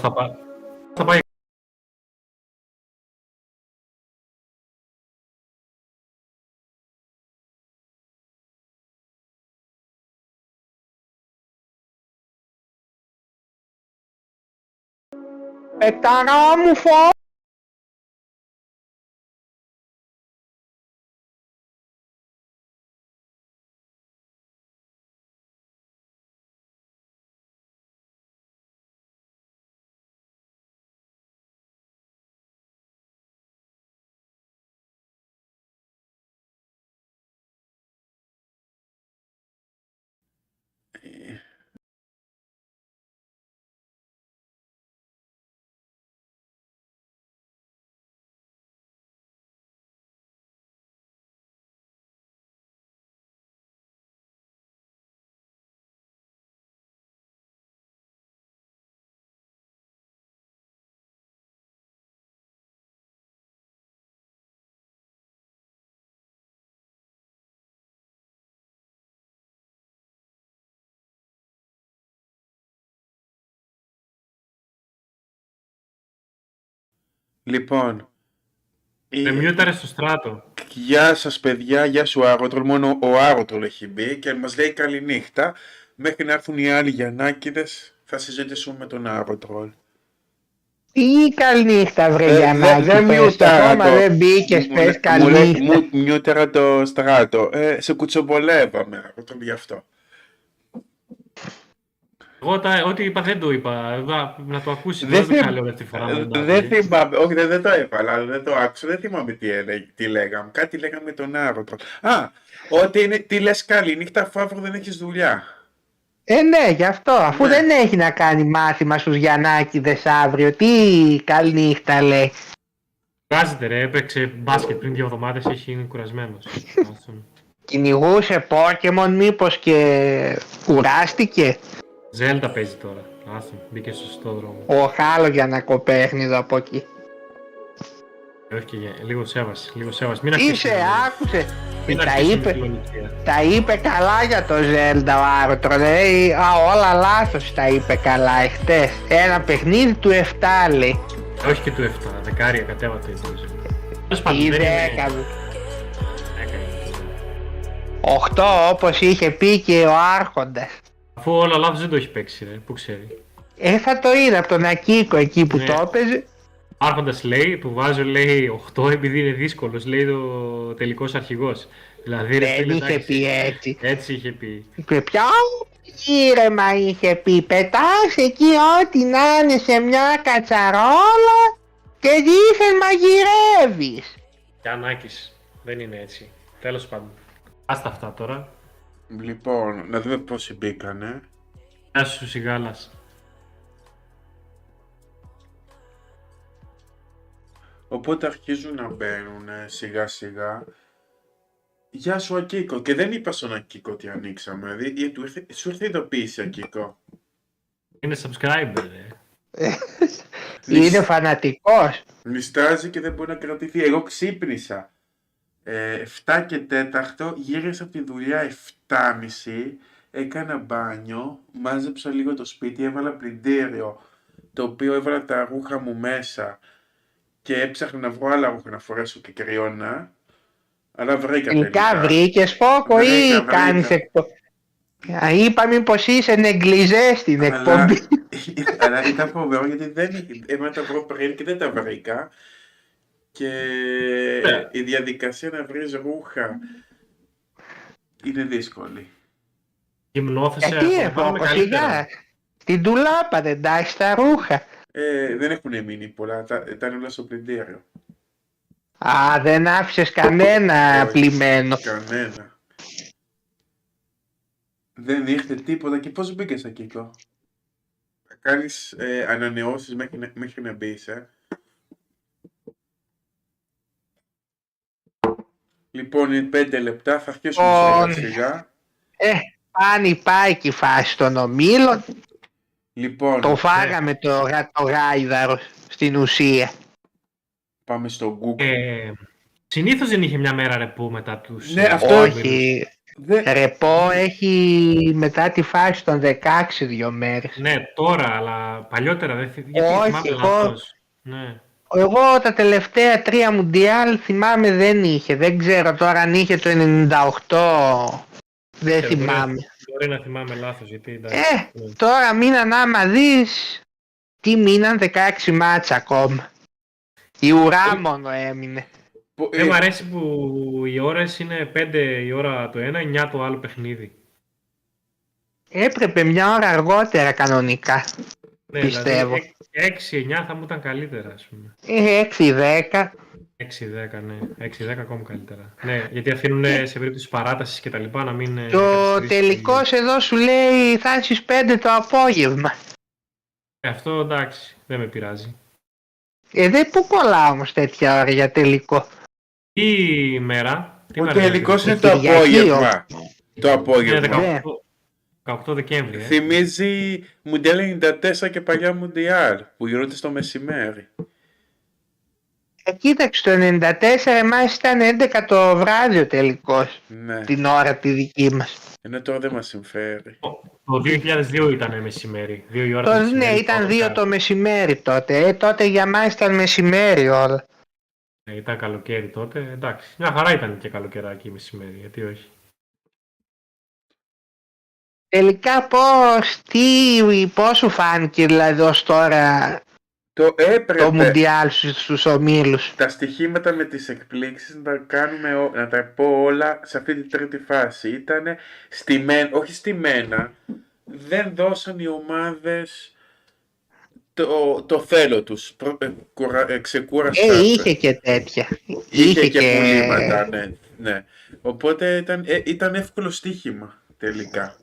Θα, πά... θα πάει. Πεταρά μου φω... Λοιπόν, Με η- μιούταρε στο στράτο. γεια σας παιδιά, γεια σου Άγωτρολ, μόνο ο Άγωτρολ έχει μπει και μας λέει καληνύχτα. Μέχρι να έρθουν οι άλλοι Γιαννάκηδες θα συζητήσουμε με τον Άγωτρολ. Τι καληνύχτα βρε Ε, Γιαννάκη, δεν πες το μιούταρα ακόμα το. δεν μπήκες, Μου πες λέ- μου λέ- καληνύχτα. μου- Μιούτερα το στράτο. Ε, σε κουτσομπολεύαμε Άγωτρολ γι' αυτό. Εγώ τα, ό,τι είπα δεν το είπα. Εγώ, να το ακούσει. Δεν Δεν θυμ- θα λέω δεύτερη φορά. Ε, δεν το Δεν άκουγε. θυμάμαι, όχι δεν, δεν το έβαλα, αλλά δεν το άκουσα, δεν θυμάμαι τι, έλεγε- τι λέγαμε. Κάτι λέγαμε με τον Άγωτρολ. Α, ότι είναι, τι λες καληνύχτα αφού αύριο δεν έχεις δουλειά. Ε, ναι, γι' αυτό. Αφού Ναι. δεν έχει να κάνει μάθημα στους Γιαννάκηδες αύριο, τι καληνύχτα λέει. Βγάζεται ρε, έπαιξε μπάσκετ πριν δύο εβδομάδες, έχει είναι κουρασμένος. Κυνηγούσε Pokemon μήπως και κουράστηκε. Ζέλτα παίζει τώρα. Άστον, μπήκε στο σωστό δρόμο. Ο Χάλο για να κοπέχνιδο από εκεί. Ε, Όχι και για- λίγο σέβαση. Λίγο σέβαση. Μην Είσαι, αρχίσουμε- άκουσε. Μην Τα αρχίσουμε είπε, τη λογική. τα είπε καλά για το Zelda ο Άρτρο. Λέει, α, όλα λάθος τα είπε καλά εχθές. Ένα παιχνίδι του 7 λέει. Όχι και του 7, δεκάρια κατέβατε. Τέλος πάντων, Ή δεν 10. είναι. Έκανε. 8 όπως είχε πει και ο Άρχοντας. Αφού όλα λάθο δεν το έχει παίξει, ρε. Πού ξέρει. Ε, θα το είδα από τον Ακίκο εκεί που Ναι. το έπαιζε. Άρχοντας λέει, του βάζω λέει 8 επειδή είναι δύσκολος, λέει το τελικός αρχηγός. Δηλαδή, ρε, Δεν φίλε, είχε εντάξει, πει έτσι. Έτσι είχε πει. Και ποιο ήρεμα είχε πει; Πετάς εκεί ό,τι να είναι σε μια κατσαρόλα και δίθεν μαγειρεύεις. Γιαννάκης. Δεν είναι έτσι. Τέλος πάντων. Άστα αυτά τώρα. Λοιπόν, να δούμε πόσοι μπήκανε. Γεια σου, Σιγάλα. Οπότε αρχίζουν να μπαίνουν σιγά σιγά. Γεια σου Ακίκο. Και δεν είπα στον Ακίκο ότι ανοίξαμε. Δηλαδή, ε, του ήρθε- σου ήρθε ειδοποίηση Ακίκο. Είναι subscriber, ρε. Είναι φανατικός. Νιστάζει και δεν μπορεί να κρατηθεί. Εγώ ξύπνησα. Ε, 7 και 4, γύρισα από τη δουλειά 7.30, έκανα μπάνιο, μάζεψα λίγο το σπίτι, έβαλα πλυντήριο, το οποίο έβαλα τα ρούχα μου μέσα και έψαχνα να βρω άλλα ρούχα να φορέσω και κρυώνα. Αλλά βρήκα Τελικά βρήκες φόκο ή Βρήκα, βρήκα. κάνεις εκπομπή. Είπαμε πως είσαι νεγκλιζές στην Αλλά, εκπομπή. αλλά ήταν φοβερό γιατί δεν έμενα τα βρω πριν και δεν τα βρήκα. Και Ναι. η διαδικασία να βρεις ρούχα είναι δύσκολη. Γυμνόθεσε. Γιατί θα ε, πάμε φόκο καλύτερα. σιγά. Στην τουλάπα δεν τα έχεις τα ρούχα. Ε, δεν έχουν μείνει πολλά, τα, ήταν όλα στο πλυντήριο. Α, δεν άφησες κανένα Όχι, πλημμένο. Κανένα. Δεν ήρθε τίποτα και πώς μπήκες Ακίκο. Θα κάνεις ε, ανανεώσεις μέχρι, να- μέχρι να μπεις, ε; Λοιπόν, είναι πέντε λεπτά, θα αρχίσουμε Λοιπόν. σιγά σιγά. Ε, πάνε πάει και η φάση των ομίλων. Λοιπόν, Το φάγαμε το, γα- το γάιδαρο στην ουσία. πάμε στο Google. Ε, Συνήθως δεν είχε μια μέρα ρεπού μετά τους. Ναι, αυτό- Όχι. Δεν... Ρεπό έχει μετά τη φάση των 16 δύο μέρες. Ναι, τώρα, αλλά παλιότερα δεν θυμάμαι. Γιατί Όχι, θυμάμαι εγώ- λάθος. Ναι. Εγώ τα τελευταία τρία μουντιάλ θυμάμαι δεν είχε. Δεν ξέρω τώρα αν είχε το 98. Δεν Ε, θυμάμαι. Μπορεί να θυμάμαι λάθος, γιατί εντάξει. Ε, ναι. τώρα μείναν άμα δεις τι μείναν 16 μάτσα ακόμα. Η ουρά μόνο έμεινε. Πο- Δεν ε, μου αρέσει που οι ώρες είναι 5 η ώρα το ένα, 9 το άλλο παιχνίδι. Έπρεπε μια ώρα αργότερα κανονικά. Ναι, Πιστεύω. Δηλαδή, 6-9 θα μου ήταν καλύτερα, ας πούμε. Ε, 6-10. 6-10, ναι. 6-10 ακόμα καλύτερα. Ναι, γιατί αφήνουν σε περίπτωση παράτασης και τα λοιπά να μην. ε, Το καθυστερήσει τελικός εδώ σου λέει θα είναι στις 5 το απόγευμα. Ε, αυτό εντάξει, δεν με πειράζει. Ε, δεν πού κολλά όμως τέτοια ώρα για τελικό; Τι ημέρα. Τι Ο μέρα τελικός είναι. είναι το Κυριακή, απόγευμα. Το Είναι απόγευμα. 18, 18 Δεκέμβρη. Ε. Θυμίζει Μουντιάλ 94 και παλιά Μουντιάλ που γινόταν στο μεσημέρι. Ε, κοίταξε το 94 εμάς ήταν 11 το βράδυ ο τελικός. Ναι. Την ώρα τη δική μας. Ενώ τώρα δεν μας συμφέρει. Το 2002 ήταν μεσημέρι. 2 η ώρα το Το, ναι, μεσημέρι, ήταν τώρα 2 ήταν- το μεσημέρι τότε. Ε, τότε για μας ήταν μεσημέρι όλα. Ε, Ήταν καλοκαίρι τότε. Εντάξει. Μια χαρά ήταν και καλοκαιράκι μεσημέρι. Γιατί όχι. Τελικά πώς, τι, πώς σου φάνηκε δηλαδή ως τώρα Το έπρεπε το Μουντιάλ στους, στους ομίλους; τα στοιχήματα με τις εκπλήξεις να τα κάνουμε, ό- να τα πω όλα σε αυτή τη τρίτη φάση. Ήτανε στημένα, όχι στημένα, δεν δώσαν οι ομάδες το, το θέλω τους. Προ, ε, κουρα, ε, ξεκούρασαν. Ε, είχε και τέτοια. Είχε και πουλήματα, ναι, ναι. Οπότε ήταν, ε, ήταν εύκολο στοίχημα τελικά.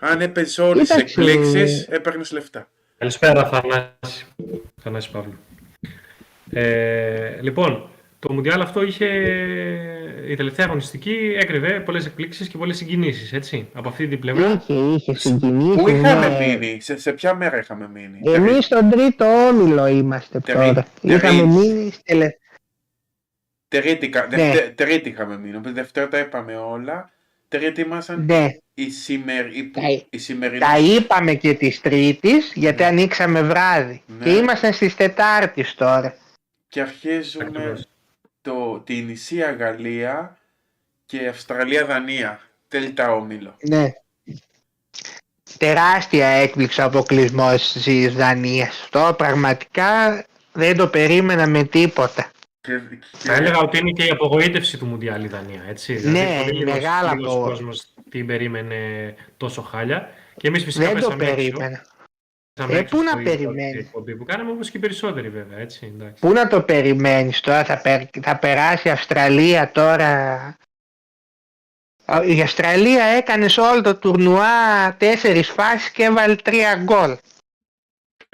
Αν έπαιζες όλες τις Κοίταξε. εκπλήξεις, έπαιρνες λεφτά. Καλησπέρα, Θανάση. Θανάση Παύλου. Ε, λοιπόν, το Μουντιάλ αυτό είχε. Η τελευταία αγωνιστική έκρυβε πολλές εκπλήξεις και πολλές συγκινήσεις. Έτσι. Από αυτή την πλευρά. Είχε, είχε συγκινήσεις. Πού είχαμε ναι. μείνει, σε, σε ποια μέρα είχαμε μείνει; Εμείς στον τρίτο όμιλο είμαστε Τερί- τώρα. τερί- Είχαμε μείνει στη τελε... Τρίτη, κα- Ναι. δευτε- τρίτη είχαμε μείνει. Οπότε Δευτέρα τα είπαμε όλα. Τρίτη ήμασταν Ναι, η, σημερ, η, Τα- η σημερινή. τα είπαμε και της Τρίτης γιατί ανοίξαμε βράδυ. Ναι. Και ήμασταν στις Τετάρτης τώρα. Και αρχίζουμε Ακριβώς. το, τη νησία Γαλλία και Αυστραλία-Δανία. Τελικά όμιλο. Ναι. Τεράστια έκπληξη ο αποκλεισμός της Δανίας. Αυτό πραγματικά δεν το περίμενα με τίποτα. Και, Θα έλεγα ότι είναι και η απογοήτευση του Μουντιάλ η Δανία. Έτσι. Ναι, πολύ λίγος- μεγάλα λίγος απο- κόσμος την περίμενε τόσο χάλια. Και εμείς φυσικά δεν το πέσαμε έξω. περίμενα. Πέσαμε Ε, έξω πού να στο περιμένεις; πρώτη εκπομπή Που κάναμε όπως και οι περισσότεροι βέβαια. Έτσι, εντάξει. Πού να το περιμένεις τώρα, θα, περ- θα περάσει η Αυστραλία τώρα; Α, Η Αυστραλία έκανε σε όλο το τουρνουά τέσσερις φάσεις και έβαλε τρία γκολ.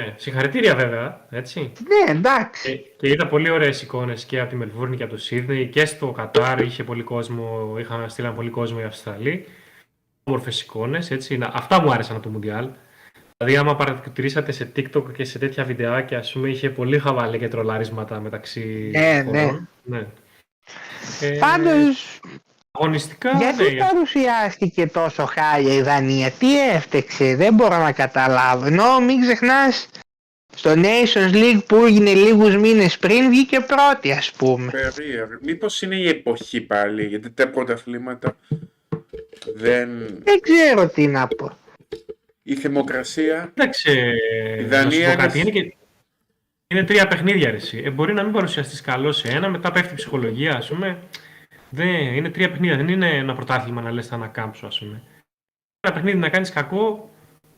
Ναι, συγχαρητήρια βέβαια. Έτσι. Ναι, εντάξει. Και, και είδα πολύ ωραίες εικόνες και από τη Μελβούρνη και από το Σίδνεϊ και στο Κατάρ είχε πολύ κόσμο, είχαν στείλαν πολύ κόσμο οι Αυστραλοί. Όμορφες εικόνες, έτσι. Να- Αυτά μου άρεσαν από το Μουντιάλ. Δηλαδή, άμα παρατηρήσατε σε TikTok και σε τέτοια βιντεάκια, ας πούμε, είχε πολύ χαβαλέ και τρολάρισματα μεταξύ Ναι, χωρών. ναι. Ε, Πάντως, αγωνιστικά, γιατί ναι, παρουσιάστηκε τόσο χάλια η Δανία, τι έφτεξε, δεν μπορώ να καταλάβω. Ενώ μην ξεχνάς, στο Nations League που έγινε λίγους μήνες πριν βγήκε πρώτη ας πούμε. Περίεργο. Μήπως είναι η εποχή πάλι, γιατί τα πρωταθλήματα δεν... Δεν ξέρω τι να πω. Η θερμοκρασία Κοίταξε, Η να Δανία σου πω είναι- κάτι, είναι, και... είναι τρία παιχνίδια ρε, εσύ. Ε, μπορεί να μην παρουσιαστείς καλό σε ένα, μετά πέφτει η ψυχολογία, ας πούμε. Δεν, είναι τρία παιχνίδια, δεν είναι ένα πρωτάθλημα να λες θα ανακάμψω, ας πούμε. Ένα παιχνίδι να κάνεις κακό,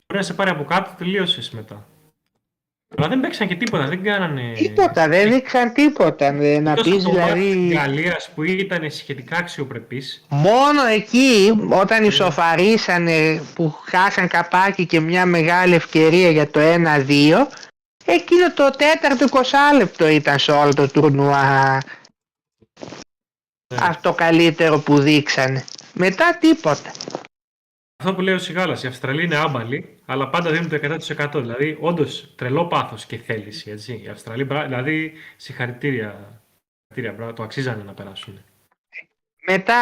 μπορεί να σε πάρει από κάτω, τελείωσες μετά. Αλλά δεν παίξαν και τίποτα, δεν κάνανε... Τίποτα, δεν δείξαν τίποτα. δε- Να Εκτός πεις από το μάτι της δηλαδή, Γαλλίας που ήταν σχετικά αξιοπρεπής, μόνο εκεί όταν ισοφαρίσανε που χάσαν καπάκι και μια μεγάλη ευκαιρία για το 1-2, εκείνο το τέταρτο 20 λεπτό ήταν σε όλο το τουρνουά Ναι. αυτό καλύτερο που δείξανε. Μετά τίποτα. Αυτό που λέει ο Σιγάλας, οι Αυστραλοί είναι άμπαλοι, αλλά πάντα δίνουν το 100%. Δηλαδή, όντως τρελό πάθος και θέληση. Έτσι. Οι Αυστραλοί, μπρα- δηλαδή, συγχαρητήρια. συγχαρητήρια μπράβο, το αξίζανε να περάσουν. Μετά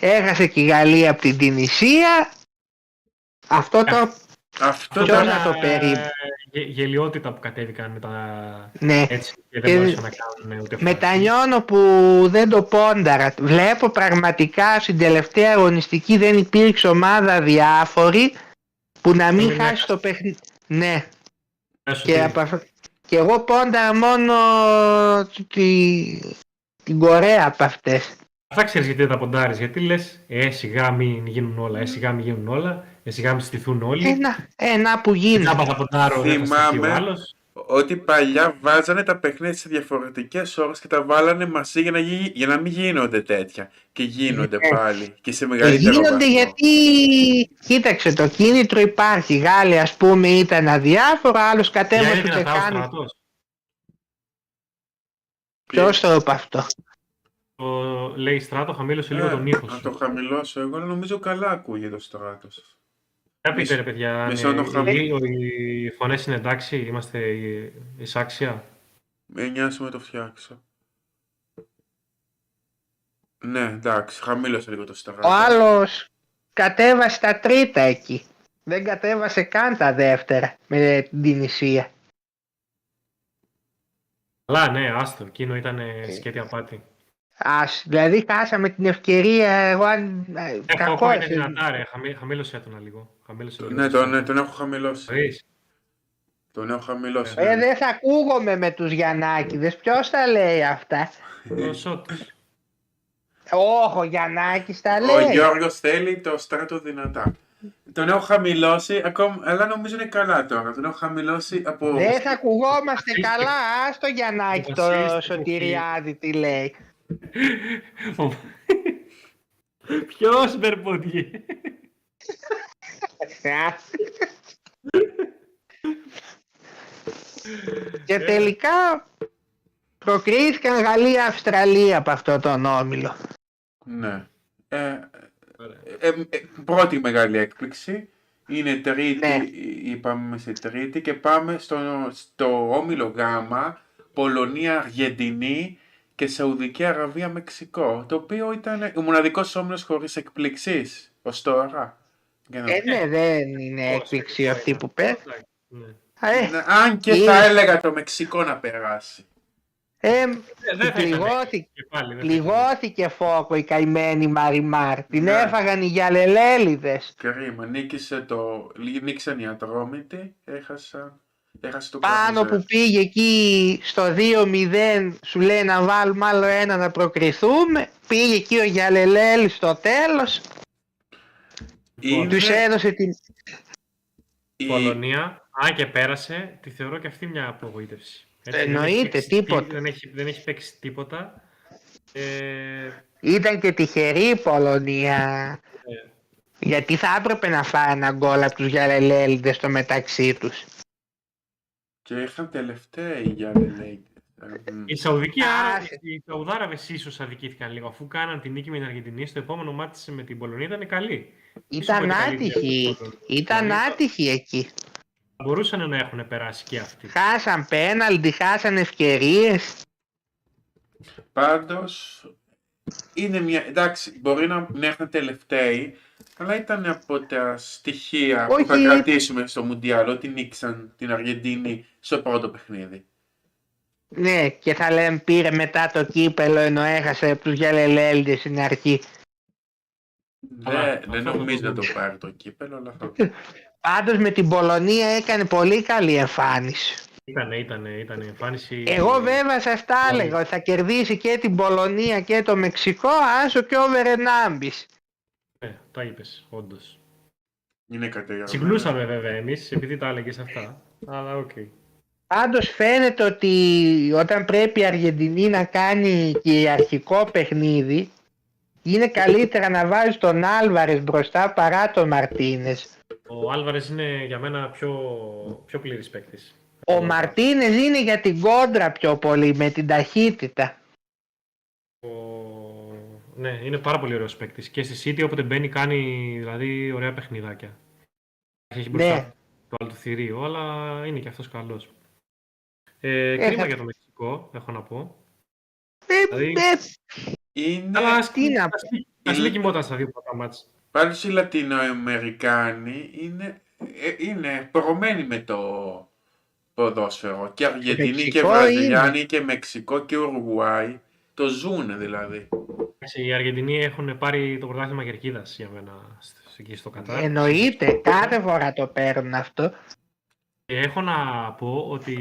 έχασε και η Γαλλία από την Τινησία. Αυτό το... Αυτό Ποιος ήταν... να το περίμενε. Ε, γε- γελιότητα που κατέβηκαν με τα... Ναι. έτσι και Και δεν μπορούσαν να κάνουν ούτε φάση. Μετανιώνω που δεν το πόνταρα. Βλέπω πραγματικά στην τελευταία αγωνιστική δεν υπήρξε ομάδα διάφορη που να μην μην χάσει έχασε. το παιχνίδι. Ναι. Μέσω Και, τι- από αυτό- και εγώ πόνταρα μόνο τη... την Κορέα από αυτές. Αυτά ξέρεις γιατί δεν τα ποντάρεις. Γιατί λες, ε, σιγά μην γίνουν όλα, ε, σιγά μην γίνουν όλα, ε, σιγά μην στηθούν όλοι. Ένα, ένα που Τι γίνεται. Τζάμπα θα ποντάρω, δεν θα στηθεί ο Θυμάμαι. άλλος. Ότι παλιά βάζανε τα παιχνίδια σε διαφορετικές ώρες και τα βάλανε μαζί για να, γι- για να μην γίνονται τέτοια. Και γίνονται Ναι. πάλι. Και σε Και μεγαλύτερο γίνονται βαθμό. γιατί, κοίταξε το κίνητρο υπάρχει. Οι Γάλλοι ας πούμε ήταν αδιάφορο, άλλος Για είναι κατέβασε και δυνατά ο κάνει. στρατός. Ποιος το είπε αυτό; Το λέει στράτο, χαμήλωσε λίγο Ε, τον ήχο Να σου. το χαμηλώσω εγώ, αλλά νομίζω καλά ακούγεται ο στράτος. Για πείτε ρε παιδιά, μισό αν, να ε, το χαμ- οι, οι φωνές είναι εντάξει, είμαστε ε, εισάξια. Με νοιάζει με το φτιάξω. Ναι, εντάξει, χαμήλωσε λίγο το στράτο. Ο άλλος κατέβασε τα τρίτα εκεί. Δεν κατέβασε καν τα δεύτερα με την Τινησία. Αλλά ναι, άστο, εκείνο ήταν Ε. ε, σκέτη απάτη. Ας, δηλαδή χάσαμε την ευκαιρία, εγώ αν... ε, Έχω κακό ακόμα είναι έτσι. δυνατά ρε, Χαμή, χαμήλωσε τον λίγο. Χαμήλωσε λίγο. Ναι, τον, ναι, τον έχω χαμηλώσει. Μπορείς. Τον έχω χαμηλώσει. Ε, δεν θα ακούγομαι με τους Γιαννάκηδες, ποιος τα λέει αυτά; Ο Σότος. Όχι, ο Γιαννάκης τα Ο λέει. Γιώργος θέλει το στράτο δυνατά. Τον έχω χαμηλώσει, ακόμα, αλλά νομίζω είναι καλά τώρα. Τον έχω χαμηλώσει από... Δεν θα ακουγόμαστε Βασίλη. καλά, ας το Γιαννάκη το Βασίλη, Σωτηριάδη τι λέει. Ο- Ποιος Μπερποντιέ. Και τελικά προκρίθηκαν Γαλλία-Αυστραλία από αυτό τον όμιλο. Ναι. Ε, ε, ε, ε, πρώτη μεγάλη έκπληξη. Είναι τρίτη, Ναι. είπαμε σε τρίτη και πάμε στο, στο όμιλο Γ, Πολωνία, Αργεντινή και Σαουδική Αραβία, Μεξικό. Το οποίο ήταν ο μοναδικός όμιλος χωρίς εκπλήξεις ως τώρα. Για να- Ε, ναι, δεν είναι έκπληξη αυτή που πέφτει. Ναι. Ε, Ναι, Αν και είναι- θα έλεγα το Μεξικό να περάσει. ε, Ε, δεν θα ήταν πληγώθηκε, και πάλι, δεν θα ήταν. πληγώθηκε φόκο η καημένη Μαριμάρ. Την Ναι. έφαγαν οι γυαλελέλιδες. Κρίμα, νίκησε το... νίκησαν οι Ατρόμητοι, έχασαν... Έχασε το Πάνω Καρουζέ. που πήγε εκεί στο 2-0 σου λέει να βάλουμε άλλο ένα να προκριθούμε. Πήγε εκεί ο Γιαλελέλης στο τέλος. Είναι- Τους έδωσε την... η- Πολωνία, αν και πέρασε, τη θεωρώ και αυτή μια απογοήτευση. Έτσι, δεν Εννοείται, έχει παίξει τίποτα. τί- Δεν έχει, δεν έχει παίξει τίποτα. Ε, Ήταν και τυχερή η Πολωνία. ε, Γιατί θα έπρεπε να φάει ένα γκολ από τους Γιαλελέλιδες στο μεταξύ τους. Και είχαν τελευταία οι Γιάννη οι Σαουδικοί Άρα- Άσε. οι Σαουδάραβες ίσως αδικήθηκαν λίγο. Αφού κάναν την νίκη με την Αργεντινή, στο επόμενο μάτι με την Πολωνία ήταν καλή. Ήταν Ίσως πολύ άτυχοι. καλύτερη. Ήταν Δηλαδή, άτυχοι εκεί. Θα μπορούσαν να έχουν περάσει και αυτοί. Χάσαν πέναλτι, χάσαν ευκαιρίες. Πάντως, είναι μια... Εντάξει, μπορεί να μην έχουν τελευταίοι, αλλά ήταν από τα στοιχεία Όχι. που θα κρατήσουμε στο Μουντιάλ, ότι νίξαν την Αργεντινή στο πρώτο παιχνίδι. Ναι, και θα λέμε πήρε μετά το κύπελο ενώ έχασε από τους Γιαλελέλιδες στην αρχή. Αλλά Δεν, αυτό δεν θα το νομίζω να δούμε. το πάρει το κύπελλο, αλλά θα... Πάντως με την Πολωνία έκανε πολύ καλή εμφάνιση. Ήτανε, ήτανε, ήτανε εμφάνιση. Εγώ βέβαια σας τα Πολύ. έλεγα ότι θα κερδίσει και την Πολωνία και το Μεξικό άσο και over 1,5. Ναι, τα είπες, όντως. είναι κατηγορημένο. Συγκλούσαμε βέβαια εμείς, επειδή τα έλεγες αυτά. Αλλά οκ. Πάντως φαίνεται ότι όταν πρέπει η Αργεντινή να κάνει κυριαρχικό παιχνίδι είναι καλύτερα να βάζει τον Άλβαρες μπροστά παρά τον Μαρτίνες. Ο Άλβαρες είναι για μένα πιο, πιο πλήρης παίκτης. Ο Μαρτίνες είναι για την κόντρα πιο πολύ με την ταχύτητα. Ο... Ναι, είναι πάρα πολύ ωραίος παίκτης. Και στη City όποτε μπαίνει κάνει δηλαδή ωραία παιχνιδάκια. Έχει μπροστά Ναι. το άλλο του θηρίο, αλλά είναι και αυτός καλός. Ε, κρίμα θα- για το Μεξικό, έχω να πω. Ε, Δηλαδή, δεν Είναι... αλλά ας, τι να ας, ας μην κοιμόταν στα δύο πρώτα μάτς. Πάντως οι Λατινοαμερικάνοι είναι, ε, είναι προωμένοι με το ποδόσφαιρο. Και Αργεντινή και Μεξικό Βραζιλιάνοι και Μεξικό και Ουρουγουάη. Το ζουνε δηλαδή. Εντάξει, Οι Αργεντινοί έχουν πάρει το πρωτάθλημα κερκίδας για μένα σ- εκεί στο Κατάρ. εννοείται. Κάθε φορά το παίρνουν αυτό. Και έχω να πω ότι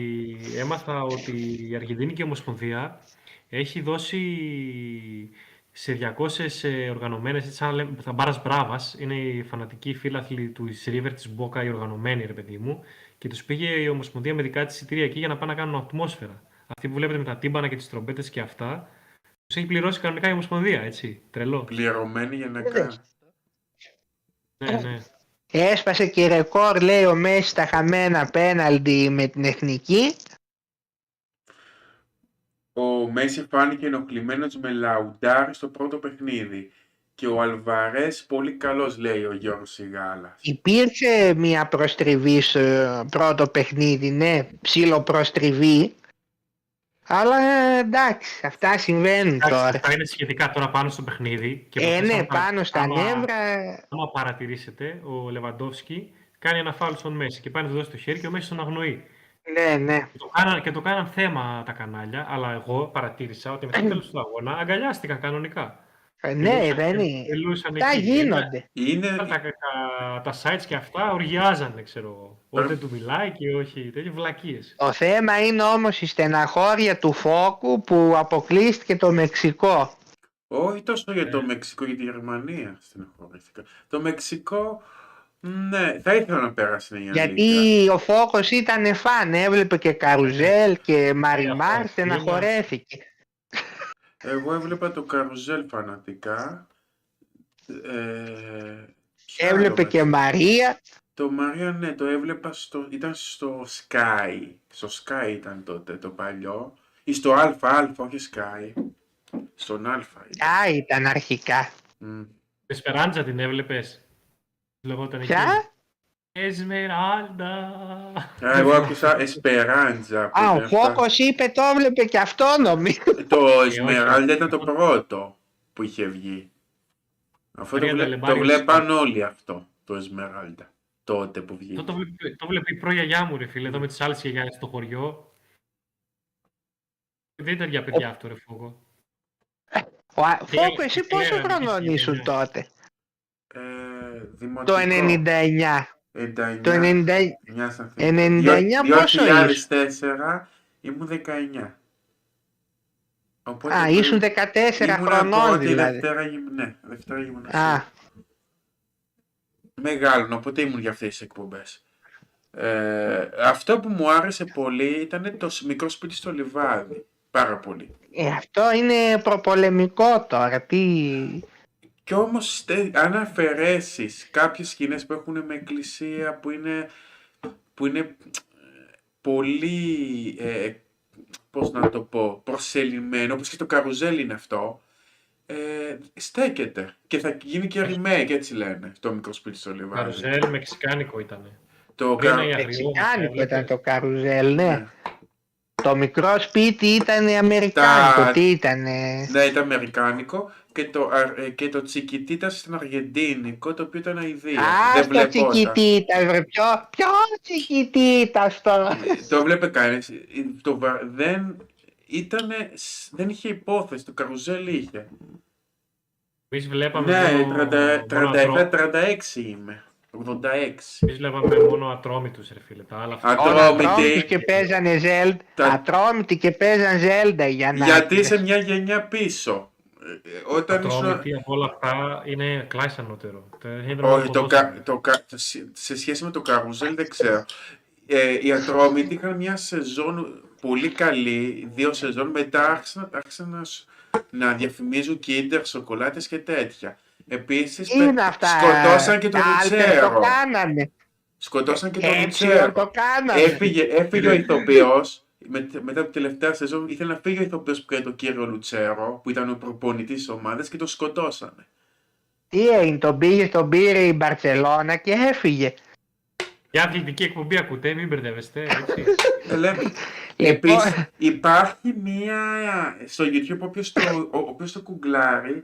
έμαθα ότι η Αργεντινική Ομοσπονδία έχει δώσει σε 200 ε, οργανωμένες, έτσι σαν να λέμε, τα Μπάρας Μπράβας, είναι οι φανατικοί φίλαθλοι του River της Μπόκα, οι οργανωμένοι ρε παιδί μου, και τους πήγε η Ομοσπονδία με δικά της εισιτήρια εκεί για να πάνε να κάνουν ατμόσφαιρα. Αυτή που βλέπετε με τα τύμπανα και τις τρομπέτες και αυτά, τους έχει πληρώσει κανονικά η Ομοσπονδία, έτσι, τρελό. Πληρωμένοι για να Δεν κάνουν. Ναι, ναι. Έσπασε και ρεκόρ λέει ο Μέση στα χαμένα πέναλτι με την εθνική. Ο Μέση φάνηκε ενοχλημένος με Λαουντάρ στο πρώτο παιχνίδι. Και ο Αλβαρές πολύ καλός λέει ο Γιώργος Σιγάλας. Υπήρξε μια προστριβή στο πρώτο παιχνίδι, ναι, ψήλο προστριβή. Αλλά ε, εντάξει, αυτά συμβαίνουν Εντάξει, τώρα. Αυτά είναι σχετικά τώρα πάνω στο παιχνίδι. Και Ε, προχθές ναι, άμα- πάνω στα άμα- νεύρα. Άμα παρατηρήσετε, ο Λεβαντόφσκι κάνει ένα φάουλ στον Μέση και πάει να του δώσει το χέρι και ο Μέσης τον αγνοεί. Ναι, ναι. Και το κάναν, και το κάναν θέμα τα κανάλια, αλλά εγώ παρατήρησα ότι μετά το τέλος του αγώνα αγκαλιάστηκαν κανονικά. Ε, Ναι, Τελούσαν- δεν είναι. τελούσαν Τα εκεί. γίνονται. Είναι, Τα, τα, τα, τα sites και αυτά οργιάζανε, ξέρω εγώ. Ότι δεν του μιλάει και όχι. Τέτοιες βλακίες. Το θέμα είναι όμως η στεναχώρια του Φόκου που αποκλείστηκε το Μεξικό. όχι τόσο για το Ε. Μεξικό, για τη Γερμανία στεναχωρήθηκα. Το Μεξικό, ναι, θα ήθελα να πέρασε η αλήθεια. Γιατί ο Φόκος ήταν φαν, έβλεπε και Καρουζέλ και Μαριμάρ, αυτό, στεναχωρέθηκε. Εγώ έβλεπα το Καρουζέλ φανατικά. Ε, ποιο άλλο Έβλεπε και βασικά; Μαρία. Το Μαρία, ναι, το έβλεπα στο, ήταν στο Sky. Στο Sky ήταν τότε το παλιό. Ή στο ΑΑ, όχι Sky. Στον Α ήταν. Α, ήταν αρχικά. Μμ. Εσπεράντζα την έβλεπες; Λεγόταν εκεί. Ποια; Εσμεράλντα. Α, Εγώ άκουσα Εσπεράντζα. που Α, ο ήταν αυτά. Φόκος είπε το έβλεπε και αυτό νομίζω. Το όχι. Εσμεράλντα ήταν το πρώτο που είχε βγει. Αυτό το, Μαρία βλέ- Νταλεμπάρη το είναι βλέπαν όλοι αυτό, το Εσμεράλντα. Τότε που βγήκε. Το, το, βλέπει, το βλέπει η προγιαγιά μου, ρε φίλε, εδώ με τις άλλες γιαγιάδες στο χωριό. Δεν ήταν για παιδιά αυτό, ρε φόγκο. Ο Α- Τι Φόκος, λέ- εσύ τι πόσο λέγανε, χρονών τις ήσουν λέγανε. τότε; Ε, Το δημοτικό. 99. 99. Το 99. Μια σαν 99 πόσο 2004 ήμουν 19. Οπότε Α, το- ήσουν 14 ήμουνα χρονών πρώτη, δηλαδή. Δευτέρα, γυμ- ναι, Δευτέρα γυμνασίου. Α, Μεγάλο, οπότε ήμουν για αυτές τις εκπομπές. Ε, αυτό που μου άρεσε πολύ ήταν το σ- μικρό σπίτι στο λιβάδι. Πάρα πολύ. ε, αυτό είναι προπολεμικό τώρα. Τι... Και όμως στε- αν αφαιρέσεις κάποιες σκηνές που έχουν με εκκλησία που είναι, που είναι ε, πολύ, ε, πώς να το πω, προσελειμμένο, όπως και το καρουζέλ είναι αυτό, ε, στέκεται. Και θα γίνει και remake, έτσι λένε, το μικρό σπίτι στο λιβάδι. Καρουζέλ, μεξικάνικο ήταν. Το Πριν κα... η αγριό, Μεξικάνικο έβλεπες. ήταν το καρουζέλ, ναι. Ναι. Το μικρό σπίτι ήταν αμερικάνικο. Τα- Τι ήταν. Ναι, ήταν αμερικάνικο και το, αρ- ε, και το τσικιτίτας ήταν αργεντίνικο, το οποίο ήταν αηδία. Α, Δεν το βλεπόταν. τσικιτίτα, βρε. Ποιο, ποιος τσικιτίτα τώρα; το βλέπε κανείς. Το, βα- δεν, ήτανε, σ- δεν είχε υπόθεση, το καρουζέλ είχε. Εμείς βλέπαμε Ναι, μόνο, 30 μόνο ατρό- 37-36 είμαι. 86. Εμείς βλέπαμε μόνο ατρόμητους, ρε φίλε. Τα άλλα αυτά. Α, Όλα Ατρόμητοι. ατρόμητοι και παίζανε Zelda. Τα- Ατρόμητοι και παίζαν Zelda για να. Γιατί είσαι μια γενιά πίσω. Ε, ε, Όταν ήσουν... Ατρόμητοι από όλα αυτά είναι κλάις ανώτερο. Δεν είναι Όχι, το, ποδόσφαιρο. κα, το, κα, σε- σε σχέση με το καρουζέλ δεν ξέρω. Ε, οι Ατρόμητοι είχαν μια σεζόν πολύ καλή, δύο σεζόν, μετά άρχισαν, άρχισαν να, σ- να διαφημίζουν κίντερ, σοκολάτες και τέτοια. Επίσης, Τι πε- είναι αυτά. σκοτώσαν και τον τα Alter Λουτσέρο. Το κάνανε. Σκοτώσαν και τον Έτσι Λουτσέρο. το κάνανε. Έφυγε, έφυγε ο ηθοποιός, με, μετά την τελευταία σεζόν ήθελε να φύγει ο ηθοποιός που έκανε τον κύριο Λουτσέρο, που ήταν ο προπονητής της ομάδας και τον σκοτώσανε. Τι έγινε, τον πήγε, τον πήρε η Μπαρσελόνα και έφυγε. Για αθλητική εκπομπή ακούτε, μην μπερδεύεστε, έτσι. Ε, λέμε, Λοιπόν, Επίσης, υπάρχει μία στο YouTube, όποιος το, ο- όποιος το κουγκλάρει,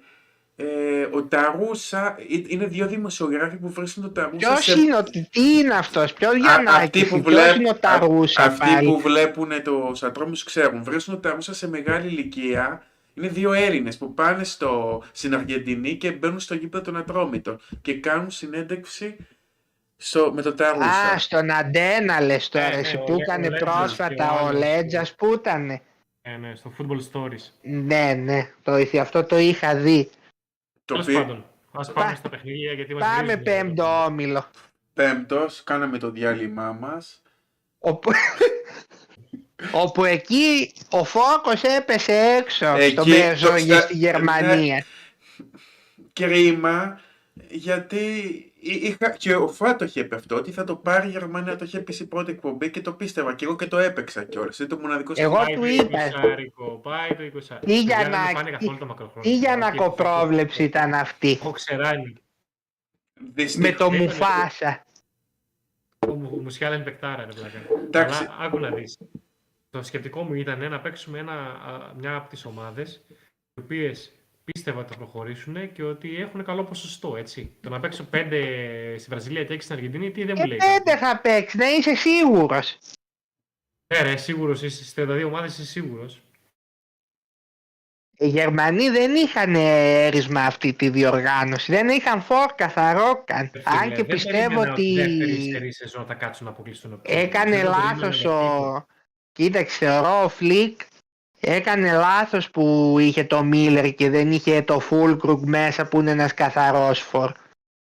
ε, ο Ταρούσα, ε, είναι δύο δημοσιογράφοι που βρίσκουν το Ταρούσα ποιος σε... είναι ο, τι είναι αυτός, ποιος Α- Γιαννάκης, αυτοί που ποιος βλέπ- είναι ο Ταρούσα Αυτοί πάλι; που βλέπουν το Σατρόμους ξέρουν. Βρίσκουν το Ταρούσα σε μεγάλη ηλικία. Είναι δύο Έλληνες που πάνε στο, στην Αργεντινή και μπαίνουν στο γήπεδο των Ατρόμητων και κάνουν συνέντευξη στο, με το Ταρούσα. Α, στον Αντένα λες τώρα, Ε, ναι, εσύ ο που Λέ- ήταν ο Λέτζας πρόσφατα και ο ο άλλος. Λέτζας που ήταν. Ε, ναι, στο Football Stories. Ναι, ναι, το, αυτό το είχα δει. Το Τέλος οποίο πάντων, ας πάμε Πά- στα παιχνίδια γιατί μας Πάμε βρίζουν. πέμπτο όμιλο. πέμπτος, κάναμε το διάλειμμά μας. Όπου, όπου εκεί ο φόκος έπεσε έξω Εκεί στο το Μεζόγειο ξα- στη Γερμανία. Κρίμα, γιατί εί- είχα, και ο Φά το είχε πει αυτό, ότι θα το πάρει η Γερμανία, το είχε πει στην πρώτη εκπομπή και το πίστευα και εγώ και το έπαιξα κιόλας. Είναι το μοναδικό Εγώ Πάει του το είπα. 20, πάει το 20. Τι για Παιδιά, να- Δεν με φάνε τι- καθόλου τα μακροχρόνια. Τι για Όχι, να κοπρόβλεψη ήταν αυτή; Έχω ξεράνει. με Δυστυχώς. το Έκανε- Μουφάσα. Ο Μου- ο Μουσιάλα είναι παικτάρα, ρε πλάκα. Εντάξει. Αλλά άκου να δεις. Το σκεπτικό μου ήταν να παίξουμε ένα, α, μια από τις ομάδες οι οποίες πίστευα ότι θα προχωρήσουν και ότι έχουν καλό ποσοστό, έτσι. Το να παίξω 5 στη Βραζιλία και 6 στην Αργεντινή, τι δεν μου Και λέει. πέντε θα παίξεις, να είσαι σίγουρος. Ναι, ρε, σίγουρος είσαι. Στις 32 ομάδες είσαι σίγουρος. Οι Γερμανοί δεν είχαν έρισμα αυτή τη διοργάνωση, δεν είχαν φόρ καθαρό καν. Ρε Αν φίλε, και δεν πιστεύω περίμενα ότι δεύτερη υστερή σεζόν θα κάτσουν να αποκλειστούν. έκανε Δεν το λάθος περίμενα ο... Κοίταξε, θεωρώ ο Φλικ έκανε λάθος που είχε το Μίλλερ και δεν είχε το Φούλκρουγκ μέσα που είναι ένας καθαρός φορ.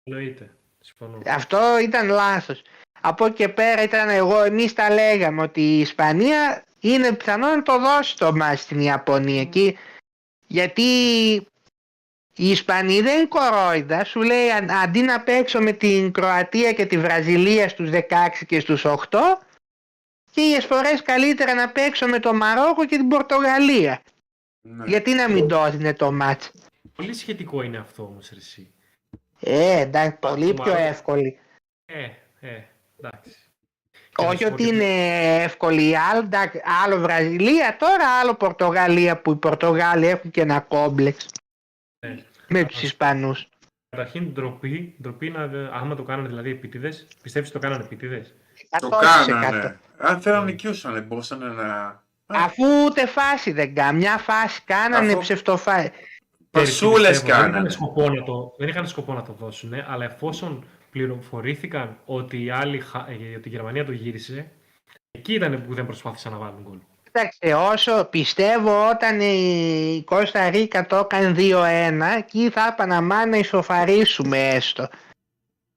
Εννοείται. Συμφωνώ. Αυτό ήταν λάθος. Από εκεί και πέρα ήταν εγώ, εμείς τα λέγαμε ότι η Ισπανία είναι πιθανό να το δώσει το ματς στην Ιαπωνία εκεί, γιατί η Ισπανία δεν είναι κορόιδα, σου λέει αν- αντί να παίξω με την Κροατία και τη Βραζιλία στους 16 και στους 8, και φορές καλύτερα να παίξω με το Μαρόκο και την Πορτογαλία. Ναι. Γιατί να μην το έδινε το μάτς; Πολύ σχετικό είναι αυτό όμως, ρε, εσύ. Ε, εντάξει, πολύ το πιο Μαρόκο. εύκολη. Ε, ε, εντάξει. Όχι Και να ότι σου πω είναι εύκολη. Άλλο, εντάξει, άλλο Βραζιλία τώρα, άλλο Πορτογαλία που οι Πορτογάλοι έχουν και ένα κόμπλεξ Ναι. με τους Ισπανούς. Καταρχήν, ντροπή, ντροπή να, άμα το κάνανε δηλαδή επίτηδες, πιστεύεις το κάνανε επίτηδες; Το 100%. κάνανε. Αν θέλουν να νικούσαν, μπορούσαν να... Α, Αφού ούτε φάση δεν κάνουν. Μια φάση κάνανε Αφού- ψευτοφάση. Πασούλες Δεν είχαν, κάνανε. σκοπό να το, δεν είχαν σκοπό να το δώσουν, αλλά εφόσον πληροφορήθηκαν ότι η, άλλη, χα- ε, ότι η Γερμανία το γύρισε, εκεί ήταν που δεν προσπάθησαν να βάλουν γκολ. Κοίταξε, όσο πιστεύω όταν η Κώστα Ρίκα το έκανε 2-1, εκεί θα έπα να μάθει να ισοφαρίσουμε έστω.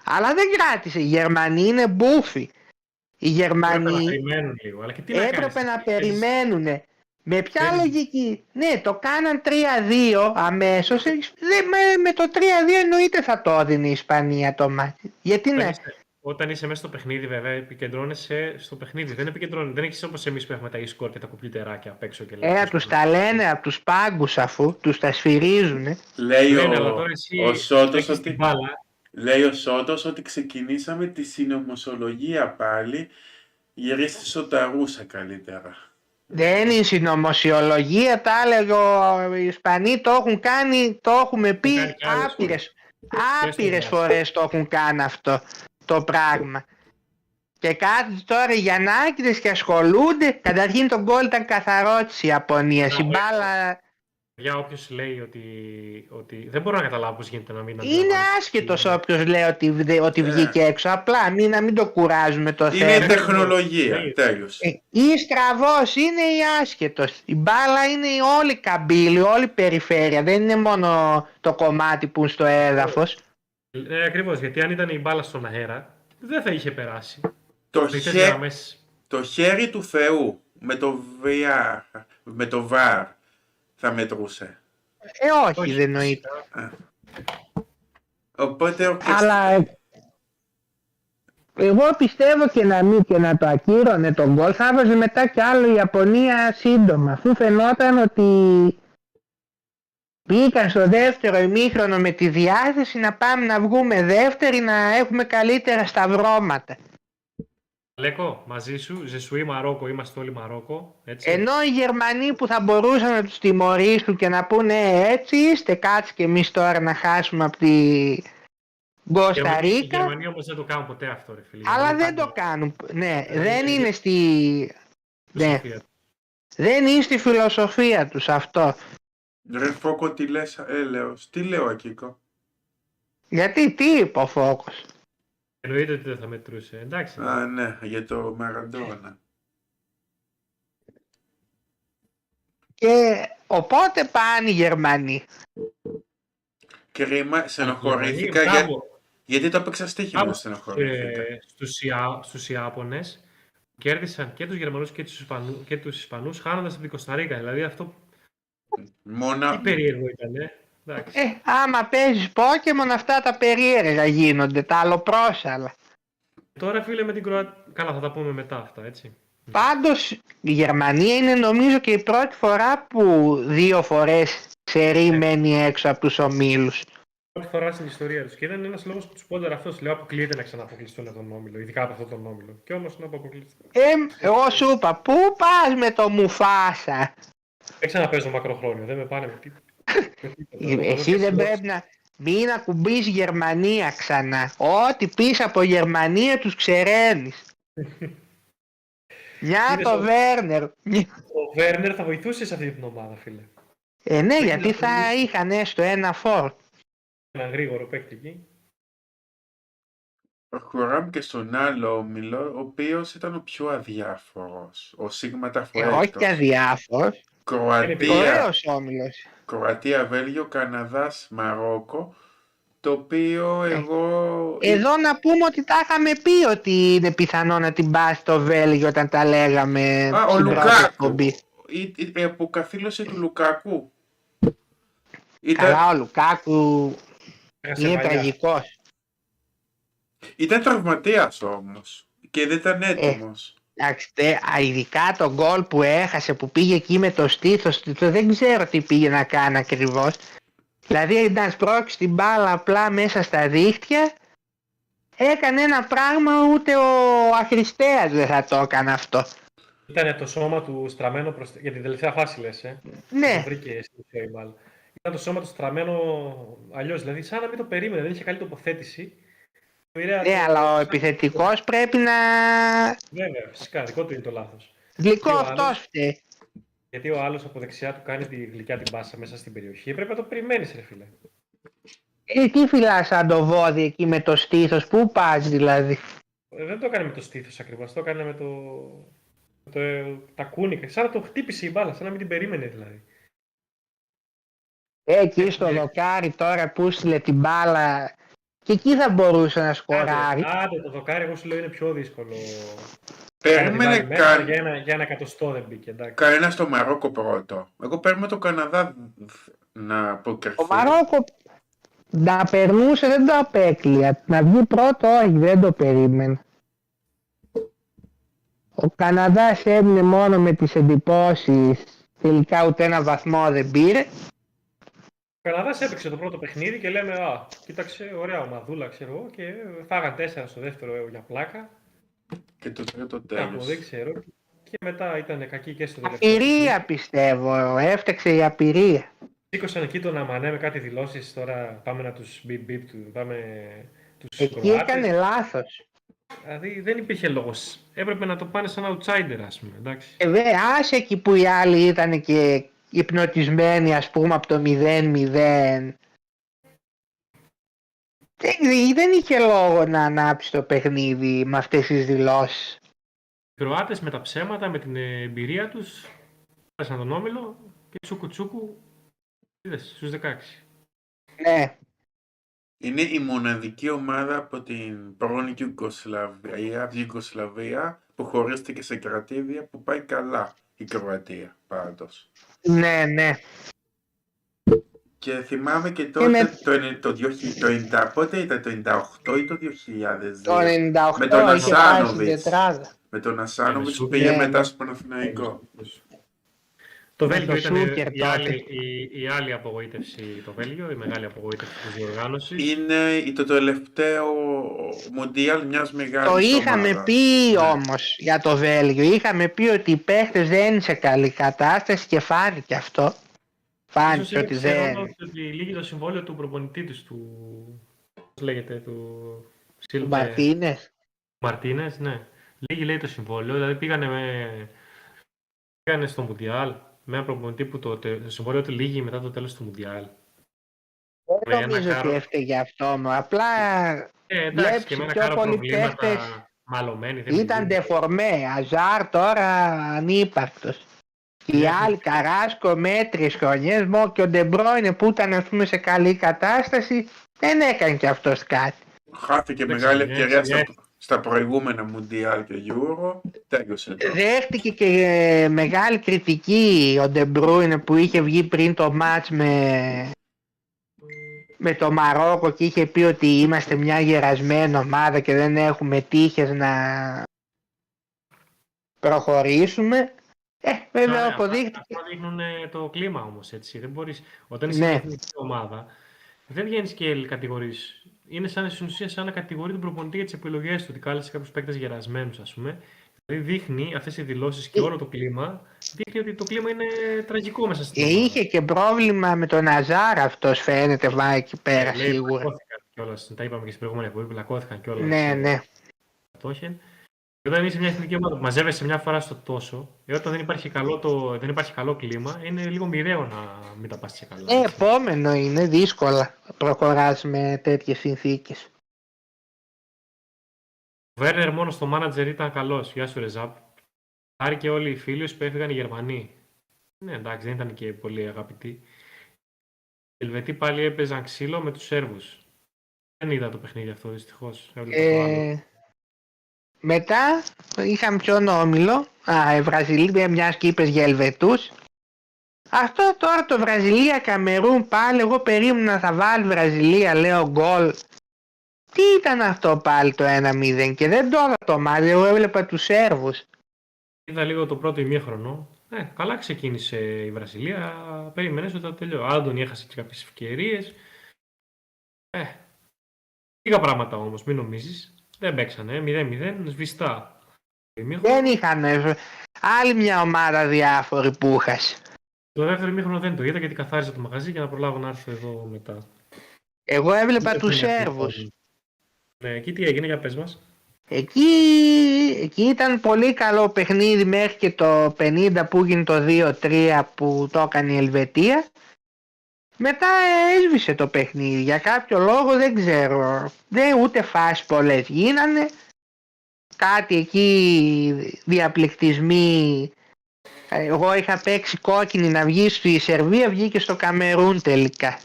Αλλά δεν κράτησε. Οι Γερμανοί είναι μπούφοι. Οι Έπρεπε να Γερμανοί περιμένουν λίγο. Αλλά και τι να έπρεπε κάνεις, να θέλεις- περιμένουν. Με ποια Θέλεις- λογική; Ναι, το κάναν 3-2 αμέσως. Ε, δεν- με, με το 3-2 εννοείται θα το έδινε η Ισπανία το μάτι. Γιατί Όταν ναι. είσαι- Όταν είσαι μέσα στο παιχνίδι, βέβαια, επικεντρώνεσαι στο παιχνίδι. Δεν επικεντρώνεσαι. Δεν έχεις όπως εμείς που έχουμε τα e-score και τα κομπιουτεράκια απ' έξω και Ε, λέμε. τους τα λένε από τους πάγκους αφού, τους τα σφυρίζουνε. Λέει Λένε, ο, αλλά τώρα εσύ ο Σότος έχεις ότι... την μπάλα. Λέει ο Σότος ότι ξεκινήσαμε τη συνωμοσιολογία πάλι. Γυρίστε στο Ταρούσα καλύτερα. Δεν είναι συνωμοσιολογία, τα έλεγε ο- οι Ισπανοί, το έχουν κάνει, το έχουμε πει κάνει και άλλες άπειρες, φορές. άπειρες στο φορές το έχουν κάνει αυτό το πράγμα. Και κάτι τώρα οι Γιαννάκηδες και ασχολούνται, καταρχήν το γκολ ήταν καθαρός της Ιαπωνίας, η Ναι, μπάλα Για όποιος λέει ότι, ότι. Δεν μπορώ να καταλάβω πώς γίνεται να μην είναι αντιλαμβάνεται. άσχετος όποιος λέει ότι, δε- ότι Ε. βγήκε έξω, απλά μην, να μην το κουράζουμε το Είναι θέμα. τεχνολογία, Ναι. τέλος. Ε, Ή στραβός είναι ή άσχετος. Η μπάλα είναι η όλη καμπύλη, όλη η περιφέρεια. Δεν είναι μόνο το κομμάτι που είναι στο έδαφος. Ε, Ακριβώς, γιατί αν ήταν η μπάλα στον αέρα, δεν θα είχε περάσει. Το, Τρίτε χε- γραμμέ. το χέρι του Θεού με το VR, με το VAR θα μετρούσε. Ε, όχι, δεν εννοείται. Οπότε ο Αλλά ε, εγώ πιστεύω και να μην και να το ακύρωνε τον γκολ θα έβαζε μετά κι άλλο η Ιαπωνία σύντομα αφού φαινόταν ότι μπήκαν στο δεύτερο ημίχρονο με τη διάθεση να πάμε να βγούμε δεύτεροι να έχουμε καλύτερα σταυρώματα. Λέκο, μαζί σου, Ζεσουή Μαρόκο, είμαστε όλοι Μαρόκο. Έτσι. Ενώ οι Γερμανοί που θα μπορούσαν να τους τιμωρήσουν και να πούνε «Ε, έτσι είστε, κάτσε και εμείς τώρα να χάσουμε από τη Οι Κώστα Γερμανοί- Οι Ρίκα. Γερμανοί όμως δεν το κάνουν ποτέ αυτό, ρε φίλε. Οι Αλλά Γερμανοί δεν το κάνουν κάνουν. Ναι, Ε, δεν ε, είναι στη... τη Ναι, φιλοσοφία τους. δεν είναι στη φιλοσοφία τους αυτό. Ρε Φόκο, τι λες, έλεος. Τι λέω, Ακίκο; Γιατί, τι είπε ο Φόκος; Εννοείται ότι δεν θα μετρούσε. Εντάξει. Α, ναι, για το Μαραντόνα. Και οπότε πάνε οι Γερμανοί. Κρίμα, στενοχωρήθηκα Γερμανοί, για... μπράβο. γιατί το έπαιξα στοίχημα Μπράβο. στενοχωρήθηκα. Ε, στους, Ιά, στους Ιάπωνες κέρδισαν και τους Γερμανούς και τους, Ισπανού, και τους Ισπανούς χάνοντας την Κωνσταντίνα. Δηλαδή αυτό Μόνα... τι περίεργο ήταν, ε. Εντάξει. Ε, άμα παίζεις Pokemon αυτά τα περίεργα γίνονται, τα αλλοπρόσαλα. Τώρα φίλε με την Κροατία. Καλά, θα τα πούμε μετά αυτά, έτσι. Πάντως η Γερμανία είναι νομίζω και η πρώτη φορά που δύο φορές σε ρί μένει έξω από τους ομίλους. Πρώτη φορά στην ιστορία τους. Και ήταν ένας λόγος που τους πόντερ αυτός. Λέω: Αποκλείεται να ξαναποκλειστούν από τον Όμιλο, ειδικά από αυτόν τον Όμιλο. Και όμως να αποκλειστούν. Ε, εγώ σου είπα, πού πας με το Μουφάσα; Δεν ξαναπαίζω μακροχρόνιο, δεν με πάνε με τίποτα. Με τίποτα. Ε, Εσύ δεν πρέπει να... Μην ακουμπείς Γερμανία ξανά. Ό,τι πεις από Γερμανία τους ξεραίνεις. Μια Είδες το ο- Βέρνερ. Ο Βέρνερ θα βοηθούσε σε αυτή την ομάδα, φίλε. Ε, ναι, Πρέπει γιατί να θα ακουμπήσεις. είχαν έστω ένα φόρ. Ένα γρήγορο παίκτη εκεί. Προχωράμε και στον άλλο όμιλο, ο οποίος ήταν ο πιο αδιάφορος. Ο Σίγμα Ε, όχι Ταφουέτος. Και αδιάφορος. Κροατία, Ωραίος όμιλος. Κροατία, Βέλγιο, Καναδάς, Μαρόκο. Το οποίο Ε, εγώ... Εδώ να πούμε ότι τα είχαμε πει ότι είναι πιθανό να την πάσει το Βέλγιο όταν τα λέγαμε Α, ο στην πρώτη Λουκάκου. εκπομπή. Η, η, η αποκαθήλωση του Λουκάκου. Ήταν, Καλά ο Λουκάκου Έχασε είναι μαλλιά. τραγικός. ήταν τραυματίας όμως. Και δεν Ε, ήταν έτοιμος. Εντάξει, τε- α, ειδικά το γκολ που έχασε που πήγε εκεί με το στήθος του, το δεν ξέρω τι πήγε να κάνει ακριβώς. Δηλαδή να σπρώξει την μπάλα απλά μέσα στα δίχτυα έκανε ένα πράγμα ούτε ο Αχρηστέας δεν θα το έκανε αυτό. Ήταν το σώμα του στραμμένο προς... για την τελευταία φάση, λες, ε. Ναι, Το βρήκε στην ουσία η μπάλα. Ήταν το σώμα του στραμμένο αλλιώς. Δηλαδή, σαν να μην το περίμενε, δεν είχε καλή τοποθέτηση. Ο Ηρέα ναι, το- αλλά ο σαν- επιθετικός πρέπει να... Βέβαια, φυσικά, δικό του είναι το λάθος. Γλυκό Και ο αυτός άλλος- φταίει. Γιατί ο άλλος από δεξιά του κάνει τη γλυκιά την πάσα μέσα στην περιοχή. Πρέπει να το περιμένεις, ρε φίλε. Ε, τι φυλάς σαν το βόδι εκεί με το στήθος, πού πας δηλαδή; Ε, δεν το έκανε με το στήθος ακριβώς. Το έκανε με το. με το ε, τα κούνικα. Σαν να το χτύπησε η μπάλα, σαν να μην την περίμενε δηλαδή. Ε, εκεί στο δοκάρι τώρα που στείλε την μπάλα και εκεί θα μπορούσε να σκοράρει. Άντε, άντε, το δοκάρι, εγώ σου λέω είναι πιο δύσκολο. Περίμενε Κάνει τη βάρη μέσα, κα... για, ένα, για ένα εκατοστό δεν μπήκε, εντάξει. κανένα στο Μαρόκο πρώτο. Εγώ παίρνω το Καναδά να αποκριθεί. Ο Μαρόκο να περνούσε δεν το απέκλεια. Να βγει πρώτο όχι δεν το περίμενε. Ο Καναδάς έμεινε μόνο με τις εντυπώσεις. Τελικά ούτε ένα βαθμό δεν πήρε. Ο Καναδάς έπαιξε το πρώτο παιχνίδι και λέμε, Α, κοίταξε, ωραία ομαδούλα, ξέρω εγώ, και φάγαν τέσσερα στο δεύτερο ε, για πλάκα. Και το τρίτο Κάπου τέλος. δεν ξέρω. Και μετά ήταν κακή και στο τελευταίο. Απειρία πιστεύω. Έφταξε η απειρία. Σήκωσαν εκεί τον Αμανέ με κάτι δηλώσεις. Τώρα πάμε να τους beat beat του. Πάμε τους Εκεί έκανε λάθος. Δηλαδή δεν υπήρχε λόγος. Έπρεπε να το πάνε σαν outsider, ας πούμε. Εντάξει. Ε, δε, άσε εκεί που οι άλλοι ήταν και υπνοτισμένοι ας πούμε από το 0-0. Δεν, δεν είχε λόγο να ανάψει το παιχνίδι με αυτές τις δηλώσεις. Οι Κροάτες με τα ψέματα, με την εμπειρία τους, πέρασαν τον όμιλο και τσούκου τσούκου. Είδες στους 16. Ναι, Είναι η μοναδική ομάδα από την πρώην Ιουγκοσλαβία, Ιουγκοσλαβία που χωρίστηκε σε κρατήδια που πάει καλά η Κροατία πάντως. Ναι, ναι. Και θυμάμαι και τότε με- το, ενε- το, 2000 το 90, πότε ήταν το 98 ή το 2002 Το 98 Με τον είχε πάει στην Ασάνοβιτς. τετράδα. με τον Ασάνοβιτς που Μεσούτη. πήγε Ναι. μετά στο Παναθηναϊκό. Το Με Βέλγιο το ήταν Σούκερ η τότε. άλλη, η, η άλλη απογοήτευση, το Βέλγιο, η μεγάλη απογοήτευση της διοργάνωσης. Είναι το τελευταίο Μοντιάλ μιας μεγάλης Το είχαμε ομάδας. πει Ναι. όμως για το Βέλγιο. Είχαμε πει ότι οι παίχτες δεν είναι σε καλή κατάσταση και φάνηκε αυτό. Ίσως Φάνηκε ότι έπαιξε δεν... ρόλο ότι λύγει το συμβόλαιο του προπονητή της, του... Πώς λέγεται, του... Του Σίλβε Μαρτίνες. Μαρτίνες, ναι. Λίγη λέει το συμβόλαιο, δηλαδή πήγανε, με... πήγανε στο Μουντιάλ με ένα προπονητή που το, τε- το συμβόλαιο του λύγει μετά το τέλος του Μουντιάλ. Με Δεν ένα νομίζω κάρο- ότι έφταιγε αυτό μου. Απλά Ε, εντάξει, Βλέπεις και με ένα πιο κάρο πολλοί προβλήματα παίχτες μαλωμένοι. δεν ήταν μιλούν. ντεφορμέ. Αζάρ τώρα ανύπαρκτος. Και οι Ναι. άλλοι Καράσκο μέτρες χρονιές μόνο και ο Ντεμπρόινε που ήταν ας πούμε σε καλή κατάσταση δεν έκανε και αυτός κάτι. Χάθηκε Εντάξει, μεγάλη ναι, ευκαιρία ναι. στα, στα προηγούμενα Μουντιάλ και Euro. Τέλειωσε εδώ. Δέχτηκε και ε, μεγάλη κριτική ο Ντεμπρούινε που είχε βγει πριν το ματς με, με το Μαρόκο και είχε πει ότι είμαστε μια γερασμένη ομάδα και δεν έχουμε τύχες να προχωρήσουμε. Ε, βέβαια Ωραία, αποδείχτηκε. Αυτά δείχνουν ε, το κλίμα όμως έτσι. Δεν μπορείς, όταν είσαι Ναι. μια εθνική ομάδα, δεν βγαίνεις και κατηγορεί. Είναι σαν στην ουσία σαν να κατηγορεί τον προπονητή για τις επιλογές του. Ότι κάλεσε κάποιους παίκτες γερασμένους, ας πούμε. Δηλαδή δείχνει αυτές οι δηλώσεις και Ε. όλο το κλίμα. Δείχνει ότι το κλίμα είναι τραγικό μέσα στην Και ομάδα. είχε και πρόβλημα με τον Αζάρ αυτός φαίνεται βάει εκεί πέρα Λέει, σίγουρα. πλακώθηκαν κιόλας. Τα είπαμε και στην προηγούμενη εκπομπή. Πλακώθηκαν κιόλας. Ναι, ναι. Και όταν είσαι μια εθνική ομάδα που μαζεύεσαι μια φορά στο τόσο, ε, όταν δεν υπάρχει καλό, το, δεν υπάρχει καλό κλίμα, είναι λίγο μοιραίο να μην τα πας και καλά. Ε, επόμενο είναι δύσκολα προχωράς με τέτοιες συνθήκες. Ο Βέρνερ μόνος στο μάνατζερ ήταν καλός. Γεια σου, Ρεζάπ. Χάρη και όλοι οι φίλοι που έφυγαν οι Γερμανοί. Ναι, εντάξει, δεν ήταν και πολύ αγαπητοί. Οι Ελβετοί πάλι έπαιζαν ξύλο με τους Σέρβους. Δεν είδα το παιχνίδι αυτό, δυστυχώς. Ε, μετά είχαμε ποιον όμιλο; Α, η Βραζιλία, μιας και είπες για Ελβετούς. Αυτό τώρα το Βραζιλία Καμερούν πάλι, εγώ περίμενα θα βάλει Βραζιλία, λέω γκολ. Τι ήταν αυτό πάλι το 1-0 και δεν το είδα το μάτι, εγώ έβλεπα τους Σέρβους. Είδα λίγο το πρώτο ημίχρονο. Ε, καλά ξεκίνησε η Βραζιλία. Περίμενες ότι θα τελειώσει. Ο Άντωνη έχασε και κάποιες ευκαιρίες. Ε, λίγα πράγματα όμως, μην νομίζεις. Δεν παίξανε. 0-0, σβηστά. Ημίχρονο. Δεν είχαν ε, άλλη μια ομάδα διάφορη που είχες. Το δεύτερο ημίχρονο δεν το είδα γιατί καθάρισα το μαγαζί για να προλάβω να έρθω εδώ μετά. Εγώ έβλεπα Δεν τους είναι αυτό Σέρβους. το- Ναι, εκεί τι έγινε για πες μας. Εκεί, εκεί ήταν πολύ καλό παιχνίδι μέχρι και το 50 που έγινε το 2-3 που το έκανε η Ελβετία. Μετά ε, έσβησε το παιχνίδι. Για κάποιο λόγο δεν ξέρω. Δεν ούτε φάσει πολλές γίνανε. Κάτι εκεί διαπληκτισμοί. Ε, Εγώ είχα παίξει κόκκινη να βγει στη Σερβία, βγήκε στο Καμερούν τελικά.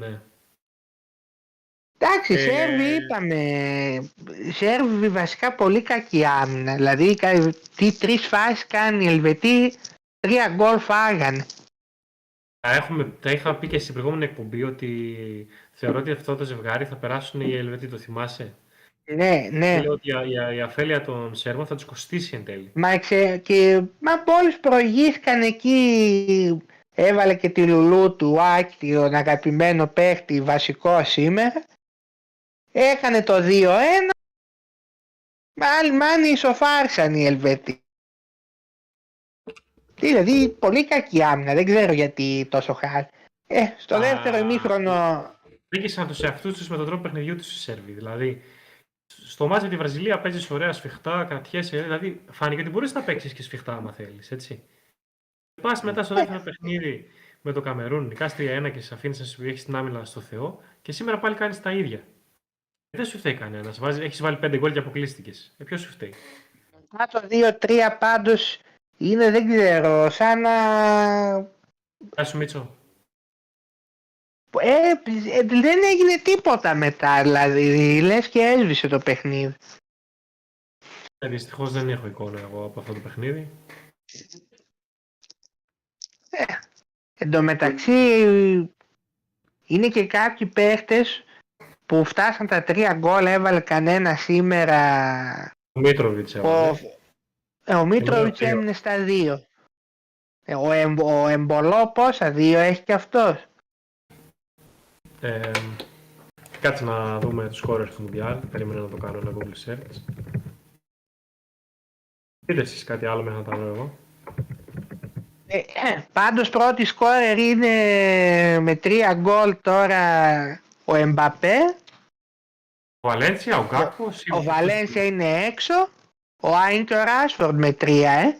Ναι. Εντάξει, οι Ε, Σέρβοι είπαμε. οι Σέρβοι βασικά πολύ κακή άμυνα. Δηλαδή, κα- τι τρεις φάσεις κάνει οι Ελβετοί, τρία γκολ φάγανε. Τα, έχουμε, τα είχα πει και στην προηγούμενη εκπομπή ότι θεωρώ ότι αυτό το ζευγάρι θα περάσουν οι Ελβετοί, το θυμάσαι; Ναι, ναι. Λέω ότι η, η, η αφέλεια των Σέρβων θα τους κοστίσει εν τέλει. Μα, εξε, και, μα μόλις προηγήθηκαν εκεί, έβαλε και τη λουλού του Άκη, τον αγαπημένο παίχτη βασικό σήμερα. Έκανε το 2-1. Μάλλον μάνι ισοφάρισαν οι Ελβετοί. Δηλαδή πολύ κακή άμυνα, δεν ξέρω γιατί τόσο χάρη. Ε, στο Α. δεύτερο ημίχρονο Πήγησαν τους εαυτούς τους με τον τρόπο παιχνιδιού τους οι Σέρβοι. Δηλαδή, στο μάτι με τη Βραζιλία παίζεις ωραία σφιχτά, κρατιέσαι. Δηλαδή, φάνηκε ότι μπορείς να παίξεις και σφιχτά άμα θέλεις, έτσι. Πας μετά στο δεύτερο παιχνίδι με το Καμερούν, νικάς 3-1 και σε αφήνεις να σου έχεις την άμυνα στο Θεό και σήμερα πάλι κάνεις τα ίδια. Δεν σου φταίει κανένας. Έχεις βάλει 5 γκολ και αποκλείστηκες. Ε, ποιος σου φταίει; Α, το 2-3 πάντως είναι δεν ξέρω σαν να Γεια σου Μίτσο. Ε, ε, δεν έγινε τίποτα μετά, δηλαδή λες και έσβησε το παιχνίδι. Ε, Δυστυχώς δεν έχω εικόνα εγώ από αυτό το παιχνίδι. Εν τω μεταξύ είναι και κάποιοι παίχτες που φτάσαν τα τρία γκολ, έβαλε κανένα σήμερα. Ο Μίτροβιτ. Ο, ε, ο Μίτροβιτς δύο. έμεινε στα δύο. Ε, Ο, εμ, ο Εμπολό πόσα, δύο έχει και αυτός. Ε, κάτσε να δούμε τους σκόρες του Mundial. Περίμενα να το κάνω ένα Google search. Πείτε εσείς κάτι άλλο μέχρι να τα δω εγώ; Ε, ε, πάντως πρώτη σκόρερ είναι με τρία γκολ τώρα ο Εμπαπέ. Ο Βαλένσια, ο Γκάκπο. Ο Βαλένσια είναι έξω. Ο Άιν και ο Ράσφορντ με τρία, ε.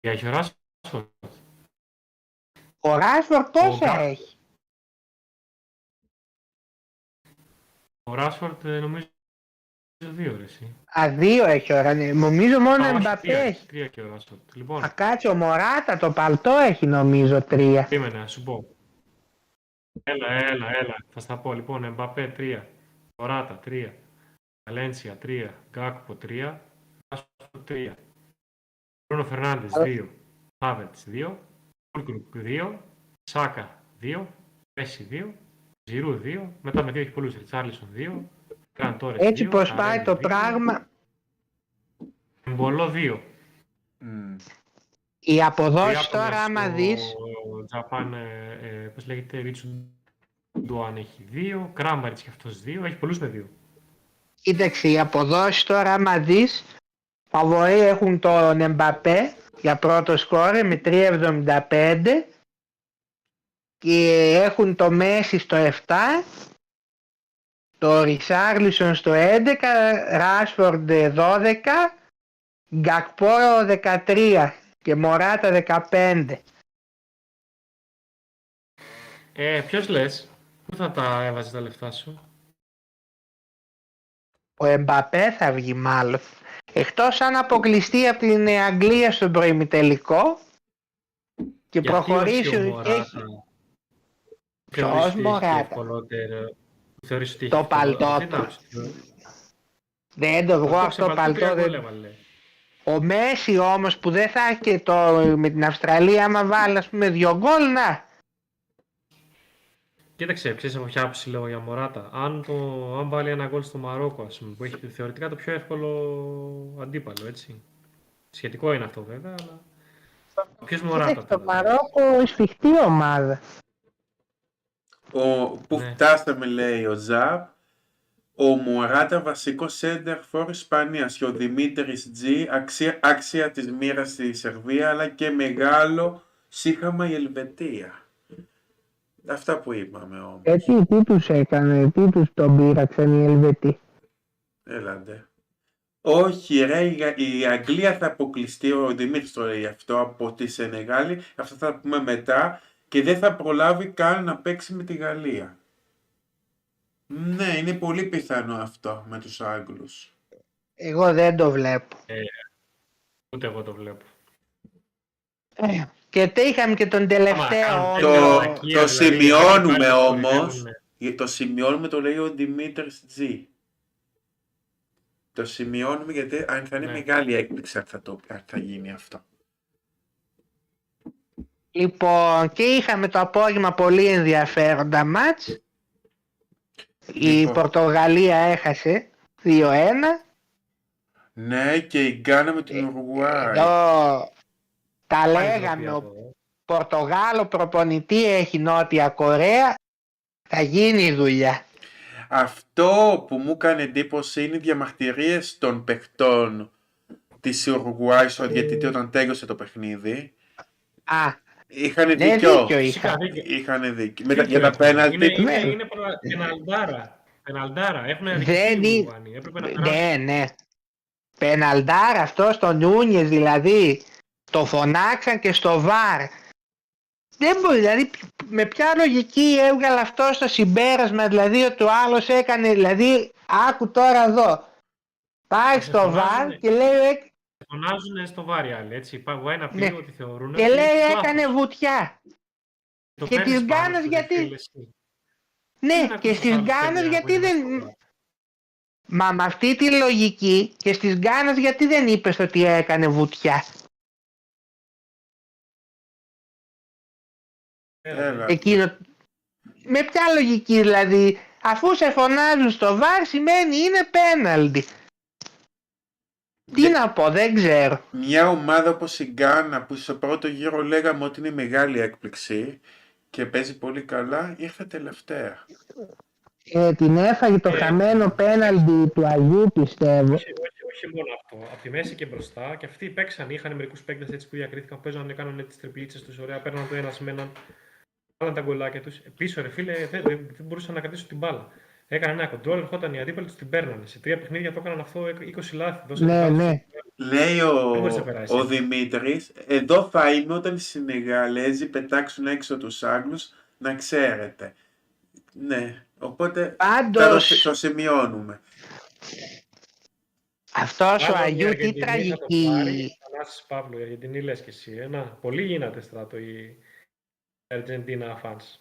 Για έχει ο Ράσφορντ. Ο Ράσφορντ πόσα Γκά- έχει; Ο Ράσφορντ ε, νομίζω δύο ρε εσύ. Α, δύο έχει ο Ράσφορντ. Νομίζω μόνο Α, ο όχι, Εμπαπέ τρία, έχει. τρία και ο Ράσφορντ. Λοιπόν, Α, κάτσε ο Μωράτα το παλτό έχει νομίζω τρία. περίμενε να σου πω. Έλα, έλα, έλα. Θα στα πω. Λοιπόν, Εμπαπέ 3. Οράτα 3. Βαλένσια 3. Γκάκπο 3. Ράσφορντ 3. Μπρούνο Φερνάντες 2. Χάβερτς 2. Φούλκρουκ 2. Σάκα 2. Μέση 2. Ζηρού 2. Μετά με 2 έχει πολλούς. Ριτσάρλισον 2. Κραν Τόρες 2. Έτσι πως πάει Ταρέλι το 2, πράγμα, Εμπολό 2. Μμ. οι αποδόσεις Ιάπωνας, τώρα άμα ο- δεις, Ο Τζαπάν, ε, ε, πώς λέγεται, Ρίτσου Ντουάν έχει 2. Κράμπαριτς και αυτός 2. Έχει πολλούς με 2. Κοίταξε οι αποδόσεις τώρα άμα δεις, φαβοροί έχουν τον Εμπαπέ για πρώτο σκόρε με 3,75 και έχουν το Μέση στο 7 το Ρισάρλισον στο 11 Ράσφορντ 12 Γκακπό 13 και Μωράτα 15 Ε, ποιος λες, πού θα τα έβαζες τα λεφτά σου; Ο Εμπαπέ θα βγει μάλλον εκτός αν αποκλειστεί από την Αγγλία στον προημιτελικό και Γιατί προχωρήσει όχι ο έχει Μωράτα. Ποιος Θεωρείς ότι έχει Μωράτα; ευκολότερο- θεωρείς ότι έχει Το ευκολότερο- παλτό δεν του. άκουσα. δεν το βγω Αυτό αυτό σε παλτό τρία δεν... γκολ έβαλε. Ο Μέση όμως που δεν θα έχει και το, με την Αυστραλία άμα βάλει ας πούμε δυο γκολ να Κοίταξε, ξέρεις από ποια άποψη λέω για Μωράτα. Αν, το, αν βάλει ένα γκολ στο Μαρόκο, ας πούμε, που έχει θεωρητικά το πιο εύκολο αντίπαλο, έτσι. Σχετικό είναι αυτό βέβαια, αλλά... Ποιος Μωράτα Κοίταξε, το τώρα. Μαρόκο σφιχτή ομάδα Ο, που Ναι. φτάσαμε λέει ο Ζαπ, ο Μωράτα βασικό center for Ισπανίας και ο Δημήτρης Τζι αξία, άξια της μοίρας στη Σερβία αλλά και μεγάλο σύγχαμα η Ελβετία. Αυτά που είπαμε όμως. έτσι τι τους έκανε, τι τους τον πείραξαν οι Ελβετοί; Έλατε. Όχι ρε, η, Γα- η Αγγλία θα αποκλειστεί, ο Δημήτρης το λέει αυτό, από τη Σενεγάλη, αυτό θα πούμε μετά, και δεν θα προλάβει καν να παίξει με τη Γαλλία. Ναι, είναι πολύ πιθανό αυτό με τους Άγγλους. εγώ δεν το βλέπω Ούτε εγώ το βλέπω. Ε, και τε είχαμε και τον τελευταίο Άμα Το- κάνουν όμιλο. τέτοια το βλακεία, δηλαδή, σημειώνουμε πάλι το όμως. κορυδεύουνε. Το σημειώνουμε, το λέει ο Δημήτρης Τζι. Το σημειώνουμε γιατί αν θα είναι Ναι. μεγάλη έκπληξη αν θα, το, αν θα γίνει αυτό. Λοιπόν, και είχαμε το απόγευμα πολύ ενδιαφέροντα μάτς. Η Λοιπόν. Πορτογαλία έχασε 2-1. Ναι, και η Γκάνα με την Ουρουγουάη. Εδώ τα Πάλι λέγαμε, τροπή ο αυτό. Πορτογάλο προπονητή έχει Νότια Κορέα. Θα γίνει η δουλειά. Αυτό που μου έκανε εντύπωση είναι οι διαμαρτυρίες των παιχτών της Ουρουγουάη στο διαιτητή όταν τέλειωσε το παιχνίδι. Α, Είχαν ναι, δίκιο. δίκιο είχα. Είχα δίκιο. Είχαν δίκιο. Με τα- Δίκιο για τα έχουν. πέναλτι. Είναι, είναι, Ναι. είναι πενα- πεναλντάρα. Πεναλντάρα. Έχουν Δεν αδικηθεί οι είναι- Ουρουγουάνοι. Έπρεπε να περάσουν. Ναι, ναι. Πεναλντάρ αυτό στο Νούνιες δηλαδή. Το φωνάξαν και στο βαρ. Δεν μπορεί, δηλαδή με ποια λογική έβγαλε αυτό στο συμπέρασμα, δηλαδή ότι ο άλλος έκανε, δηλαδή άκου τώρα εδώ. Πάει στο φωνάζουνε. βαρ και λέει, «Ε, Φωνάζουν στο βάρη άλλοι, έτσι. Πάει να πει Ναι. ότι θεωρούν. και ότι λέει είναι έκανε λάθος. βουτιά. Το και παίρνεις τις πάνω Γκάνας σου, γιατί- δεν θέλεις. Ναι, Δεν και ακούς στις άλλους Γκάνες παιδιά γιατί που είναι δεν... μέσα. Μα με αυτή τη λογική και στις Γκάνες γιατί δεν είπες ότι έκανε βουτιά. Έλα. Εκείνο... Με ποια λογική δηλαδή, αφού σε φωνάζουν στο βαρ σημαίνει είναι πέναλτι. Τι να πω, δεν ξέρω. Μια ομάδα όπως η Γκάνα που στο πρώτο γύρο λέγαμε ότι είναι μεγάλη έκπληξη και παίζει πολύ καλά, ήρθε τελευταία. Ε, την έφαγε το Ε. χαμένο πέναλτι του Αγίου, πιστεύω. Όχι, όχι, όχι μόνο αυτό. Από τη μέση και μπροστά και αυτοί παίξαν. Είχαν μερικούς παίκτες έτσι που διακρίθηκαν, παίζανε, κάνανε τις τριπλίτσε τους ωραία, παίρναν το ένας με έναν. Βάλαν τα γκολάκια τους. Πίσω, ρε φίλε, δεν, δεν, δεν μπορούσαν να κρατήσουν την μπάλα. Έκανε ένα κοντρόλ, ερχόταν οι αντίπαλοι τους την παίρνανε. Σε τρία παιχνίδια το έκαναν αυτό 20 λάθη. δώσανε Ναι, λάθη. ναι. Λέει ο, Δεν μπορείς να περάσεις. ο Δημήτρης, εδώ θα είμαι όταν οι Συνεγαλέζοι πετάξουν έξω τους Άγγλους, να ξέρετε. Ναι, οπότε θα το, Πάντως, το σημειώνουμε. αυτός ο Μάλλον η Αγίου τι Αργεντινή θα το τραγική... πάρει. Θανάσης Παύλο, η Αργεντινή λες και εσύ. Ένα, πολύ γίνεται στράτο η Αργεντίνα fans.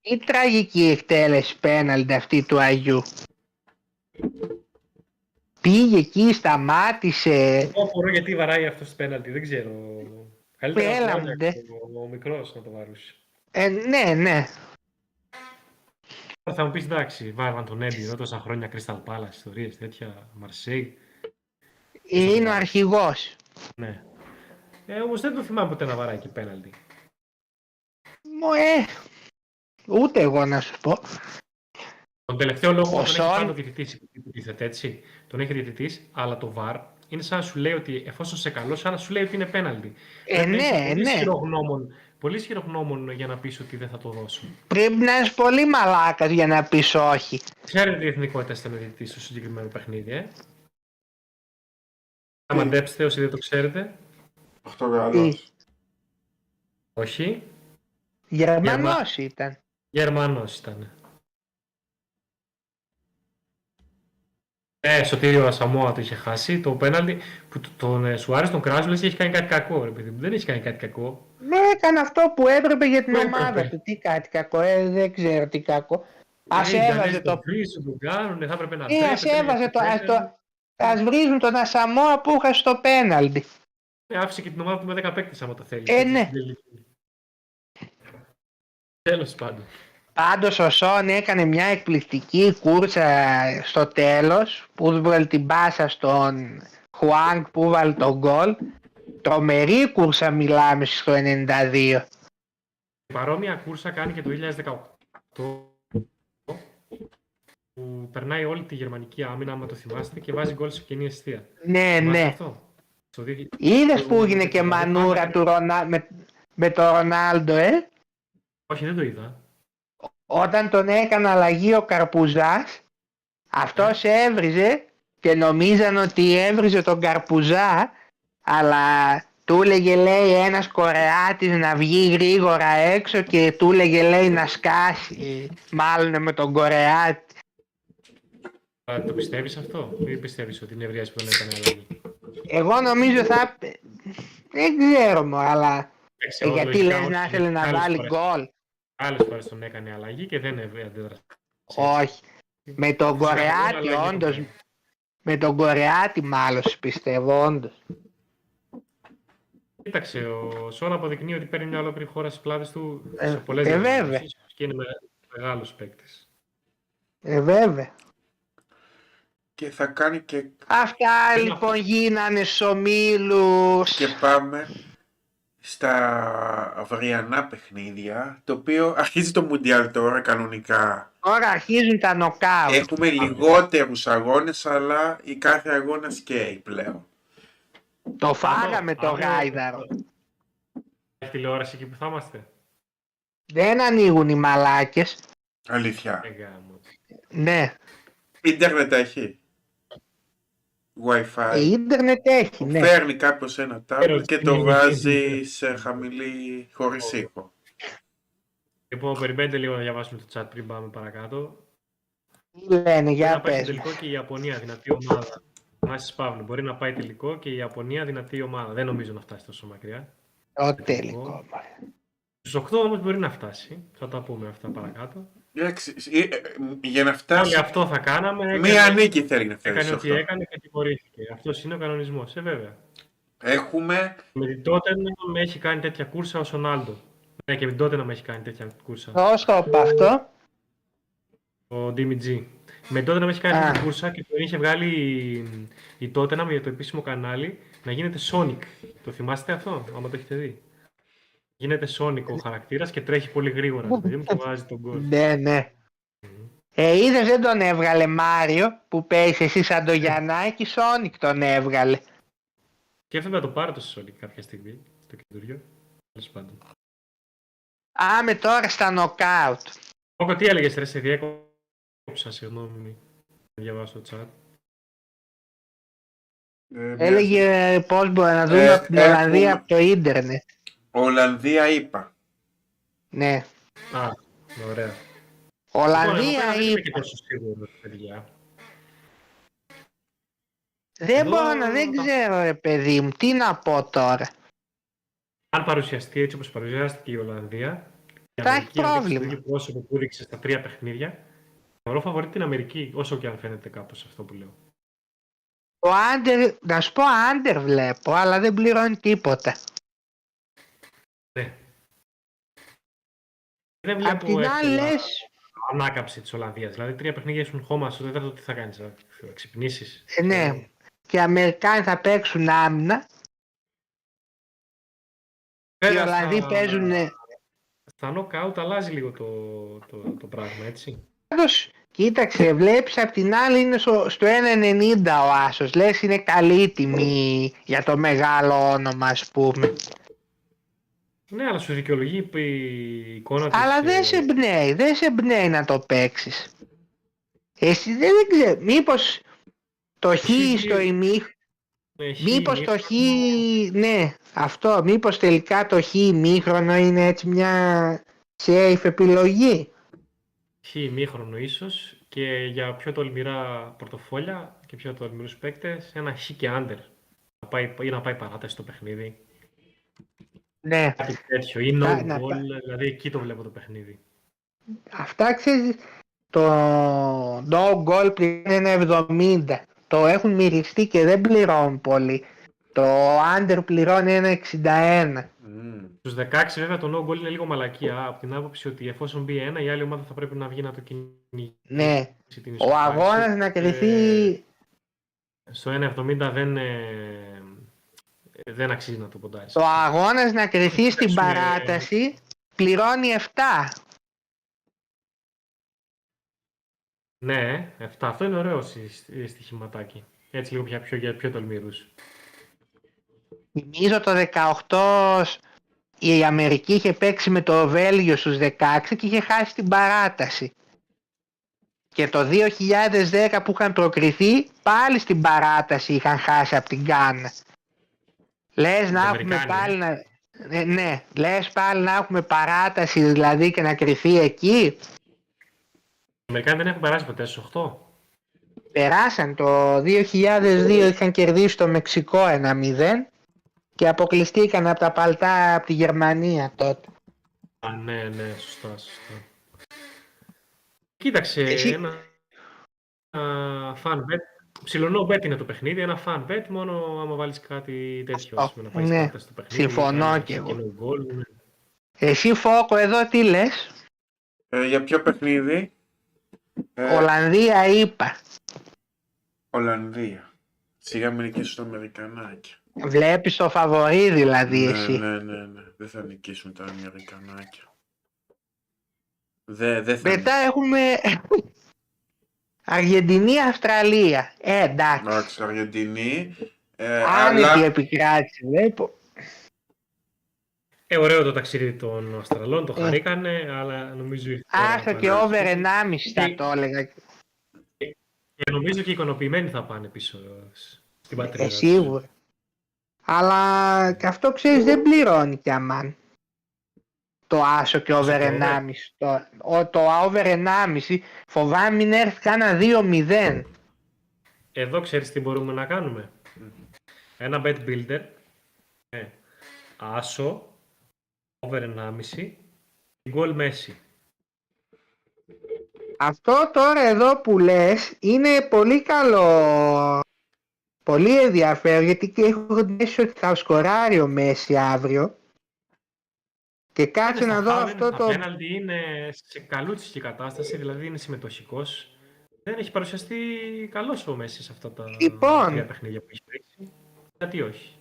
Τι τραγική εκτέλεση πέναλτι αυτή του Αγίου. Πήγε εκεί, σταμάτησε. Εγώ απορώ γιατί βαράει αυτός το πέναλτι, δεν ξέρω. Καλύτερα Έλα, να μου, το ο, ο μικρός να το βαρούσε. Ε, ναι, ναι. Τώρα θα μου πεις εντάξει, βάλαν τον Έντι εδώ τόσα χρόνια Crystal Palace, ιστορίες τέτοια, Μαρσέη. Είναι ο αρχηγός. Ναι. Ε, όμως δεν το θυμάμαι ποτέ να βαράει και πέναλτι. Μου, ε, ούτε εγώ να σου πω. Τον τελευταίο λόγο Ο τον έχεις Σον- κάνει ο διαιτητής, υποτίθεται έτσι. Τον έχει διαιτητής, αλλά το VAR είναι σαν να σου λέει ότι εφόσον σε καλό, σαν να σου λέει ότι είναι πέναλτι. Ε, Πρέπει να είσαι ναι, πολύ ναι. ισχυρογνώμων- Πολύ ισχυρογνώμων για να πεις ότι δεν θα το δώσω. Πρέπει να είσαι πολύ μαλάκας για να πεις όχι. Ξέρετε τι εθνικότητα ήταν ο διαιτητής στο συγκεκριμένο παιχνίδι, ε; Θα μαντέψετε όσοι δεν το ξέρετε. Πορτογαλός. Όχι. Γερμανός ήταν. Γερμανός ήταν. Ε, Σωτήριο Ασαμόα το είχε χάσει. Το πέναλτι που το- τον ε, Σουάρες τον κράζουν λες και έχει κάνει κάτι κακό. Ρε, παιδί μου. Δεν έχει κάνει κάτι κακό. Ναι, έκανε αυτό που έπρεπε για την Που ομάδα έπρεπε. του. Τι κάτι κακό, ε, δεν ξέρω τι κακό. Ας Ε, οι έβαζε Ιταλοί το... τον βρίζουν, τον κάνουν, θα έπρεπε να Ε, ας τρέπεται, έβαζε το... Ας, έπρεπε. το... ας βρίζουν τον Ασαμόα που είχα στο πέναλτι. Ε, άφησε και την ομάδα του με 10 παίκτες άμα το θέλεις. Ε, ναι. Τέλος πάντων. Πάντως ο Σόν έκανε μια εκπληκτική κούρσα στο τέλος που βγάλε την πάσα στον Χουάνγκ που βάλει τον γκολ. Τρομερή κούρσα μιλάμε στο 92. Παρόμοια κούρσα κάνει και το 2018 που περνάει όλη τη γερμανική άμυνα, άμα το θυμάστε, και βάζει γκολ σε κοινή αιστεία. Ναι, Θυμάστε ναι. Αυτό; Στο 2000 Είδες που έγινε και μανούρα του Ρονα... με... με τον Ρονάλντο, ε; Όχι, δεν το είδα. Όταν τον έκανε αλλαγή ο Καρπουζάς, αυτός έβριζε και νομίζαν ότι έβριζε τον Καρπουζά, αλλά του έλεγε λέει ένας Κορεάτης να βγει γρήγορα έξω και του έλεγε λέει να σκάσει μάλλον με τον Κορεάτη. Α, το πιστεύεις αυτό; Ή πιστεύεις ότι είναι ευριάς που δεν έκανε αλλαγή; Εγώ νομίζω θα... Δεν ξέρω μου, αλλά Εντάξει, ε, εγώ γιατί λογικά λες όχι. να ήθελε να Άλλες βάλει φορές- γκολ; Άλλες φορές τον έκανε αλλαγή και δεν έβγαινε αντίδραση. Όχι. Με τον Φυσικά, Κορεάτη αλλαγή το όντως. κάνει. Με τον Κορεάτη μάλλον πιστεύω όντως. Κοίταξε, ο Σόν αποδεικνύει ότι παίρνει μια ολόκληρη χώρα στις πλάτες του Ε, σε πολλές ε, διοργανώσεις βέβαια. και είναι με, μεγάλος παίκτης. Ε, βέβαια. Και θα κάνει και, Αυτά Ένα λοιπόν γίνανε στους ομίλους. και πάμε στα αυριανά παιχνίδια, το οποίο αρχίζει το Μουντιάλ τώρα κανονικά. Τώρα αρχίζουν τα νοκάουτ. Έχουμε λιγότερους αγώνες, αλλά η κάθε αγώνας καίει πλέον. Το φάγαμε Αύριο- το αύριο- γάιδαρο. Έχει τηλεόραση εκεί που θα είμαστε. Δεν ανοίγουν οι μαλάκες. Αλήθεια. Ε, γάμος. Ναι. Ίντερνετ έχει. Wi-Fi. Ε, ίντερνετ έχει, ναι. Φέρνει κάποιος ένα τάμπλετ και το είναι- βάζει σε χαμηλή χωρίς ήχο. Λοιπόν, περιμένετε λίγο να διαβάσουμε το chat πριν πάμε παρακάτω. Τι λένε, Μπορεί για να πάει πες. τελικό και η Ιαπωνία δυνατή ομάδα. Μάσης Παύλου, μπορεί να πάει τελικό και η Ιαπωνία δυνατή ομάδα. Δεν νομίζω να φτάσει τόσο μακριά. Το τελικό. μωρέ. Στους 8 όμως μπορεί να φτάσει. Θα τα πούμε αυτά παρακάτω. Εντάξει, ε, ε, Για να Όλοι φτάσει, αυτό θα κάναμε. μία έκανε- νίκη θέλει να φέρει Έκανε σε ό,τι αυτό. έκανε και τιμωρήθηκε. Αυτός είναι ο κανονισμός. Ε, βέβαια. Έχουμε Με την τότε να με έχει κάνει τέτοια κούρσα ο Σονάλντο. Ναι, και με την Τότεναμ έχει κάνει τέτοια κούρσα Πώς το είπα αυτό. ο Ντίμι Τζι. Με Τότεναμ έχει κάνει Α. αυτή την κούρσα και τον είχε βγάλει η- η Tottenham για το επίσημο κανάλι να γίνεται Sonic. Το θυμάστε αυτό, άμα το έχετε δει; Γίνεται Sonic ο χαρακτήρας και τρέχει πολύ γρήγορα. ρε παιδί μου, και βάζει τον γκολ. Ναι, ναι. Ε, είδες δεν τον έβγαλε Μάριο που παίζει εσύ σαν το Γιαννάκη, Σόνικ τον έβγαλε. Σκέφτομαι να το πάρω το Sonic κάποια στιγμή, το καινούριο. Τέλος πάντων. Άμε τώρα στα νοκάουτ. Όκο, τι έλεγες ρε, σε διέκοψα, συγγνώμη. Να διαβάσω το chat. Ε, μια- Έλεγε πώς μπορεί να δούμε Ε, από την Ολλανδία έχουμε- από το ίντερνετ. Ολλανδία είπα. Ναι. Α, ωραία. Ολλανδία Λοιπόν, εγώ δεν είμαι είπε. και τόσο σίγουρος, παιδιά. Δεν Εδώ μπορώ να δεν τα- ξέρω ρε παιδί μου. Τι να πω τώρα. Αν παρουσιαστεί έτσι όπως παρουσιάστηκε η Ολλανδία, η Θα έχει Αμερική αν δείξει πρόβλημα. Το ίδιο πρόσωπο που έδειξε στα τρία παιχνίδια, θεωρώ φαβορεί την Αμερική, όσο και αν φαίνεται κάπως αυτό που λέω. Το άντερ, να σου πω άντερ βλέπω, αλλά δεν πληρώνει τίποτα. Ναι. Δεν Απ' βλέπω την άλλη εύκολα λες, ανάκαμψη της Ολλανδίας. Δηλαδή τρία παιχνίδια ήσουν χώμα, στο τέταρτο τι θα κάνεις, θα θα ξυπνήσεις. ε, ναι, και οι Αμερικάνοι θα παίξουν άμυνα, οι Βέβαια, Ολλανδοί στα- παίζουν Στα knockout αλλάζει λίγο το, το, το πράγμα, έτσι. Πάντως, κοίταξε, βλέπεις απ' την άλλη είναι στο, στο 1,90 ο Άσος. Λες είναι καλή τιμή για το μεγάλο όνομα ας πούμε. Ναι, αλλά σου δικαιολογεί η εικόνα της... Αλλά δεν ε, σε εμπνέει, δεν σε εμπνέει να το παίξεις. Εσύ δεν, δεν ξέρω, μήπως το χ Εσύ στο τι- ημίχ, ε, χ, μήπως το χ, ημίχρονο. ναι, αυτό, μήπως τελικά το χ ημίχρονο είναι έτσι μια safe επιλογή. Χ ημίχρονο ίσως και για πιο τολμηρά πορτοφόλια και πιο τολμηρούς παίκτες ένα χ και under. Να πάει, ή να πάει παράταση στο παιχνίδι. Ναι, Κάτι τέτοιο. Ή Να- no να goal, πά- δηλαδή εκεί το βλέπω το παιχνίδι. Αυτά ξέρεις, το no goal πληρώνει 1,70. Το έχουν μυριστεί και δεν πληρώνουν πολύ. Το under πληρώνει 1,61. Μμμ. Στους 16 βέβαια το no goal είναι λίγο μαλακία από την άποψη ότι εφόσον μπει ένα η άλλη ομάδα θα πρέπει να βγει να το κυνηγήσει Ναι, την ο ισοφάριση. αγώνας να κρυθεί... Στο 1,70 δεν, ε, δεν αξίζει να το ποντάρεις. Το αγώνας να κρυθεί στην παίξουμε- παράταση πληρώνει 7. Ναι, 7. Αυτό είναι ωραίο στι- στοιχηματάκι. Έτσι λίγο πια πιο, για πιο τολμηρούς. Θυμίζω το 18 η Αμερική είχε παίξει με το Βέλγιο στους 16 και είχε χάσει την παράταση. Και το 2010 που είχαν προκριθεί πάλι στην παράταση είχαν χάσει από την Γκάνα. Λες να Οι έχουμε Αμερικάνοι, πάλι να... Ναι, ναι, λες πάλι να έχουμε παράταση δηλαδή και να κρυθεί εκεί; Οι Αμερικάνοι δεν έχουν περάσει ποτέ στους 8. Περάσαν το 2002 είχαν κερδίσει το Μεξικό 1-0 και αποκλειστήκαν από τα παλτά από τη Γερμανία τότε. Α, ναι, ναι, σωστά, σωστά. Κοίταξε, Εσύ- ένα α, fan bet. Ψιλονό bet είναι το παιχνίδι, ένα fan bet μόνο άμα βάλεις κάτι τέτοιο, ας πούμε, να πάει ναι. ναι. στο παιχνίδι. Συμφωνώ κάνεις κι εγώ. κοινό γκολ, ναι. Εσύ Φόκο εδώ τι λες, Ε, για ποιο παιχνίδι; Ε, Ολλανδία είπα. Ολλανδία. Σιγά μην νικήσουν τα Αμερικανάκια. Βλέπεις το φαβορί δηλαδή ναι, εσύ. ναι, ναι, ναι. Δεν θα νικήσουν τα Αμερικανάκια. Δε, δεν θα Μετά έχουμε Αργεντινή-Αυστραλία. Ε, εντάξει. Εντάξει, Αργεντινή. Ε, Άνετη αλλά επικράτηση βλέπω. Ε, ωραίο το ταξίδι των Αυστραλών, το Ε. χαρήκανε, αλλά νομίζω ήρθε η ώρα Άχα να και πάνε. over 1,5 θα το έλεγα. Και νομίζω και οι ικανοποιημένοι θα πάνε πίσω στην πατρίδα Ε, τους. σίγουρα. Αλλά και αυτό ξέρεις δεν πληρώνει και αμάν. Το άσο και over το over. 1,5. Το, ο, το over 1,5 φοβάμαι μην έρθει κάνα 2-0. Εδώ ξέρεις τι μπορούμε να κάνουμε. Ένα bet builder. Ε, άσο. Over 1,5. Γκολ Messi. Αυτό τώρα εδώ που λες είναι πολύ καλό. Πολύ ενδιαφέρον γιατί και έχω γνωρίσει ότι θα σκοράρει ο Μέση αύριο. Και κάτσε να δω αυτό το... Το πέναλτι είναι σε καλούτσικη κατάσταση, δηλαδή είναι συμμετοχικός. Δεν έχει παρουσιαστεί καλός ο Μέσης σε αυτά τα Λοιπόν. τρία παιχνίδια που έχει παίξει. Γιατί όχι.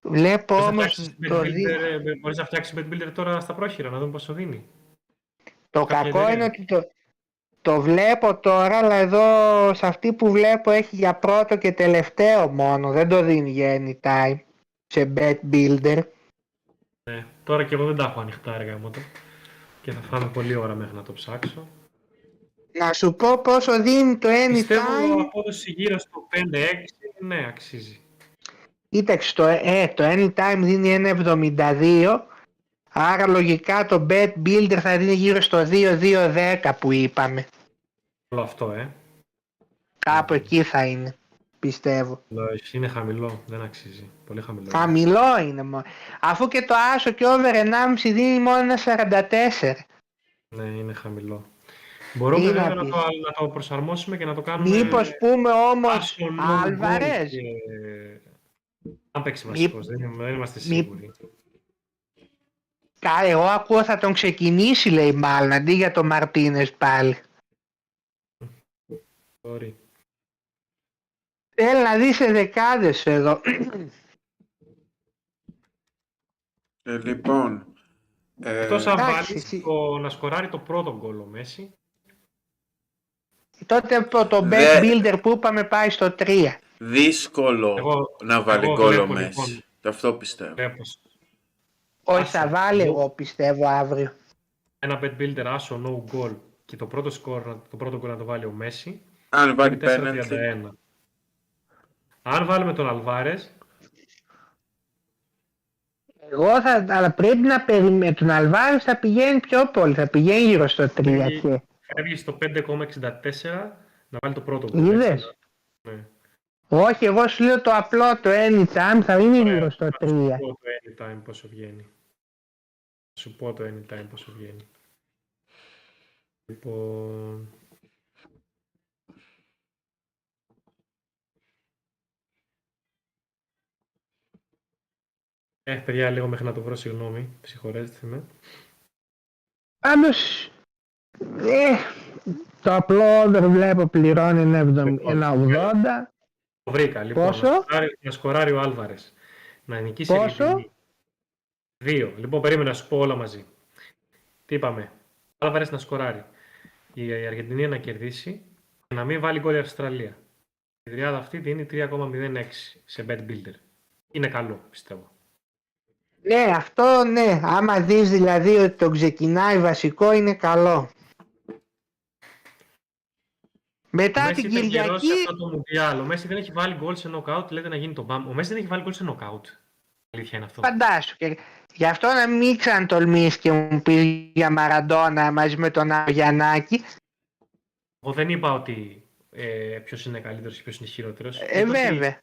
Βλέπω Μπορείς να όμως φτιάξεις το, bet δι- builder, ε, μπορείς να φτιάξεις bet builder τώρα στα πρόχειρα, να δούμε πόσο δίνει. το κάποια κακό εταιρεία. είναι ότι το, το βλέπω τώρα, αλλά εδώ σε αυτή που βλέπω έχει για πρώτο και τελευταίο μόνο. Δεν το δίνει για anytime σε bet builder. Ναι. Τώρα και εγώ δεν τα έχω ανοιχτά έργα μου το. Και θα φάμε πολλή ώρα μέχρι να το ψάξω. Να σου πω πόσο δίνει το Πιστεύω anytime. απόδοση γύρω στο 5-6, ναι, αξίζει. Κοίταξε, το, ε, το anytime δίνει 1,72. Άρα λογικά το bet builder θα δίνει γύρω στο 2-2-10 που είπαμε. Όλο αυτό, ε. Κάπου εκεί θα είναι, πιστεύω. Εντάξει, Είναι χαμηλό, δεν αξίζει. Πολύ χαμηλό. Χαμηλό είναι μόνο. Αφού και το άσο και over 1,5 δίνει μόνο ένα 44. Ναι, είναι χαμηλό. Μπορούμε Τι να βέβαια να πεις. το, να το προσαρμόσουμε και να το κάνουμε. Μήπως πούμε όμως άσο, no Άλβαρες; goal και- Αν παίξει Μήπ- βασικός, δεν, είμαι- δεν είμαστε Μήπ- σίγουροι. Κα, εγώ ακούω θα τον ξεκινήσει λέει μάλλον αντί για τον Μαρτίνες πάλι. Sorry. Θέλει να δεις σε δεκάδες εδώ. Ε, λοιπόν, ε, Εκτός αν εντάξει, βάλεις εσύ- το, να σκοράρει το πρώτο γκολ ο Μέση. Τότε το, το bet Δε- builder που είπαμε πάει στο 3. δύσκολο Εγώ- να βάλει εγώ γκολ ο βλέπω, Μέση. λοιπόν. Και αυτό πιστεύω. Βλέπως Όχι Άσε. θα βάλει εγώ πιστεύω αύριο. ένα bet builder άσο no goal και το πρώτο σκορ, να- το πρώτο γκολ να το βάλει ο Μέση. Αν βάλει είναι πέναλτι, 4-31. Αν βάλουμε τον Αλβάρες, Εγώ θα, αλλά πρέπει να περιμένει. Τον Αλβάρης θα πηγαίνει πιο πολύ. Θα πηγαίνει γύρω στο 3. Έχει- Και... φεύγει στο 5,64 να βάλει το πρώτο γκολ. Είδες; έτσι, Ναι. Όχι, εγώ σου λέω το απλό το anytime θα είναι Ωραία. γύρω στο Θα 3. σου πω το anytime πόσο βγαίνει. Θα σου πω το anytime πόσο βγαίνει. Λοιπόν... Ε, παιδιά, λίγο μέχρι να το βρω, συγγνώμη. Συγχωρέστε με. Πάντως, ε, το απλό δεν βλέπω πληρώνει ένα, εβδομ- Λοιπόν, ένα 80. Το βρήκα, λοιπόν. Πόσο; Να σκοράρει, να σκοράρει ο Άλβαρες. Να νικήσει η Πόσο; Αργεντινή. Δύο. Λοιπόν, περίμενα να σου πω όλα μαζί. Τι είπαμε; Ο Άλβαρες να σκοράρει. Η Αργεντινή να κερδίσει και να μην βάλει γκολ η Αυστραλία. Η τριάδα αυτή δίνει 3,06 σε bet builder. Είναι καλό, πιστεύω. Ναι, αυτό ναι. Άμα δεις δηλαδή ότι το ξεκινάει βασικό είναι καλό. Μετά Ο Μέση την ήταν καιρός σε Κυριακή, αυτό το Μουντιάλ. Ο Μέση δεν έχει βάλει γκολ σε νοκάουτ, λέτε να γίνει το μπαμ. Ο Μέση δεν έχει βάλει γκολ σε νοκάουτ. Αλήθεια είναι αυτό. φαντάσου. Και γι' αυτό να μην ξανατολμήσεις και μου πεις για Μαραντόνα μαζί με τον Άο Γιαννάκη. Εγώ δεν είπα ότι ε, ποιος είναι καλύτερος και ποιος είναι χειρότερος. Ε, βέβαια.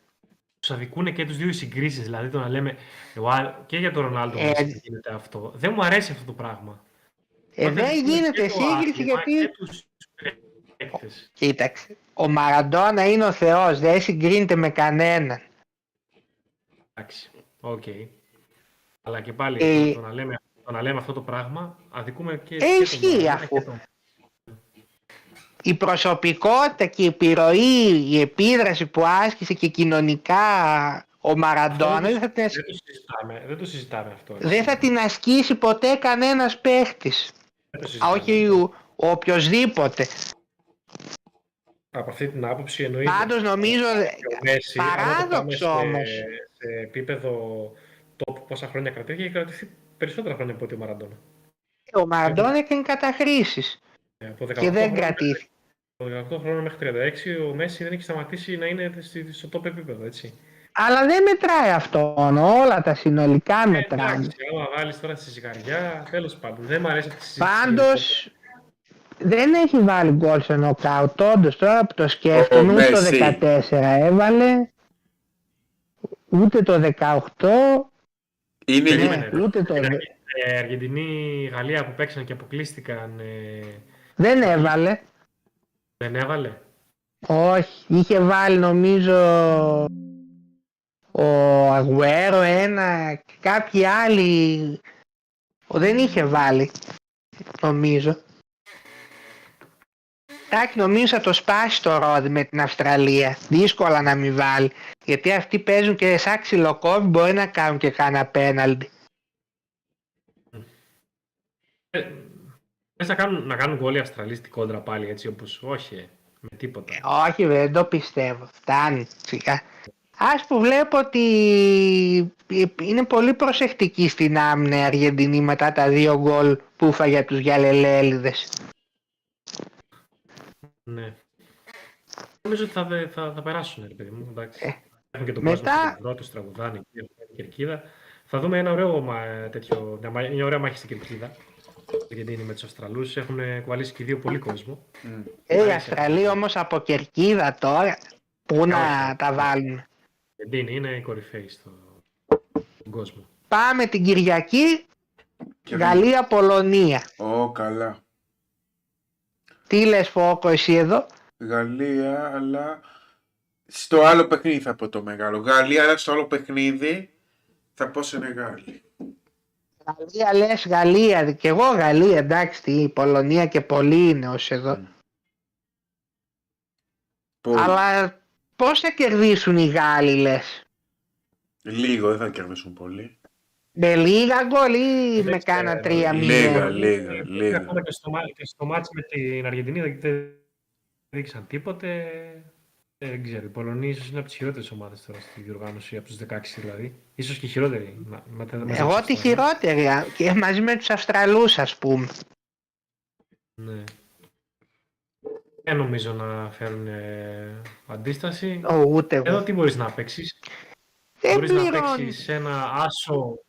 Τους αδικούν και τους δύο οι συγκρίσεις. Δηλαδή το να λέμε εγώ, α, και για τον Ρονάλντο Ε, Μέση γίνεται αυτό. Δεν μου αρέσει αυτό το πράγμα. Ε, Όταν δεν δείχνουν γίνεται και το σύγκριση άθλημα γιατί... Και τους παίκτες. Κοίταξε, ο Μαραντόνα είναι ο Θεός, δεν συγκρίνεται με κανέναν. Εντάξει. Οκ. Αλλά και πάλι Ε, το, να λέμε, το να λέμε αυτό το πράγμα αδικούμε και. Ε, και τον ισχύει Μαραντόνα αφού. Και τον- Η προσωπικότητα και η επιρροή, η επίδραση που άσκησε και κοινωνικά ο Μαραντόνα δεν θα την, ασ- Δεν το συζητάμε, δεν το συζητάμε αυτό. δεν θα την ασκήσει ποτέ κανένας παίχτης. Δεν το Α, συζητάμε. όχι ο, ο οποιοσδήποτε. Από αυτή την άποψη εννοείται. Πάντως νομίζω Και ο Μέση, άμα το πάμε παράδοξο σε- όμως. Σε επίπεδο top πόσα χρόνια κρατήθηκε, έχει κρατηθεί περισσότερα χρόνια από ότι ο Μαραντόνα. ο Μαραντόνα έκανε καταχρήσεις Ε, Από 18 και δεν χρόνια κρατήθηκε. Από 18 χρόνια μέχρι 36 ο Μέση δεν έχει σταματήσει να είναι στη- στο top επίπεδο, έτσι. Αλλά δεν μετράει αυτό μόνο, όλα τα συνολικά μετράνε. Εντάξει, άμα βάλεις τώρα στη ζυγαριά, τέλος πάντων, δεν μου αρέσει αυτή η συζήτηση. Πάντως δεν έχει βάλει γκολ σε νοκάουτ. Όντως τώρα που το σκέφτομαι, Ο ούτε το Μέση. 14 έβαλε, ούτε το 18, είναι ναι, Περίμενε, ρε. ούτε το... Στην δε- Αργ- ε, Αργεντινή, Γαλλία που παίξαν και αποκλείστηκαν, ε, Δεν έβαλε. Δεν έβαλε; Όχι, είχε βάλει νομίζω ο Αγουέρο ένα και κάποιοι άλλοι ο, δεν είχε βάλει νομίζω. Ισακ νομίζω θα το σπάσει το ρόδι με την Αυστραλία. Δύσκολα να μην βάλει. Γιατί αυτοί παίζουν και σαν ξυλοκόβι μπορεί να κάνουν και κάνα πέναλτι. Ε, Θες να κάνουν, να κάνουν γκολ οι Αυστραλοί στην κόντρα πάλι έτσι όπως όχι, ε, με τίποτα. Ε, όχι δεν το πιστεύω. Φτάνει σιγά. Ας που βλέπω ότι είναι πολύ προσεκτική στην άμυνα η Αργεντινή μετά τα δύο γκολ που έφαγε για τους Γιαλελέλιδες. Ναι. Νομίζω ότι θα, δε- θα, θα περάσουν, ρε παιδί μου. Εντάξει. Ε, Έχουν και τον μετά- κόσμο στην Ευρώπη, τους τραγουδάνε εκεί, στην Κερκίδα. Θα δούμε ένα ωραίο μα- τέτοιο, μια, μα- μια ωραία μάχη στην Κερκίδα. Γιατί είναι με τους Αυστραλούς, έχουν κουβαλήσει και οι δύο πολύ κόσμο. Μμ. Ε, οι Αυστραλοί όμως από κερκίδα τώρα, πού να όχι. τα βάλουν; Γιατί είναι, είναι οι κορυφαίοι στο, στον κόσμο. Πάμε την Κυριακή, Και- Γαλλία-Πολωνία. Ω, καλά. Τι λες Φώκο εσύ εδώ; Γαλλία, αλλά στο άλλο παιχνίδι θα πω το μεγάλο. Γαλλία, αλλά στο άλλο παιχνίδι θα πω Σενεγάλη. Γαλλία λες Γαλλία και εγώ Γαλλία εντάξει τι, η Πολωνία και πολύ είναι ως εδώ. Πολύ. Αλλά πώς θα κερδίσουν οι Γάλλοι λες. Λίγο, δεν θα κερδίσουν πολύ. Με λίγα γκολ ή με Δεν κάνα ξέρω, τρία λίγα, μήνυμα. λίγα, Ε, λίγα. Ακόμα και στο, μά- και στο μάτς με την Αργεντινή δεν δεν δείξαν τίποτε. Ε, δεν ξέρω, οι Πολωνοί ίσως είναι από τις χειρότερες ομάδες τώρα στη διοργάνωση, από τους 16 δηλαδή. Ίσως και χειρότεροι. μα- μετά- μαζί με Εγώ τους τη Αυστραλούς. χειρότερη α, και μαζί με τους Αυστραλούς ας πούμε. Ναι. Δεν νομίζω να φέρουν ε, αντίσταση. Ο, ούτε Εδώ εγώ. τι μπορείς να παίξεις; Δεν μπορείς να πληρώνει. παίξεις ένα άσο,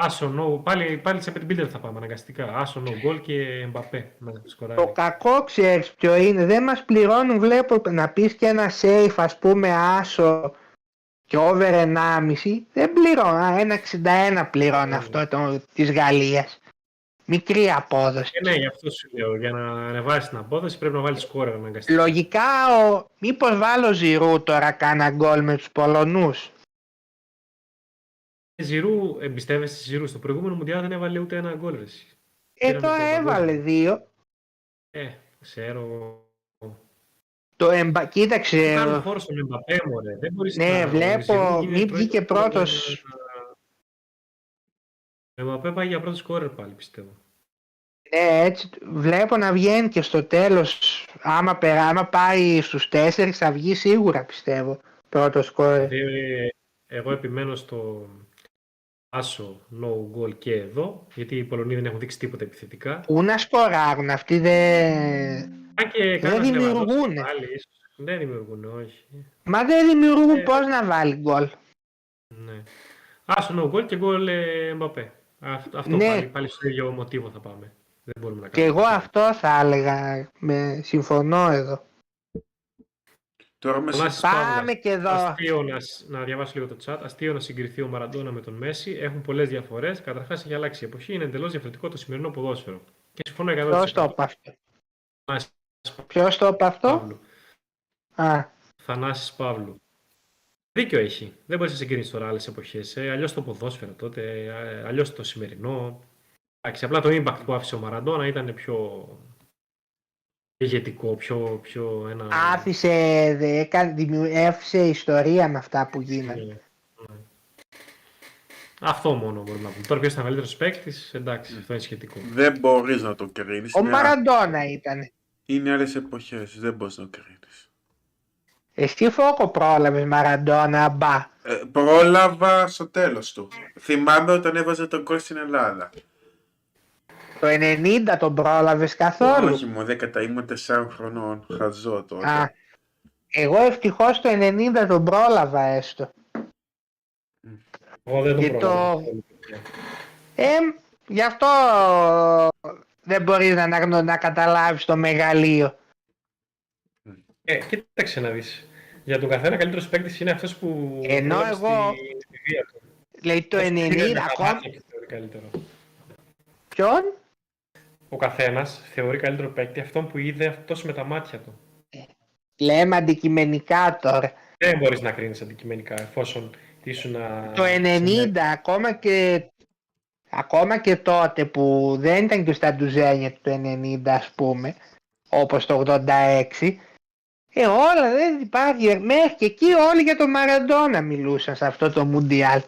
άσο no, πάλι, πάλι σε πεντμπίλτερ θα πάμε αναγκαστικά. Άσο no goal και Mbappé να σκοράρει. Το κακό ξέρεις ποιο είναι. Δεν μας πληρώνουν βλέπω να πεις και ένα safe ας πούμε άσο και over 1,5. Δεν πληρώνω. Α, 1,61 πληρώνω Ναι. αυτό το, της Γαλλίας. Μικρή απόδοση. Ε, ναι, γι' αυτό σου λέω. Για να ανεβάσεις την απόδοση πρέπει να βάλεις σκόρερ αναγκαστικά. Λογικά, ο... μήπως βάλω Ζηρού τώρα κάνα γκολ με τους Πολωνούς. Ζηρού, εμπιστεύεσαι στη Ζηρού. Στο προηγούμενο Μουντιάλ δεν έβαλε ούτε ένα γκολ. ρε εσύ. Ε, Πήραμε τώρα το έβαλε παγκόσμιο. δύο. Ε, ξέρω. Το εμπα... Κοίταξε, Κάνουν χώρο στον Εμπαπέ, μωρέ. Δεν μπορείς Ναι, να... βλέπω, ο Ζηρού μη γίνεται βγήκε πρώτος πρώτος. σκόρερ, Ο Εμπαπέ πάει για πρώτο σκόρερ πάλι, πιστεύω. ναι, έτσι, βλέπω να βγαίνει και στο τέλος. Άμα, περά, άμα πάει στους τέσσερις θα βγει σίγουρα πιστεύω. Πρώτο σκόρ. Δηλαδή, εγώ επιμένω στο άσο no goal και εδώ, γιατί οι Πολωνοί δεν έχουν δείξει τίποτα επιθετικά. Πού να σκοράρουν αυτοί δεν... Αν και κανένας δημιουργούνε. Λεβαδός βάλεις, ίσως. Δεν δημιουργούν, όχι. Μα δεν δημιουργούν Ε. πώς να βάλει γκολ. Ναι. Άσο no goal και goal ε, Mbappé. Αυτό, αυτό Ναι. πάλι, πάλι στο ίδιο μοτίβο θα πάμε. Δεν μπορούμε να Και κάνουμε. εγώ τίποτα. αυτό θα έλεγα. Με... Συμφωνώ εδώ. Τώρα με Θανάσης Πάμε Παύλας. και εδώ. Αστείο να, σ- να διαβάσω λίγο το chat. Αστείο να συγκριθεί ο Μαραντόνα με τον Μέση. Έχουν πολλές διαφορές. Καταρχάς έχει αλλάξει η εποχή. Είναι εντελώς διαφορετικό το σημερινό ποδόσφαιρο. Και συμφωνώ 100%. Ποιος το είπε αυτό; Θανάσης Ποιος το είπε αυτό; Παύλου. Α, Θανάσης Παύλου. Δίκιο έχει. Δεν μπορείς να συγκρίνεις τώρα άλλες εποχές. Ε, αλλιώς το ποδόσφαιρο τότε, ε, αλλιώς το σημερινό. Εντάξει, απλά το impact που άφησε ο Μαραντόνα ήταν πιο ηγετικό, πιο, πιο ένα... άφησε, δε, έκανε, δημιου- έφυσε ιστορία με αυτά που γίνανε. Ναι, ναι. Αυτό μόνο μπορούμε να πούμε. Τώρα ποιος ήταν καλύτερος παίκτης, εντάξει, αυτό είναι σχετικό. δεν μπορείς να το κρίνεις. Ο Είναι- Μαραντόνα ήταν. Είναι άλλες εποχές, δεν μπορείς να το κρίνεις. Εσύ φόκο πρόλαβες Μαραντόνα, μπα. Ε, πρόλαβα στο τέλος του. Θυμάμαι όταν έβαζε τον κόλ στην Ελλάδα. Το 90 τον πρόλαβες καθόλου; Όχι μου, δέκατα ήμουν 4 χρονών. Χαζό τότε. Α, εγώ ευτυχώς το 90 τον πρόλαβα έστω. Εγώ δεν τον Και το- πρόλαβα. Ε, γι' αυτό δεν μπορείς να, αναγνω- να καταλάβεις το μεγαλείο. Ε, κοίταξε να δεις. Για τον καθένα καλύτερος παίκτης είναι αυτός που. Ενώ πρόλαβες εγώ- στη βία του. Δηλαδή το Αυτός που είδε 90 με τα ακόμα. μάτια και θεωρεί καλύτερο. Ποιον; Ο καθένας θεωρεί καλύτερο παίκτη αυτόν που είδε αυτός με τα μάτια του. Λέμε αντικειμενικά τώρα. Δεν μπορείς να κρίνεις αντικειμενικά εφόσον ήσουν. Το 90 ακόμα και ακόμα και τότε που δεν ήταν και στα ντουζένια του 90 ας πούμε όπως το 86. Ε, όλα δεν υπάρχει. Μέχρι και εκεί όλοι για τον Μαραντόνα μιλούσαν σε αυτό το Μουντιάλ.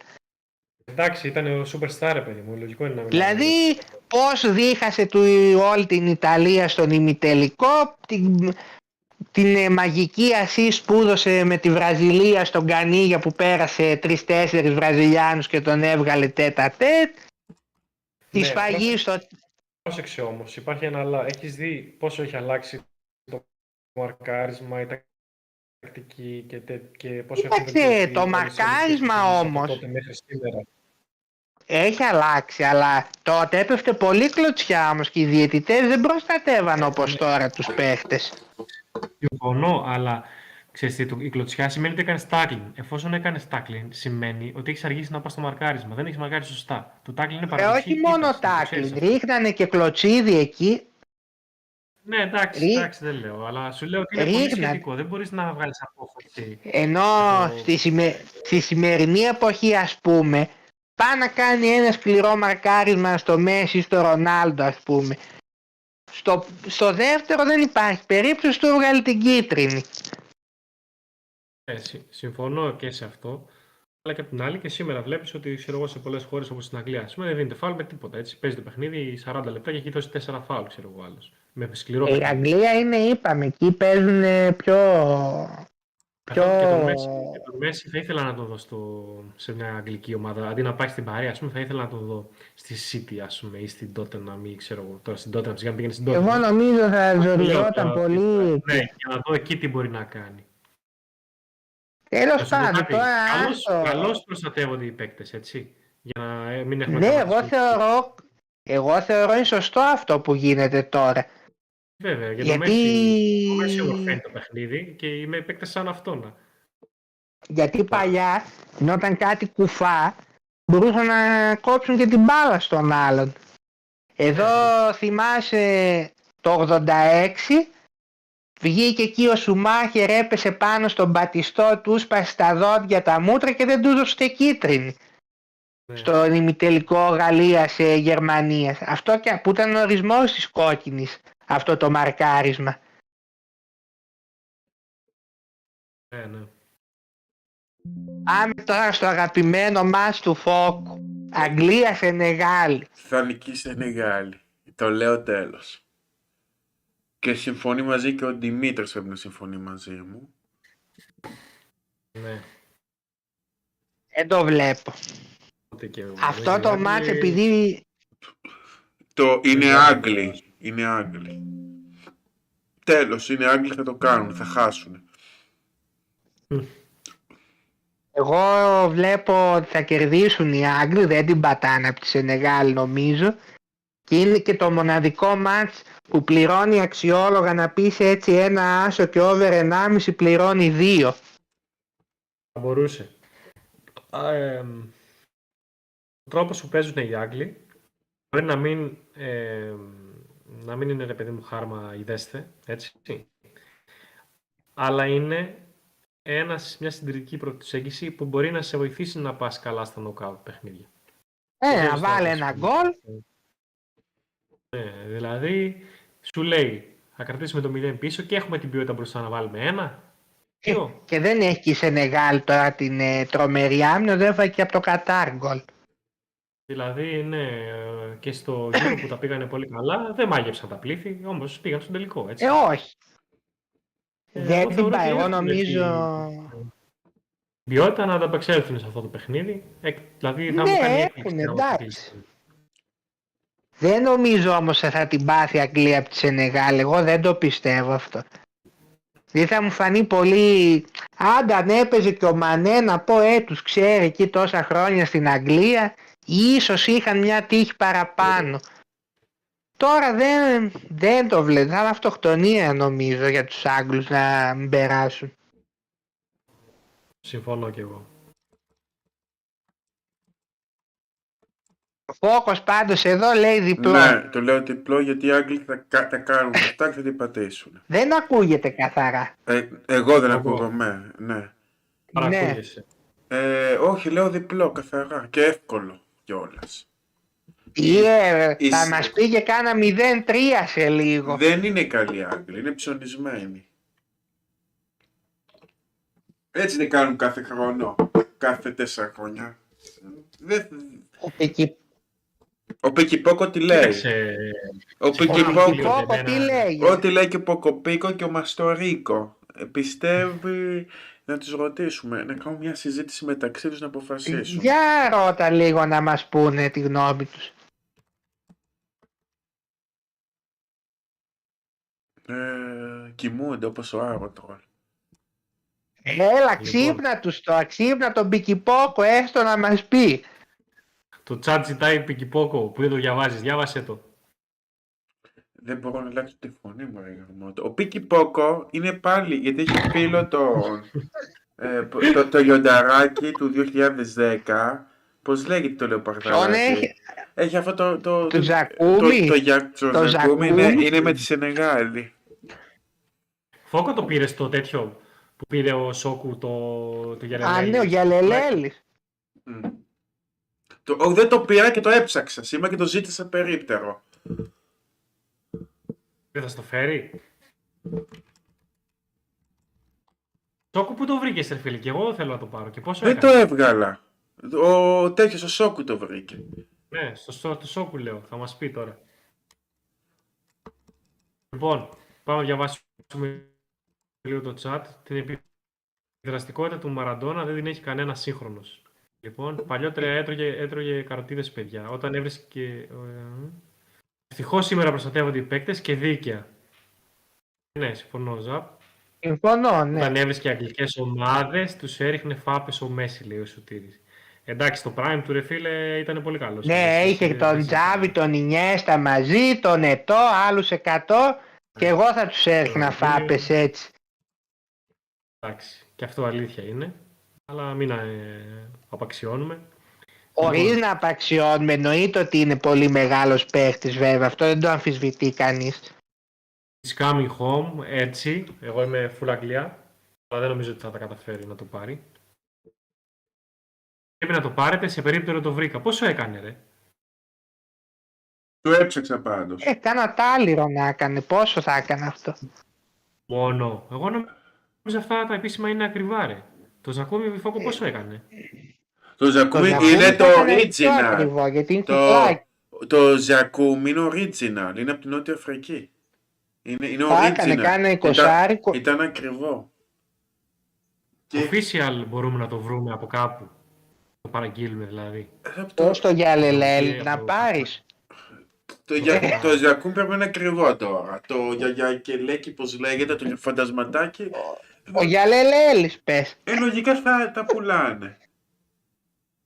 Εντάξει, ήταν ο superstar, ρε παιδί μου. Λογικό είναι να μιλάμε. Δηλαδή, πώς δίχασε του όλη την Ιταλία στον ημιτελικό, την, την ε, μαγική ασίστ που έδωσε με τη Βραζιλία στον Κανίγια που πέρασε τρεις-τέσσερις Βραζιλιάνους και τον έβγαλε τέτα τέτ. Τη Ναι, σφαγή στο... Πρόσεξε όμως, υπάρχει ένα άλλα. Έχεις δει πόσο έχει αλλάξει το μαρκάρισμα, η τακτική και, τε, και πόσο έχουν Κοίταξε, βελτιωθεί το οι μαρκάρισμα από όμως. τότε μέχρι σήμερα. Έχει αλλάξει, αλλά τότε έπεφτε πολύ κλωτσιά όμως και οι διαιτητές δεν προστατεύαν όπως τώρα τους παίχτες. Συμφωνώ, αλλά ξέρεις τι, το- η κλωτσιά σημαίνει ότι έκανες tackling. Εφόσον έκανες tackling, σημαίνει ότι έχεις αργήσει να πας στο μαρκάρισμα. Δεν έχεις μαρκάρει σωστά. Το tackling είναι Ε, παραδοχή. όχι μόνο ήττας, να το ξέρεις tackling, αυτό. ρίχνανε και κλωτσίδι εκεί. Ναι, εντάξει, Ρί- εντάξει, δεν λέω. Αλλά σου λέω ότι είναι πολύ Ρίχνα- σχετικό. Δεν μπορείς να βγάλεις απόφαση. Ενώ Το- στη, σημε- στη σημερινή εποχή ας πούμε πάει να κάνει ένα σκληρό μαρκάρισμα στο Μέση ή στο Ρονάλντο ας πούμε. Στο, στο δεύτερο δεν υπάρχει περίπτωση του βγάλει την κίτρινη. Ε, συ- συμφωνώ και σε αυτό. Αλλά και από την άλλη και σήμερα βλέπεις ότι ξέρω εγώ, σε πολλές χώρες όπως στην Αγγλία ας πούμε, δεν δίνεται φάουλ με τίποτα. Έτσι. Παίζει το παιχνίδι 40 λεπτά και έχει δώσει 4 φάουλ, ξέρω εγώ άλλος. Με σκληρό Ε, η παιχνίδι. Αγγλία είναι είπαμε εκεί παίζουν ε, πιο... πιο... Και τον Μέση, και τον Μέση θα ήθελα να τον δω στο, σε μια αγγλική ομάδα. Αντί να πάει στην παρέα, ας πούμε, θα ήθελα να τον δω στη City, ας πούμε, ή στην Tottenham, ή ξέρω εγώ. Τώρα στην Tottenham, σιγά μην πήγαινε στην Tottenham. Εγώ νομίζω θα Λέω ζοριζόταν τώρα, πολύ. Ναι, για να δω εκεί τι μπορεί να κάνει. Τέλος Να σου πω πάντων, κάτι, τώρα καλώς, άστο. καλώς προστατεύονται οι παίκτες, έτσι. Για να ε, μην έχουμε Ναι, καμία εγώ συζήτηση. θεωρώ, εγώ θεωρώ είναι σωστό αυτό που γίνεται τώρα. Βέβαια, για το Γιατί- Μέση, το Μέση ομορφαίνει το παιχνίδι και είμαι παίκτες σαν αυτόν. Γιατί παλιά, όταν κάτι κουφά, μπορούσαν να κόψουν και την μπάλα στον άλλον. Εδώ θυμάσαι το 86, βγήκε εκεί ο Σουμάχερ, έπεσε πάνω στον πατιστό, του σπασε τα δόντια τα μούτρα και δεν τους έδωσε κίτρινη. Ναι. στο ημιτελικό Γαλλία-Γερμανία. Αυτό και που ήταν ο ορισμός της κόκκινης, αυτό το μαρκάρισμα. Ναι, ναι. Πάμε τώρα στο αγαπημένο μας του Φόκου. Αγγλία-Σενεγάλη. Θα νικήσει Σενεγάλη. Το λέω τέλος. Και συμφωνεί μαζί και ο Δημήτρης πρέπει να συμφωνεί μαζί μου. ναι. Δεν το βλέπω. Ούτε και εγώ. Αυτό Δεν το ξέρω, μάτς ε, επειδή Το είναι Ναι. Άγγλοι. Είναι Άγγλοι. Τέλος, είναι Άγγλοι θα το κάνουν, θα χάσουν. εγώ βλέπω ότι θα κερδίσουν οι Άγγλοι, δεν την πατάνε από τη Σενεγάλη νομίζω. Και είναι και το μοναδικό μάτς που πληρώνει αξιόλογα να πεις έτσι ένα άσο και over 1,5 πληρώνει 2. Θα μπορούσε. Α, εμ, ο τρόπος που παίζουν οι Άγγλοι μπορεί να μην, εμ, να μην είναι ρε παιδί μου χάρμα ιδέστε, έτσι. Αλλά είναι ένας, μια συντηρητική προσέγγιση που μπορεί να σε βοηθήσει να πας καλά στα knockout παιχνίδια. Ε, να Βεβαίως, βάλει θα ένα πεις, γκολ Ναι, δηλαδή σου λέει θα κρατήσουμε το 0 πίσω και έχουμε την ποιότητα μπροστά να βάλουμε ένα. Ε, Δύο. και δεν έχει και η Σενεγάλη τώρα την ε, τρομερή άμυνα, δεν έφαγε και από το Κατάρ γκολ. Δηλαδή, ναι, ε, και στο γύρο που τα πήγανε πολύ καλά, δεν μάγεψαν τα πλήθη, όμως πήγαν στον τελικό, έτσι. Ε, όχι. Ε, δεν εγώ την θεωρώ πάει. ότι Εγώ έχουν νομίζω... την Ποιότητα να ανταπεξέλθουν σε αυτό το παιχνίδι. Ε, δηλαδή, θα Ναι, μου κάνει έχουν, έκπληξη άμα εντάξει. κλείσει. Δεν νομίζω όμως θα την πάθει η Αγγλία από τη Σενεγάλη. Εγώ δεν το πιστεύω αυτό. Δεν θα μου φανεί πολύ... Άντα αν έπαιζε και ο Μανέ να πω ε, τους ξέρει εκεί τόσα χρόνια στην Αγγλία ίσως είχαν μια τύχη παραπάνω. Τώρα δεν, δεν το βλέπω. Θα είναι αυτοκτονία νομίζω για τους Άγγλους να μην περάσουν. Συμφωνώ κι εγώ. Ο Φόκος πάντως εδώ λέει διπλό. Ναι, το λέω διπλό γιατί οι Άγγλοι θα, κα- θα κάνουν αυτά και θα την πατήσουν. Δεν ακούγεται καθαρά. Ε, εγώ δεν Εγώ. ακούγομαι, ναι. Παρακούγεσαι. Ε, όχι, λέω διπλό καθαρά και εύκολο κιόλας. Τι, ε, Είσαι- θα μας πει και κάνα 0-3 σε λίγο. Δεν είναι καλή Άγγλοι, είναι ψωνισμένοι. Έτσι δεν κάνουν κάθε χρόνο, κάθε τέσσερα χρόνια. Δεν... Εκεί Ο Πικυπόκο τι λέει; Κοίταξε, Ο Συμφωνώ Πικυπόκο, με Πόπο, τι λέει; ό,τι λέει και ο Ποκοπίκο και ο Μαστορίκο. Ε, Πιστεύει να τους ρωτήσουμε, να κάνουμε μια συζήτηση μεταξύ τους να αποφασίσουν. Για ρώτα λίγο να μας πούνε τη γνώμη τους. Ε, κοιμούνται όπως ο Άρωτρολ. Έλα, Λοιπόν. ξύπνα τους το, ξύπνα τον Πικυπόκο, έστω να μας πει. το chat ζητάει πικυπόκο που δεν το διαβάζεις. Διάβασέ το. Δεν μπορώ να αλλάξω τη φωνή μου, ρε γαμώτο. Ο Πίκι Πόκο είναι πάλι, γιατί έχει φίλο τον, ε, το, το λιονταράκι του 2010. Πώς λέγεται το λεοπαρδαράκι. Ποιον έχει, Έχει αυτό το... Το, το Ζακούμι. Το, το, για- το Το Ζακούμι είναι, Ζακούμι. είναι με τη Σενεγάλη. Φόκο το πήρες στο τέτοιο που πήρε ο Σόκου το, το Α, Γιαλελέλη. ναι, ο Γιαλελέλης. Μμ. Το, ο, δεν το πήρα και το έψαξα σήμερα και το ζήτησα περίπτερο. Δεν θα στο φέρει; Σόκου που το βρήκες, ρε φίλε, και εγώ θέλω να το πάρω. Και πόσο Δεν το έκανε. έβγαλα. Ο τέτοιος ο Σόκου το βρήκε. Ναι, στο, στο, το Σόκου λέω, θα μας πει τώρα. Λοιπόν, πάμε να διαβάσουμε λίγο το chat. Την επιδραστικότητα του Μαραντόνα δεν την έχει κανένα σύγχρονος. Λοιπόν, παλιότερα έτρωγε, έτρωγε καροτίδες παιδιά. Όταν έβρισκε... Ε, Ευτυχώς σήμερα προστατεύονται οι παίκτες και δίκαια. Ναι, συμφωνώ, Ζαπ. Συμφωνώ, ναι. Όταν έβρισκε αγγλικές ομάδες, τους έριχνε φάπες ο Μέση, λέει ο Σωτήρης. Εντάξει, το prime του ρε φίλε ήταν πολύ καλός. Ναι, είχε τον Τζάβι, τον Ινιέστα μαζί, τον Ετώ, άλλους 100 και εγώ θα τους έριχνα Ε, φάπες έτσι. Εντάξει, και αυτό αλήθεια είναι. Αλλά μην ε, απαξιώνουμε. Χωρίς να απαξιώνουμε, εννοείται ότι είναι πολύ μεγάλος παίχτης βέβαια, αυτό δεν το αμφισβητεί κανείς. It's coming home, έτσι. Εγώ είμαι full Αγγλία. Αλλά δεν νομίζω ότι θα τα καταφέρει να το πάρει. Πρέπει να το πάρετε σε περίπτωση να το βρήκα. Πόσο έκανε, ρε; Το έψαξα πάντως. Ε, κάνα τάλιρο να έκανε, πόσο θα έκανε αυτό; Μόνο. Εγώ νομίζω αυτά τα επίσημα είναι ακριβά, ρε. Το Ζακόμι Βιφόκο πόσο έκανε; Το Ζακούμι Ζακούμι είναι το θα έκανε πιο original. ακριβό, γιατί είναι Το, κουκλάκι. το Ζακούμι είναι original. Είναι από την Νότια Αφρική. Είναι, είναι Θα έκανε, original. κάνα Ήταν, εικοσάρικο. ήταν ακριβό. Και Official μπορούμε να το βρούμε από κάπου. Το παραγγείλουμε δηλαδή. από το, Πώς το γυαλελέλ το- να πάρεις; το, για- το Ζακούμι πρέπει να είναι ακριβό τώρα. Το γιαγιά και λέκι, πώς λέγεται, το φαντασματάκι. Ο γυαλελέλης πες. Ε, λογικά θα τα πουλάνε.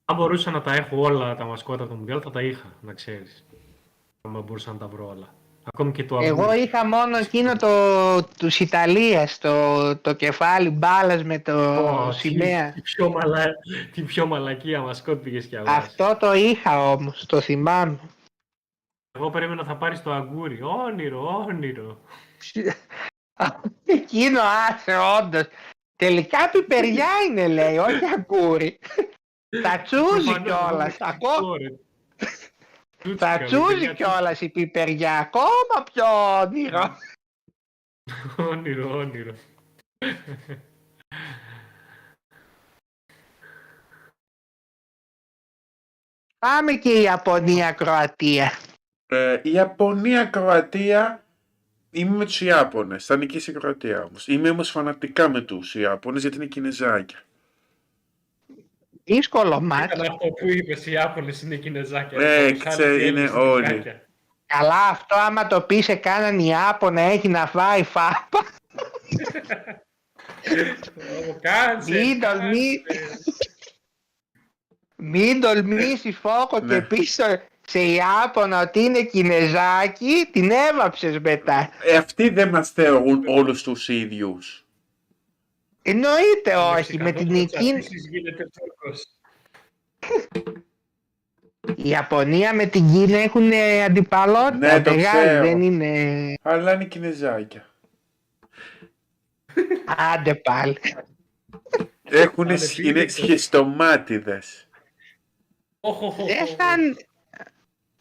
Αν μπορούσα να τα έχω όλα τα μασκότα του Μουντιάλ, θα τα είχα, να ξέρεις. Αν μπορούσα να τα βρω όλα. Ακόμη και το Εγώ αυγό. είχα μόνο εκείνο το τους Ιταλίας, το, το κεφάλι μπάλας με το Ω, τι- σημαία. Τι πιο, μαλα... τι πιο μαλακία μασκότ πήγες και αγόρασες. Αυτό το είχα όμως, το θυμάμαι. Εγώ περίμενα θα πάρεις το αγκούρι. Όνειρο, όνειρο. Εκείνο άσε όντως. Τελικά πιπεριά είναι λέει, όχι αγκούρι. Τα τσούζει Προφανώς, κιόλας. εγώ Ακόμα ρε. Τσούτσικα, τα δεν τσούζει παιδιά, κιόλας η πιπεριά. Ακόμα πιο όνειρο. Όνειρο, όνειρο. Πάμε και η Ιαπωνία, Κροατία. Ε, η Ιαπωνία, Κροατία. Είμαι με τους Ιάπωνες. Θα νικήσει η Κροατία όμως. Είμαι όμως φανατικά με τους Ιάπωνες γιατί είναι Κινεζάκια. Δύσκολο μάτι. Ήταν αυτό που είπες, οι Ιάπωνες είναι Κινεζάκια. Ε, Τους άλλους ξέρει, Έλληνες είναι όλοι. Κινεζάκια. Καλά αυτό άμα το πει σε κάναν Ιάπωνα έχει να φάει φάπα. Ω, Κάτσε, Μην τολμεί- κάτσε. Μην τολμήσεις φόκο Ναι. και πίσω σε Ιάπωνα ότι είναι Κινεζάκι, την έβαψες μετά. Ε, αυτοί δεν μας θεωρούν όλους τους ίδιους. Εννοείται όχι, με την Μεξικανός εκείνη... τσατίσης γίνεται Τούρκος. Η Ιαπωνία με την Κίνα έχουν αντιπαλότητα Ναι, το μεγάλη, ξέρω. δεν είναι... Αλλά είναι Κινεζάκια. Άντε πάλι. Έχουν Άντε, σχ- πήγαινε είναι το. σχιστομάτιδες. Οχ, οχ, οχ, Δεν οχ. θα...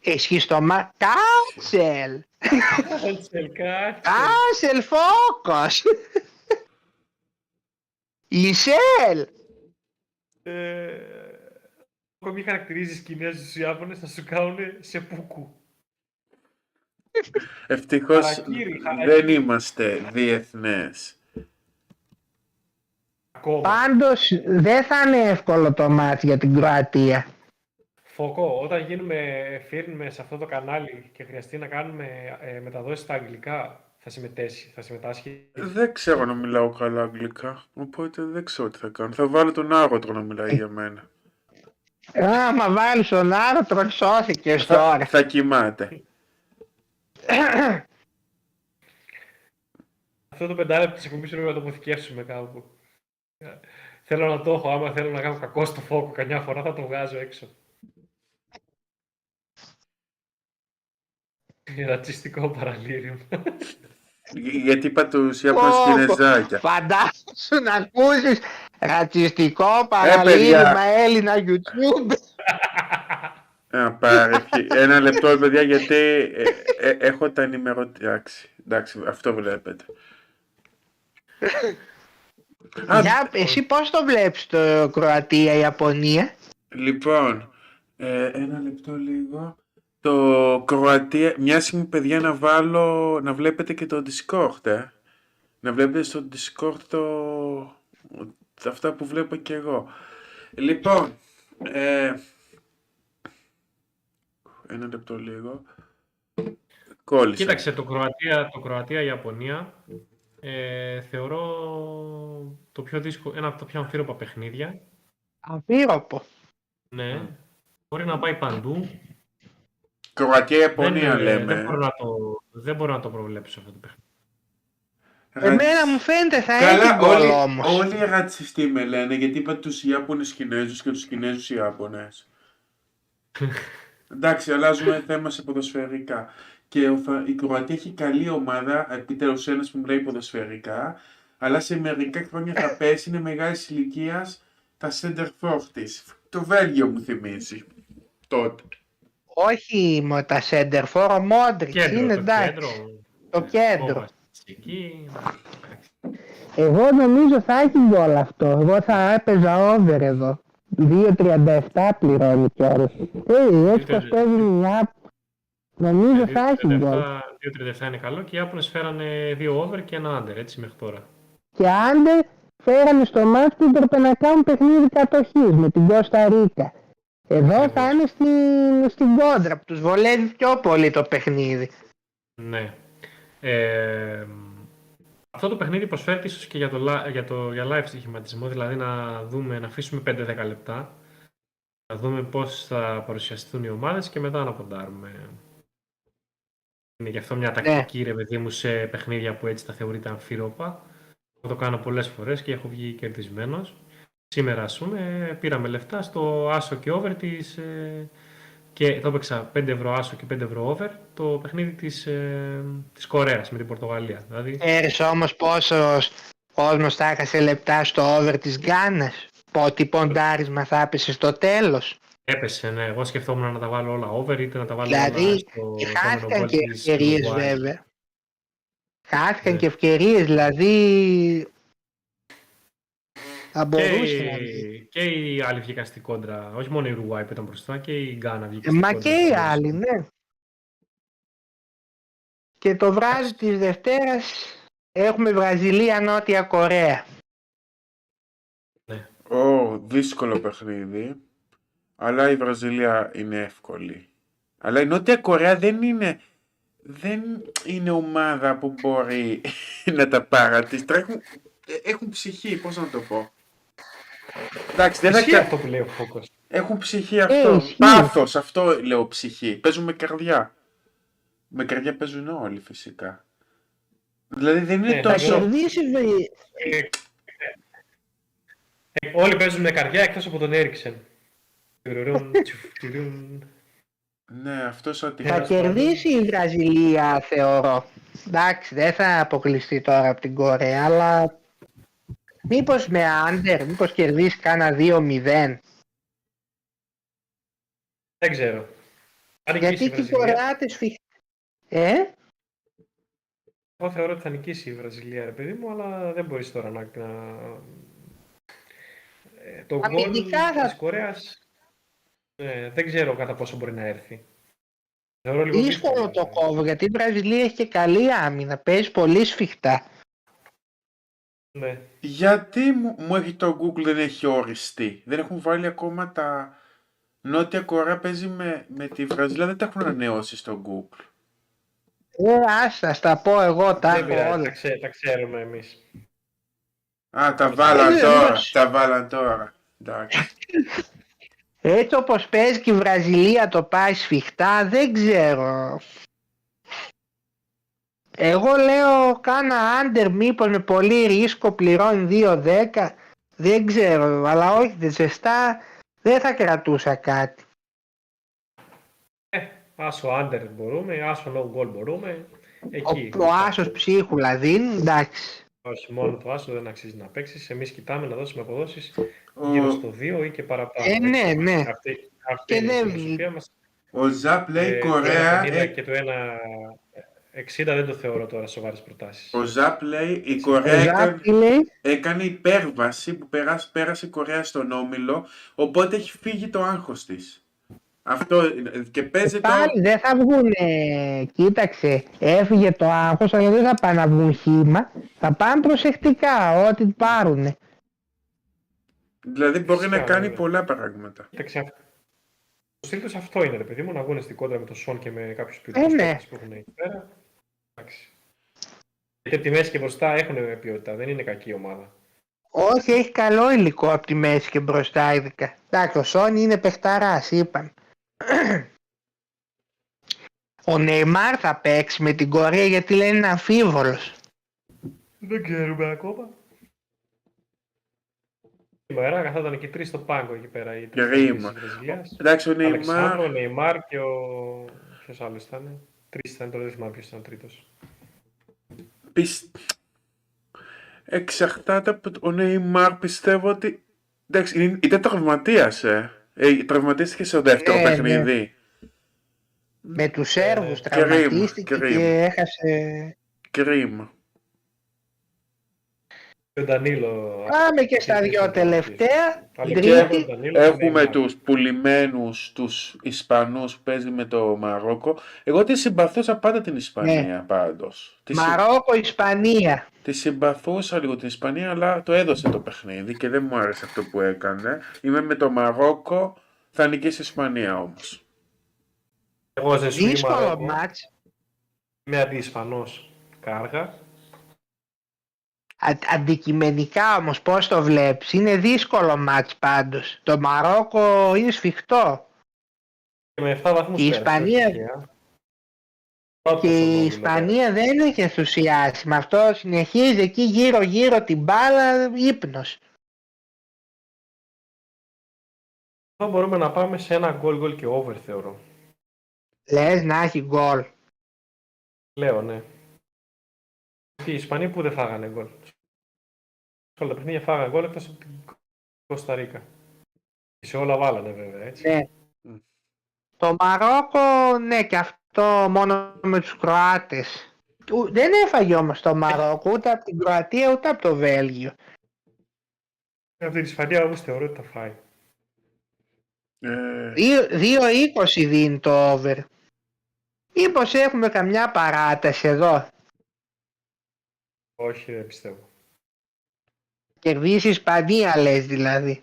Εσύ στο μα... Κάτσελ! Κάτσελ, κάτσε. Κάτσελ φόκος! Λισέλ! Ε, Ακόμη χαρακτηρίζεις Κινέζους τους Ιάπωνες να σου κάνουν σε πούκου. Ευτυχώς Χαρακίρι, δεν χαρακίρι. είμαστε διεθνές. Ακόμα. Πάντως δεν θα είναι εύκολο το μάτς για την Κροατία. Φωκό, όταν γίνουμε φίρνουμε σε αυτό το κανάλι και χρειαστεί να κάνουμε ε, μεταδόσεις στα αγγλικά, θα συμμετέσχει, θα συμμετάσχει. Δεν ξέρω να μιλάω καλά αγγλικά, οπότε δεν ξέρω τι θα κάνω. Θα βάλω τον Άρωτρο να μιλάει για μένα. Άμα βάλεις τον άρωτρο σώθηκες θα, τώρα. θα κοιμάται. Αυτό το πεντάλεπτο της εκπομπής πρέπει να το αποθηκεύσουμε κάπου. Ε, Θέλω να το έχω, άμα θέλω να κάνω κακό στο φόκο καμιά φορά θα το βγάζω έξω. Ρατσιστικό παραλήριο. Γι- Γιατί είπα τους Ιάπωνες Πω, πω. Κινεζάκια. Φαντάσου να ακούσεις ρατσιστικό παιδιά. παραλήρημα Έλληνα YouTube. Α, πάρε. Ένα λεπτό, παιδιά, γιατί ε, ε, έχω τα ενημερωτικά. Εντάξει, εντάξει, αυτό βλέπετε. Α, Για, εσύ πώς το βλέπεις το Κροατία-Ιαπωνία. Λοιπόν, ε, ένα λεπτό λίγο. Το Κροατία, μια στιγμή παιδιά να βάλω, να βλέπετε και το Discord, ε. Να βλέπετε στο Discord το, αυτά που βλέπω και εγώ. Λοιπόν, ε, ένα λεπτό λίγο. Κόλλησα. Κοίταξε, το Κροατία, το Κροατία-Ιαπωνία ε, θεωρώ το πιο δύσκολο, ένα από τα πιο αμφίροπα παιχνίδια. Αμφίροπο. Ναι. Μπορεί να πάει παντού. Κροατία, Ιαπωνία δεν, ε, λέμε. Δεν μπορώ, να το, δεν μπορώ να το προβλέψω αυτό το παιχνίδι. Εμένα μου φαίνεται θα έχει Καλά, γκολ όλοι, όμως. όλοι οι ρατσιστοί με λένε γιατί είπα τους Ιάπωνες Κινέζους και τους Κινέζους Ιάπωνες. Εντάξει, αλλάζουμε θέμα σε ποδοσφαιρικά. Και ο Φα- η Κροατία έχει καλή ομάδα, επιτέλους ένας που μιλάει ποδοσφαιρικά, αλλά σε μερικά χρόνια θα πέσει, είναι μεγάλης ηλικίας τα center for της. Το Βέλγιο μου θυμίζει. Τότε. Όχι με τα center for, ο Μόντριτς Κέντρο, είναι το εντάξει. κέντρο. Το κέντρο. Κόβας Εκεί. Εγώ νομίζω θα έχει γκολ αυτό. Εγώ θα έπαιζα over εδώ. 2.37 πληρώνει κιόλας. Ε, έτσι πως 2.37. παίζει μια... Νομίζω θα έχει γκολ. 2-37 είναι καλό και οι Ιάπωνες φέρανε δύο over και ένα under έτσι μέχρι τώρα. Και άντε φέρανε στο μάτς που έπρεπε να κάνουν παιχνίδι κατοχής με την Κώστα Ρίκα. Εδώ θα Ακριβώς. είναι στην, στην κόντρα που τους βολεύει πιο πολύ το παιχνίδι. Ναι. Ε, αυτό το παιχνίδι προσφέρει ίσως και για, το, li- για, το, για live στοιχηματισμό, δηλαδή να δούμε, να αφήσουμε 5-10 λεπτά, να δούμε πώς θα παρουσιαστούν οι ομάδες και μετά να ποντάρουμε. Είναι γι' αυτό μια τακτική, ρε παιδί μου, σε παιχνίδια που έτσι τα θεωρείται αμφίροπα. Το κάνω πολλές φορές και έχω βγει κερδισμένος. Σήμερα, ας πούμε, πήραμε λεφτά στο άσο και over της, ε, και το έπαιξα 5 ευρώ άσο και 5 ευρώ over το παιχνίδι της, ε, της Κορέας με την Πορτογαλία. Δηλαδή, Ξέρεις όμως πόσος κόσμος θα έχασε λεπτά στο over της Γκάνας. Πότι ποντάρισμα θα έπεσε στο τέλος. έπεσε, ναι. Εγώ σκεφτόμουν να τα βάλω όλα over είτε να τα βάλω Δηλαδή, όλα στο Και επόμενο χάθηκαν γκολ και της ευκαιρίες Uruguay. βέβαια. Χάθηκαν Ναι. και ευκαιρίες, δηλαδή θα Και, μπορούσε να η- και οι άλλοι βγήκαν στην κόντρα. Όχι μόνο η Uruguay που ήταν μπροστά και η Γκάνα βγήκε Ε, στην Μα κόντρα. και οι άλλοι, ναι. Και το βράδυ της Δευτέρας έχουμε Βραζιλία, Νότια Κορέα. Ω, δύσκολο παιχνίδι. Αλλά η Βραζιλία είναι εύκολη. Αλλά η Νότια Κορέα δεν είναι, δεν είναι ομάδα που μπορεί να τα παρατήσει. Τρέχουν, ε, έχουν ψυχή, πώς να το πω. Εντάξει, δεν θα Ισχύει κα- αυτό που λέει ο Φόκος. Έχουν ψυχή αυτό. ισχύει. Πάθος, αυτό λέω ψυχή. Παίζουν με καρδιά. Με καρδιά παίζουν όλοι φυσικά. Δηλαδή δεν είναι Ναι, Θα τόσο... κερδίσει Βρυ- Ε, ε, όλοι παίζουν με καρδιά εκτός από τον Έριξεν. Τουρουρούν, τσουφ, τουρούν. Ναι, αυτός ότι... θα Τέλος κερδίσει η Βραζιλία θεωρώ. Εντάξει, δεν θα αποκλειστεί τώρα από την Κορέα, αλλά μήπως με άντερ, μήπως κερδίσεις κάνα 2-0. Δεν ξέρω. Αν νικήσει η Γιατί και οι Βραζιλία, Κορεάτες σφιχτά. Ε, εγώ θεωρώ ότι θα νικήσει η Βραζιλία, ρε παιδί μου, αλλά δεν μπορείς τώρα να... να... Ε, Το γκολ Αμυντικά θα- της Κορέας ε, δεν ξέρω κατά πόσο μπορεί να έρθει. Θεωρώ λίγο δύσκολο το ε. κόβω γιατί η Βραζιλία έχει και καλή άμυνα. Παίζει πολύ σφιχτά. Ναι. Γιατί μου, μου έχει το Google δεν έχει οριστεί. Δεν έχουν βάλει ακόμα τα... Νότια Κορέα παίζει με, με τη Βραζιλία, δεν τα έχουν ανανεώσει στο Google. Ε, άστα, στα πω εγώ, τα Δεν έχω πειράζει, τα, όλα. ξέ, τα ξέρουμε εμείς. Α, τα βάλαν Ε, τώρα, εντάξει. τα βάλαν τώρα. Εντάξει. Έτσι όπως παίζει και η Βραζιλία το πάει σφιχτά, δεν ξέρω. Εγώ λέω κάνα άντερ μήπως με πολύ ρίσκο πληρώνει 2-10. Δεν ξέρω, αλλά όχι δεν ζεστά δεν θα κρατούσα κάτι. Ε, άσο under μπορούμε, άσο no goal μπορούμε. Εκεί. Ο, ο Άσος ψίχουλα δίνει, εντάξει. Όχι, μόνο το άσο δεν αξίζει να παίξεις. Εμείς κοιτάμε να δώσουμε αποδόσεις Ο, γύρω στο 2 ή και παραπάνω. Ε, ναι, ναι. Αυτή, αυτή Και είναι η δεν- φιλοσοφία μας. ο Ζαπ λέει Ε, Κορέα... Το 1,50 ε, και το 1,60 δεν το θεωρώ τώρα σοβαρές προτάσεις. ο Ζαπ λέει η Ο Κορέα έκανε, Ζάπη λέει, έκανε υπέρβαση που περάσει, πέρασε η Κορέα στον Όμιλο, οπότε έχει φύγει το άγχος της. Αυτό είναι. και παίζεται... πάλι δεν θα βγουν, κοίταξε, έφυγε το άγχος, αλλά δεν θα πάνε να βγουν χήμα. Θα πάνε προσεκτικά, ό,τι πάρουνε. Δηλαδή μπορεί Φυσικά, να κάνει βέβαια. πολλά πράγματα. Κοίταξε, αυτό. Το στυλ τους αυτό είναι, ρε παιδί μου, να βγουν στην κόντρα με τον Σον και με κάποιους Ε, ποιοτικού ναι. που έχουν εκεί πέρα. Εντάξει. Γιατί από τη μέση και μπροστά έχουν ποιότητα, δεν είναι κακή ομάδα. Όχι, έχει καλό υλικό από τη μέση και μπροστά ειδικά. Εντάξει, ο Σόνι είναι παιχταράς, είπαν. Ο Νεϊμάρ θα παίξει με την Κορέα γιατί λένε είναι αμφίβολος. Δεν ξέρουμε ακόμα. Σήμερα καθόταν εκεί τρεις στο πάγκο εκεί πέρα. Οι τρεις Κρίμα. της Βραζιλίας. Εντάξει, ο Αλεξάνδρο, ο Νεϊμάρ... Νεϊμάρ και ο. Ποιος άλλος ήταν; Τρεις ήταν, τώρα δεν θυμάμαι ποιος ήταν ο τρίτος. Πισ... Εξαρτάται από το... Ο Νεϊμάρ πιστεύω ότι... Εντάξει, είναι- ήταν τραυματίας, ε. ε τραυματίστηκε στο δεύτερο Ναι, ναι. παιχνίδι. Με τους Σέρβους Ε, κρίμα, τραυματίστηκε κρίμα. και έχασε... Κρίμα. Και ο Ντανίλο. Πάμε και στα Τρίτη δυο στην τελευταία. Αλεξάνδρο, Τρίτη. Ντανίλο, Έχουμε Νεϊμάρ. τους πουλημένους, τους Ισπανούς που παίζει με το Μαρόκο. Εγώ τη συμπαθούσα πάντα την Ισπανία πάντως. Τη, συ- Μαρόκο, Ισπανία. τη συμπαθούσα λίγο την Ισπανία, αλλά το έδωσε το παιχνίδι και δεν μου άρεσε αυτό που έκανε. Είμαι με το Μαρόκο, θα νικήσει η Ισπανία όμως. Εγώ δεν σου είμαι Δύσκολο Μαρόκο. μάτς. Είμαι αντισπανός κάργας. Α- αντικειμενικά όμως πώς το βλέπεις; Είναι δύσκολο μάτς πάντως. Το Μαρόκο είναι σφιχτό. Και με 7 βαθμούς Η πέρασε, Ισπανία- τυχαία. Πρώτος Και στον η όμιλο, Ισπανία δεν έχει ενθουσιάσει. Με αυτό συνεχίζει εκεί γύρω γύρω την μπάλα ύπνος. Εδώ μπορούμε να πάμε σε ένα goal goal και over θεωρώ. Λες να έχει γκολ. Λέω, ναι. Και οι Ισπανοί που δεν φάγανε γκολ. Σε όλα τα παιχνίδια φάγανε γκολ εκτός από την Κωνσταντίνα. Και σε όλα βάλανε βέβαια, έτσι. Ναι. Μμ. Το Μαρόκο, ναι και αυτό μόνο με τους Κροάτες. Ου- Δεν έφαγε όμως το Μαρόκο ούτε από την Κροατία ούτε από το Βέλγιο. Από την Ισπανία όμως θεωρώ ότι θα φάει. Ε, 2-20 δίνει το over. Μήπως έχουμε καμιά παράταση εδώ; Όχι, δεν πιστεύω. Κερδίσεις η Ισπανία λες δηλαδή.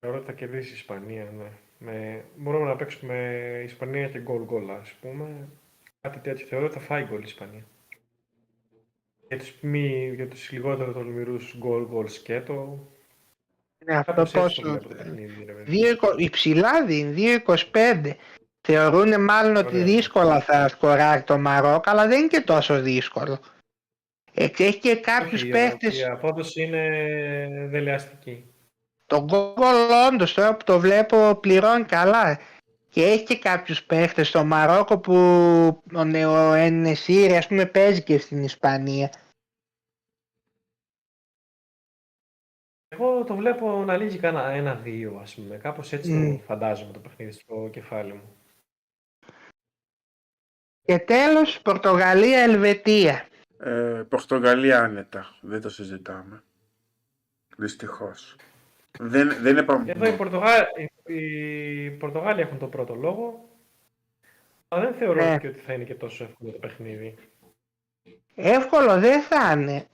Θεωρώ ότι θα κερδίσει η Ισπανία, ναι. Με... Μπορούμε να παίξουμε Ισπανία και γκολ γκολ, ας πούμε. Κάτι τέτοιο θεωρώ ότι θα φάει γκολ η Ισπανία. Για τους, μη, για τους λιγότερο τολμηρούς γκολ γκολ σκέτο. Είναι αυτό Κάπως έτσι το πόσο. βλέπω το παιχνίδι, ρε παιδί. Δύο εικο- Υψηλά δίνει, 2-25. Θεωρούν μάλλον ότι Ωραία. δύσκολα θα σκοράρει το Μαρόκο, αλλά δεν είναι και τόσο δύσκολο. Ε, και έχει και κάποιους Όχι, παίχτες, Η απόδοση είναι δελεαστική. το γκολ όντως τώρα που το βλέπω πληρώνει καλά. Και έχει και κάποιους παίχτες στο Μαρόκο που ο Νεο Ενεσίρη ας πούμε παίζει και στην Ισπανία. Εγώ το βλέπω να λύγει κάνα ένα-δύο, ας πούμε. Κάπως έτσι Μμ. το φαντάζομαι το παιχνίδι στο κεφάλι μου. Και τέλος Πορτογαλία-Ελβετία. Ε, Πορτογαλία άνετα. Δεν το συζητάμε. Δυστυχώς. Δεν, δεν είναι Εδώ οι, πάμε. Πορτογά... οι... οι Πορτογάλοι έχουν τον πρώτο λόγο. Αλλά δεν θεωρώ Ναι. και ότι θα είναι και τόσο εύκολο το παιχνίδι. Εύκολο δεν θα είναι.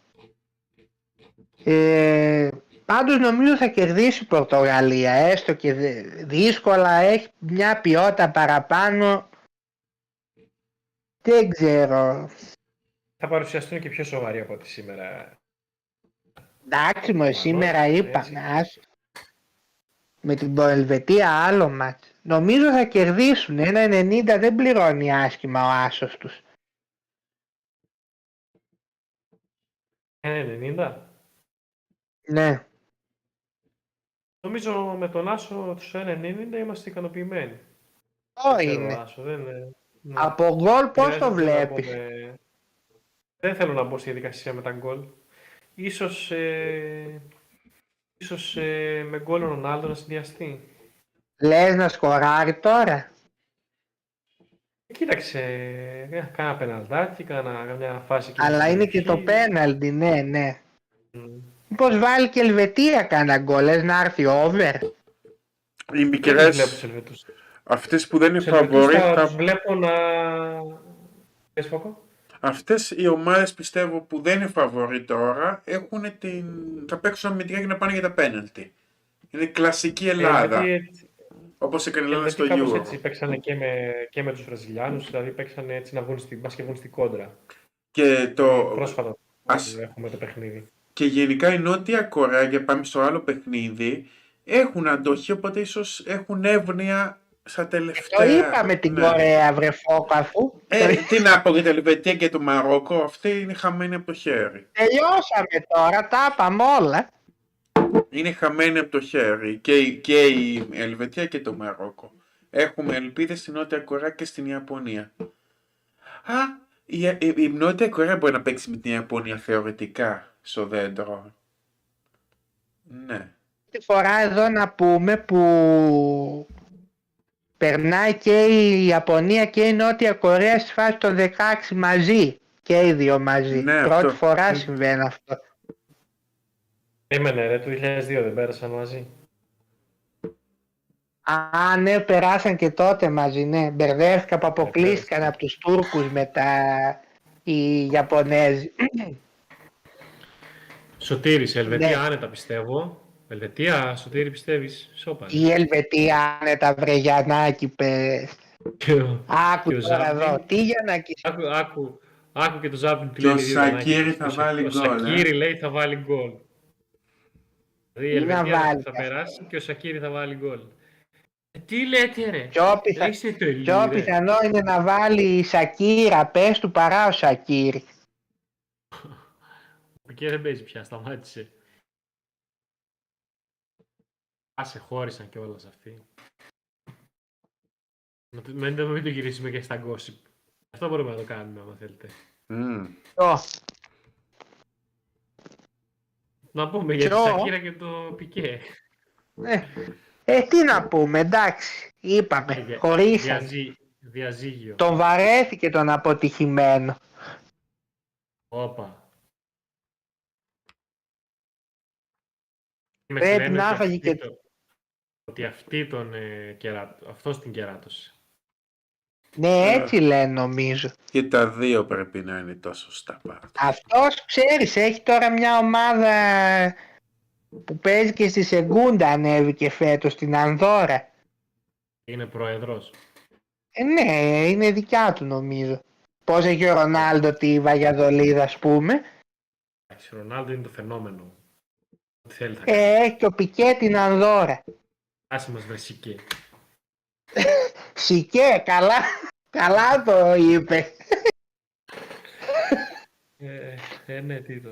Ε, πάντως νομίζω θα κερδίσει η Πορτογαλία, έστω και δε- δύσκολα, έχει μια ποιότητα παραπάνω. Δεν ξέρω. Θα παρουσιαστούν και πιο σοβαροί από ό,τι σήμερα. Εντάξει μου, σήμερα έτσι. είπαν, ας, με την Ελβετία άλλο μάτς. Νομίζω θα κερδίσουν, ένα 90 δεν πληρώνει άσχημα ο άσος τους. Ε, 90. Ναι, Νομίζω με τον Άσο τους 1,90 είμαστε ικανοποιημένοι. αυτό Ξέρω, είναι. Άσο, δεν είναι. ναι. Από γκολ πώς Χρειάζεται το να βλέπεις; πούμε- Δεν θέλω να μπω στη διαδικασία με τα γκολ. Ίσως, ε... ίσως ε, με γκολ ο Ρονάλντο να συνδυαστεί. Λες να σκοράρει τώρα; Ε, Κοίταξε, ε, κάνα πεναλτάκι, κάνα μια φάση. εκεί Αλλά στην είναι και το περιοχή. πέναλτι, ναι, ναι. Μμ. Μήπως βάλει και Ελβετία κάνα γκολ, λες να έρθει over; Οι Δεν τους βλέπω μικρές, τους Ελβετούς. αυτές που δεν είναι Τους Ελβετούς φαβορί, θα θα... τους βλέπω να... Πες Φώκο. Αυτές οι ομάδες πιστεύω που δεν είναι φαβορί τώρα, έχουν την... θα παίξουν αμυντικά και να πάνε για τα πέναλτι. Είναι κλασική Ελλάδα, Ε, γιατί, όπως έκανε η οι Ελλάδα στο Ελβετοί κάπως Euro. έτσι παίξανε και με, και με τους Βραζιλιάνους, δηλαδή παίξανε έτσι να βγουν στην, μπας και βγουν στην κόντρα. Και, το... Πρόσφατα Ας- έχουμε το παιχνίδι. και γενικά η Νότια Κορέα, και πάμε στο άλλο παιχνίδι, έχουν αντοχή, οπότε ίσως έχουν εύνοια στα Το τελευταία. είπαμε την Ναι. Κορέα βρε Φώκο, αφού. Ε, τι να πω για την Ελβετία και το Μαρόκο, αυτή είναι χαμένη από το χέρι. Τελειώσαμε τώρα, τα είπαμε όλα. Είναι χαμένη από το χέρι και, η- και η Ελβετία και το Μαρόκο. Έχουμε ελπίδες στην Νότια Κορέα και στην Ιαπωνία. Α, η, η, η Νότια Κορέα μπορεί να παίξει με την Ιαπωνία θεωρητικά στο δέντρο. Ναι. Τη φορά εδώ να πούμε που περνάει και η Ιαπωνία και η Νότια Κορέα στη φάση των 16 μαζί. Και οι δύο μαζί. Ναι, Πρώτη αυτό. φορά συμβαίνει αυτό. Έμενε ρε, το 2002 δεν πέρασαν μαζί. Α, ναι, περάσαν και τότε μαζί, ναι. Μπερδεύτηκα που αποκλείστηκαν από τους Τούρκους μετά οι Ιαπωνέζοι. Σωτήρης, Ελβετία Ναι. άνετα πιστεύω. Ελβετία, Σωτήρη πιστεύεις, σώπα. Η Ελβετία άνετα βρε Γιαννάκη πες. Και ο- Άκου Και ο τώρα Ζάμπιν. εδώ. Τι Γιαννάκη. Άκου, άκου, άκου και το Ζάπιν τι Και ο λέει, δύο Σακίρι Γιαννάκη. θα Ο Σα- βάλει Ο γκολ, ε. Σακίρι λέει θα βάλει γκολ. Δηλαδή η Τι να Ελβετία βάλεις, θα ε. περάσει και ο Σακίρι θα βάλει γκολ. Ε, Τι λέτε ρε; Πιο, πιθα... Είστε τρελοί πιο ρε. πιθανό είναι να βάλει η Σακύρα πες του παρά ο Σακύρη. Ο Πικέ δεν παίζει πια, σταμάτησε. Άσε, χώρισαν και όλα αυτοί. Να το- Μην το, μην το γυρίσουμε και στα gossip. Αυτό μπορούμε να το κάνουμε, άμα θέλετε. Μμ. Ποιο; Να πούμε για τη Ποιο; Σακύρα και το Πικέ. Ε, ε, τι να πούμε, εντάξει. Είπαμε, Δια- χωρίσαν. διαζύ- Διαζύγιο. Τον βαρέθηκε τον αποτυχημένο. Όπα. Με Πρέπει λένε να ότι έφαγε αυτή και- το- Ότι αυτή τον ε, κερά... αυτός την κεράτωσε. Ναι, έτσι λένε νομίζω. Και τα δύο πρέπει να είναι τόσο στα πάντα. Αυτός ξέρεις, έχει τώρα μια ομάδα που παίζει και στη Σεγκούντα ανέβηκε φέτος στην Ανδώρα. Είναι πρόεδρος. Ε, ναι, είναι δικιά του νομίζω. Πώς έχει ο Ρονάλντο τη Βαγιαδολίδα ας πούμε. Εντάξει, ο Ρονάλντο είναι το φαινόμενο. Ό,τι θέλει θα κάνει. Ε, έχει και ο Πικέ την Ανδώρα. Άσε μας βρεσικέ. Σικέ, καλά, καλά το είπε. Ε, ε, ναι, τι το...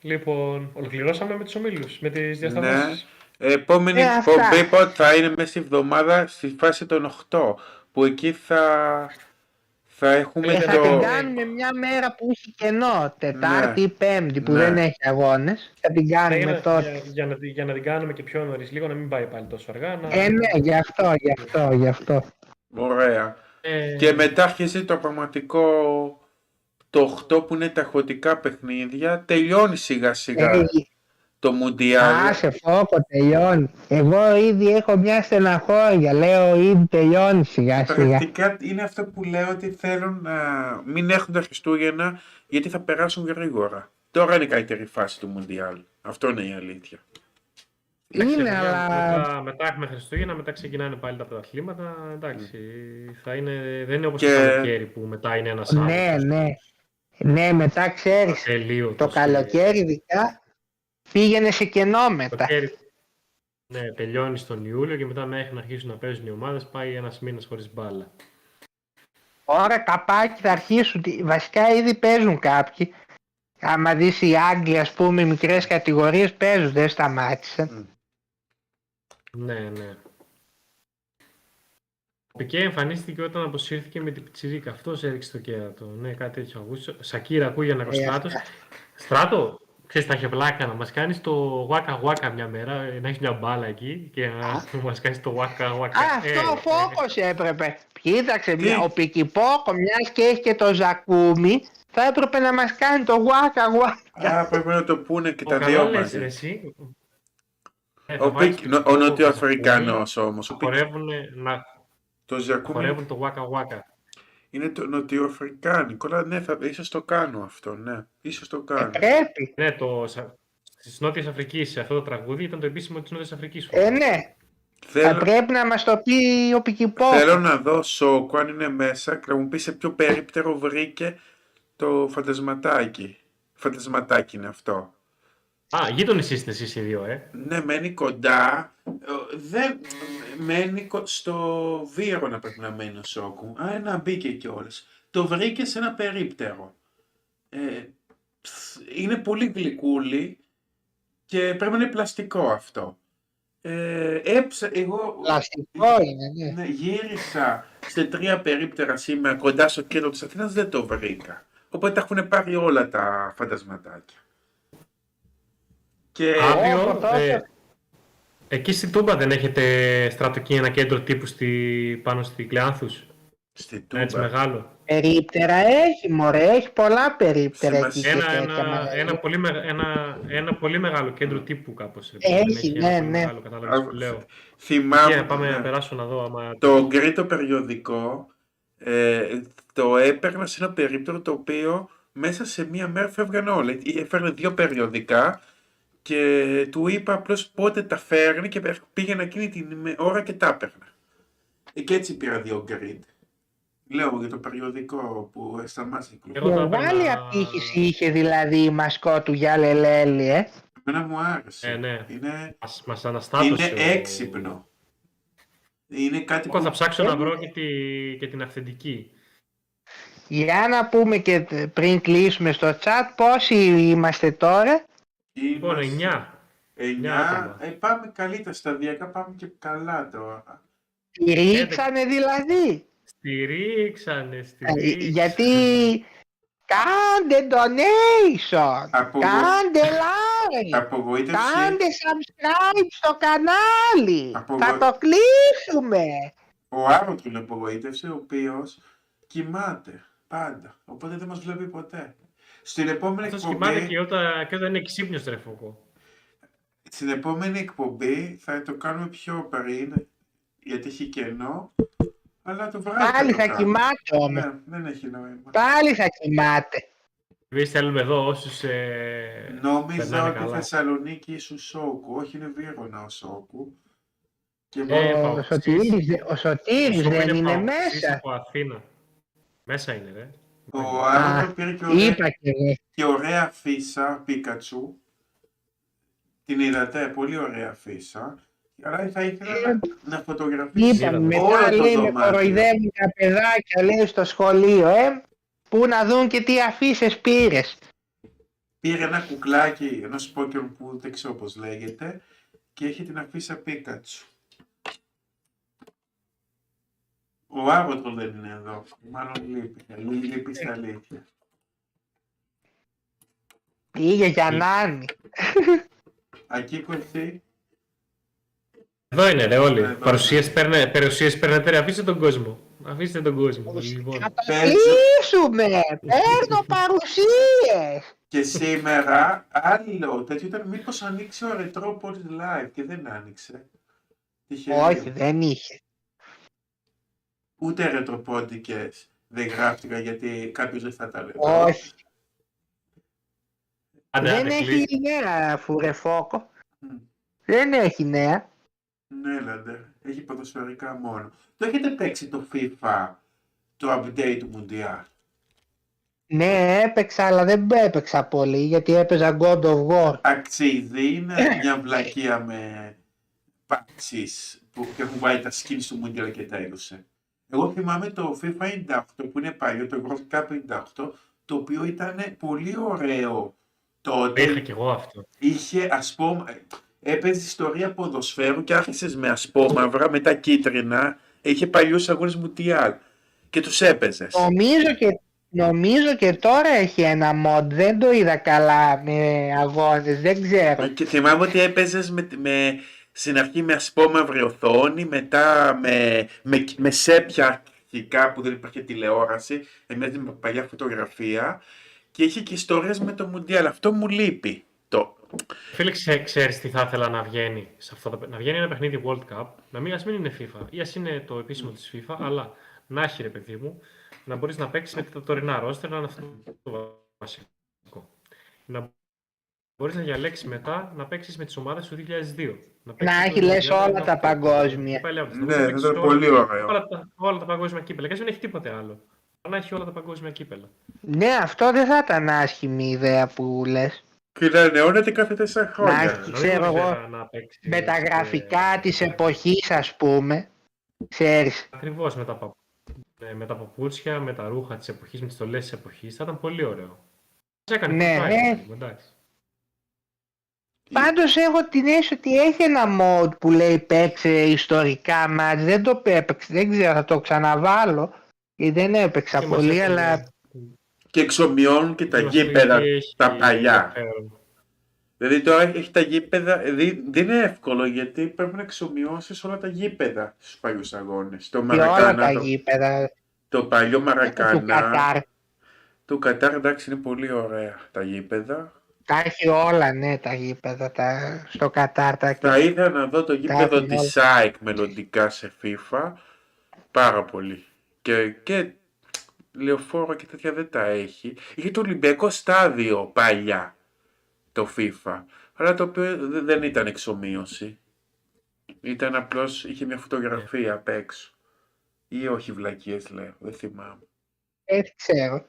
Λοιπόν, ολοκληρώσαμε με τους ομίλους, με τις διασταματήσεις. Επόμενη Ε, αυτά. εκπομπή πότε θα είναι μέσα στη εβδομάδα στη φάση των 8 που εκεί θα, Θα έχουμε Ε, θα το... την κάνουμε μια μέρα που έχει κενό, Τετάρτη ή Πέμπτη που Ναι. δεν έχει αγώνες. Θα την κάνουμε Για, τότε. για, για, να, για να την κάνουμε και πιο νωρίς λίγο, να μην πάει πάλι τόσο αργά. Να... Ε, ναι, γι' αυτό, γι' αυτό, γι' αυτό. Ωραία. Ε, Και μετά αρχίζει το πραγματικό το 8 που είναι τα χωτικά παιχνίδια. Τελειώνει σιγά σιγά Ε, το Μουντιάλ. άσε φόκο, τελειώνει. Εγώ ήδη έχω μια στεναχώρια, λέω ήδη τελειώνει σιγά σιγά. Πρακτικά είναι αυτό που λέω ότι θέλω να μην έχουν τα Χριστούγεννα γιατί θα περάσουν γρήγορα. Τώρα είναι η καλύτερη φάση του Μουντιάλ. Αυτό είναι η αλήθεια. εντάξει, Είναι, παιδιά, αλλά Μετά, μετά έχουμε Χριστούγεννα, μετά ξεκινάνε πάλι τα πρωταθλήματα. Εντάξει, θα είναι, δεν είναι όπως Και- το καλοκαίρι που μετά είναι ένας Σάββατο. ναι, ναι. Ναι, μετά ξέρεις, Τελείω. το καλοκαίρι ειδικά πήγαινε σε κενό Το μετά. καλοκαίρι, ναι, τελειώνει τον Ιούλιο και μετά μέχρι να αρχίσουν να παίζουν οι ομάδες πάει ένας μήνας χωρίς μπάλα. Τώρα καπάκι θα αρχίσουν, τι- βασικά ήδη παίζουν κάποιοι. Άμα δεις οι Άγγλοι ας πούμε μικρές κατηγορίες παίζουν, δεν σταμάτησαν. Ναι, ναι. Ο Πικέ εμφανίστηκε όταν αποσύρθηκε με την Πιτσιρίκα. Αυτός έριξε το κέρατο. Ναι, κάτι τέτοιο ακούω. Σακύρα ακούει για να Ε, Στράτος. Στράτο, ξέρεις, θα είχε πλάκα να μας κάνεις το waka waka μια μέρα, ε, να έχεις μια μπάλα εκεί και να μας κάνεις το waka waka. Α, Ε, αυτό ο ε, φόκος έπρεπε. Κοίταξε, Τι; μια, ο Πικυπόκο μιας και έχει και το Ζακούμι, θα έπρεπε να μας κάνει το γουάκα γουάκα. Α, πρέπει να το πούνε και Ο τα καλά δύο λες, ρε, μαζί. εσύ. Ε, θα Ο, βάλεις Πικ, και ο το Νοτιοαφρικανός όμως. Ο Πικ, Χορεύουν, να το Ζακούμι χορεύουν το waka waka. Είναι το Νοτιοαφρικάνικο. Αλλά ναι, θα, ίσως το κάνω αυτό, ναι. Ίσως το κάνω. Πρέπει. Ναι, το, της Νότιας Αφρικής αυτό το τραγούδι ήταν το επίσημο της Νότιας Αφρικής. Ε, ναι. Θα Θέλω, πρέπει να μας το πει ο Πικυπόκο. θέλω να δω Σόκο αν είναι μέσα και να μου πει σε ποιο περίπτερο βρήκε το φαντασματάκι. Φαντασματάκι είναι αυτό. Α, γείτονες είστε εσείς οι δύο, ε. Ναι, μένει κοντά. ε, Δεν, μένει κο- στο Βύρονα πρέπει να μένει ο Σόκου. Α, να μπήκε κιόλας. Το βρήκε σε ένα περίπτερο. Ε, ψ, είναι πολύ γλυκούλη και πρέπει να είναι πλαστικό αυτό. Ε, έψα, εγώ Πλαστικό είναι, ναι. ναι, γύρισα σε τρία περίπτερα σήμερα κοντά στο κέντρο της Αθήνας, δεν το βρήκα. Οπότε τα έχουν πάρει όλα τα φαντασματάκια. Και Αύριο, από τότε. ε, εκεί στην Τούμπα δεν έχετε στρατοκή ένα κέντρο τύπου στη, πάνω στη Κλεάνθους. στη Έτσι Τούμπα. μεγάλο. Περίπτερα έχει, μωρέ, έχει πολλά περίπτερα εκεί. Σημασία. και Ένα, τέτοια ένα, μεγάλα. ένα, πολύ, μεγα- ένα, ένα πολύ μεγάλο κέντρο τύπου κάπως. ρε, Έχει, δεν ένα ναι, πολύ ναι. Μεγάλο, κατάλαβες που λέω. Θυμάμαι Και πάμε ναι. να περάσω να δω άμα... το γκρίτο περιοδικό ε, το έπαιρνα σε ένα περίπτερο το οποίο μέσα σε μία μέρα φεύγαν όλα. Έφερνε δύο περιοδικά και του είπα απλώς πότε τα φέρνει και πήγαινα εκείνη την ημέ- ώρα και τα έπαιρνα. Ε, Και έτσι πήρα δύο γκρίτ. Λέω για το περιοδικό που σταμάτησε η Εγώ κυκλοφορία. τα Μεγάλη έπαιρνα- απήχηση είχε δηλαδή η μασκό του για Λελέλη, ε. Εμένα μου άρεσε. Ε, ναι. Είναι, Μας, μας αναστάτωσε. είναι ο- έξυπνο. Είναι κάτι Εγώ που θα ψάξω να βρω και, τη, και την αυθεντική. Για να πούμε και πριν κλείσουμε στο chat πόσοι είμαστε τώρα; Λοιπόν, είμαστε- 9. Μια 9. άτομα. Ε, πάμε καλύτερα σταδιακά, πάμε και καλά τώρα. Ρίξανε δηλαδή. Στηρίξανε, Ε, στηρίξανε. Γιατί κάντε donation, Από- κάντε like, Απογοήτευση. κάντε subscribe στο κανάλι. Από- Θα το κλείσουμε. Ο Άρωτ είναι απογοήτευση, ο οποίος κοιμάται πάντα. Οπότε δεν μας βλέπει ποτέ. Στην επόμενη Αυτός εκπομπή, κοιμάται και όταν, και όταν είναι ξύπνιος ρε φόκο. στην επόμενη εκπομπή θα το κάνουμε πιο πριν, γιατί έχει κενό. Αλλά το βράδυ. Πάλι το θα κάνουμε. κοιμάται όμως. Ναι, δεν έχει νόημα. Πάλι θα κοιμάται. Εμείς θέλουμε εδώ όσους ε, Νόμιζα περνάνε ότι καλά. Θεσσαλονίκη ήσουν Σόκου, όχι είναι Βύρονα ο Σόκου. Και Ε, μόνο- πάω. Ο Σωτήρης, δε- ο Σωτήρης Σόκο δεν είναι παοξής μέσα. από Αθήνα. Μέσα είναι ρε. Ο Α, Άρωτ πήρε και ωραία, Είπα και εγώ. και ωραία φύσα Πίκατσου. Την είδατε, πολύ ωραία φύσα. Αλλά θα ήθελα να, να φωτογραφίσει Είπα, Είδαμε. μετά όλο το λέει με δωμάτιο. κοροϊδεύουν τα παιδάκια λέει στο σχολείο, ε. Πού να δουν και τι αφήσει πήρες. Πήρε ένα κουκλάκι ενό Pokémon που δεν ξέρω πώς λέγεται και έχει την αφίσα Πίκατσου. Ο Άρωτρο δεν είναι εδώ. Μάλλον λείπει. Λείπει, λείπει στα αλήθεια. Πήγε για Νάνη. Ακίκο εσύ; Εδώ είναι ρε όλοι. Εδώ. Παρουσίες, παίρνε, παρουσίες παίρνετε ρε. Αφήστε τον κόσμο. Αφήστε τον κόσμο. Λοιπόν. Να το Παίζω. κλείσουμε. Παίρνω παρουσίες. Και σήμερα άλλο τέτοιο ήταν μήπως ανοίξει ο Ρετρόπολης live και δεν άνοιξε. Τυχαίο. Όχι, δεν είχε. Ούτε ρετροπόντικες δεν γράφτηκαν γιατί κάποιος δεν θα τα λέει. Όχι. Άντε, Δεν άντε, έχει κλείσει. νέα φουρεφόκο. Μμ. Δεν έχει νέα. Ναι, Λάντερ. Έχει ποδοσφαιρικά μόνο. Το έχετε παίξει το FIFA, το update του Mundial. Ναι, έπαιξα, αλλά δεν έπαιξα πολύ γιατί έπαιζα God of War. Αξίζει, είναι μια βλακεία με patches που και έχουν βάλει τα skins του Mundial και τα έδωσε. Εγώ θυμάμαι το FIFA 98 που είναι παλιό, το World Cup 98, το οποίο ήταν πολύ ωραίο τότε. Είχα κι εγώ αυτό. είχε ασπόμα... έπαιζε ιστορία ποδοσφαίρου και άρχισες με ασπόμαυρα, μετά κίτρινα. Είχε παλιούς αγώνες Μουτιάλ και τους έπαιζες. Νομίζω και, νομίζω και τώρα έχει ένα mod. Δεν το είδα καλά με αγώνες. Δεν ξέρω. Και θυμάμαι ότι έπαιζες με, με, στην αρχή με ασπόμαυρη οθόνη, μετά με, με, με σέπια αρχικά που δεν υπήρχε τηλεόραση, εμείς με παλιά φωτογραφία και είχε και ιστορίες με το Μουντιάλ. Αυτό μου λείπει. Το... Φίλε, ξέ, ξέρεις τι θα ήθελα να βγαίνει σε αυτό το, να βγαίνει ένα παιχνίδι World Cup, να μην, ας μην είναι FIFA ή ας είναι το επίσημο της FIFA, αλλά να έχει ρε παιδί μου, να μπορείς να παίξεις με τα τωρινά ρόστερ, να είναι αυτό το βασικό. Να μπορείς να διαλέξεις μετά να παίξεις με τις ομάδες του 2002. Να, παίξεις Να το έχει λες 2002, όλα τα αυτό. παγκόσμια. Πάλι από Ναι, να θα παίξεις ήταν όλα- πολύ ωραίο. Όλα τα, όλα τα παγκόσμια κύπελα. Και ας δεν έχει τίποτε άλλο. Αλλά να έχει όλα τα παγκόσμια κύπελα. Ναι, αυτό δεν θα ήταν άσχημη ιδέα που λες. Και να ανανεώνεται κάθε τέσσερα Να χρόνια. έχει- ξέρω εγώ, Με τα γραφικά της εποχής ας πούμε. Ξέρεις. Ακριβώς με, τα πα- ε, με τα παπούτσια, με τα ρούχα της εποχής, με τις στολές της εποχής. Θα ήταν πολύ ωραίο. Μας έκανε Ναι, FIFA, ε. ρε παιδί μου, εντάξει. Πάντως έχω την αίσθηση ότι έχει ένα mod που λέει παίξε ιστορικά μάτς. Δεν το έπαιξε, δεν ξέρω, θα το ξαναβάλω. Γιατί δεν έπαιξα Και μας πολύ, έκανε- αλλά Και εξομοιώνουν και τα και μας έκανε γήπεδα, τι έχει τα παλιά. ενδιαφέρον. Δηλαδή τώρα έχει τα γήπεδα, δηλαδή δεν είναι εύκολο γιατί πρέπει να εξομοιώσεις όλα τα γήπεδα στους παλιούς αγώνες. Το και όλα Μαρακάνα, τα το, γήπεδα το παλιό του Μαρακάνα, Κατάρ. του Κατάρ εντάξει είναι πολύ ωραία τα γήπεδα. Τα έχει όλα, ναι, τα γήπεδα τα, στο Κατάρ. Τα... Θα ήθελα να δω το γήπεδο έχουν της ΑΕΚ μελλοντικά σε FIFA πάρα πολύ. Και, και λεωφόρο και τέτοια δεν τα έχει. Είχε το Ολυμπιακό στάδιο παλιά το FIFA. Αλλά το οποίο δε- δεν ήταν εξομοίωση. Ήταν απλώς, είχε μια φωτογραφία απ' έξω. Ή όχι βλακίες λέω, δεν θυμάμαι. Δεν ξέρω.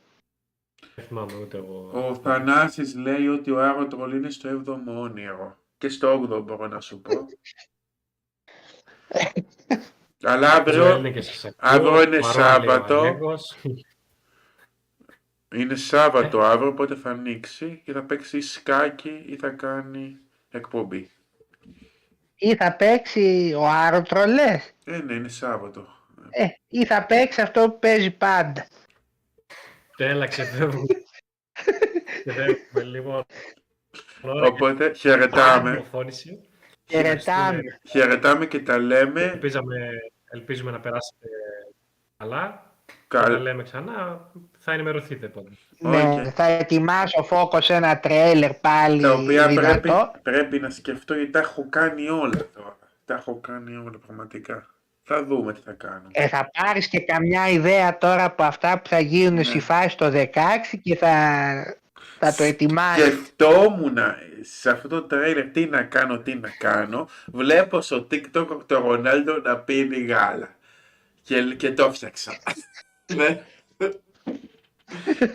Δεν θυμάμαι ούτε εγώ. Ο Θανάσης λέει ότι ο Άρωτρολ είναι στο 7ο όνειρο. Και στο 8ο μπορώ να σου πω. Αλλά Ζωέλ αύριο είναι και σας ακούω. αύριο είναι Μαρών, λέει ο Σάββατο. Αλέκος. είναι Σάββατο αύριο, οπότε θα ανοίξει και θα παίξει σκάκι ή θα κάνει εκπομπή. Ή θα παίξει ο Άρωτρο, λες; Ε, ναι, είναι Σάββατο. Ε, ή θα παίξει αυτό που παίζει πάντα. Τέλα, ξεφεύγουμε. Ξεφεύγουμε, λοιπόν. Ωραία, Οπότε και χαιρετάμε. πληροφόρηση. Χαιρετάμε. Χαιρετάμε και τα λέμε. Ελπίζαμε, ελπίζουμε να περάσετε καλά. Θα τα Καλ... λέμε ξανά. Θα ενημερωθείτε πότε. Ναι, Οκ. θα ετοιμάσω focus ένα τρέιλερ πάλι Τα οποία πρέπει, δυνατό. πρέπει να σκεφτώ γιατί τα έχω κάνει όλα τώρα. Τα έχω κάνει όλα πραγματικά. Θα δούμε τι θα κάνω. Ε, θα πάρεις και καμιά ιδέα τώρα από αυτά που θα γίνουν Ναι. στη φάση το 16 και θα, θα το ετοιμάσεις. Σκεφτόμουν σε αυτό το τρέιλερ τι να κάνω, τι να κάνω. Βλέπω στο TikTok το Ρονάλντο να πίνει γάλα. Και, και το φτιάξα. Ναι.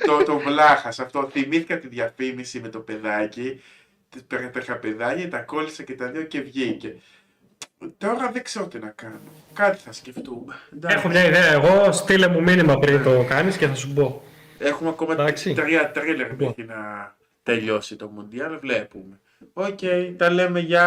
το, το βλάχας αυτό. Θυμήθηκα τη διαφήμιση με το παιδάκι. Τις περίπτωχα παιδάκια, τα κόλλησα και τα δύο και βγήκε. Τώρα δεν ξέρω τι να κάνω. Κάτι θα σκεφτούμε. Εντάξει. Έχω μια ιδέα εγώ. Στείλε μου μήνυμα πριν το κάνεις και θα σου πω. Έχουμε ακόμα Εντάξει. τρία τρέλερ Λοιπόν. μέχρι να τελειώσει το Μουντιάλ. Βλέπουμε. Οκ, τα λέμε για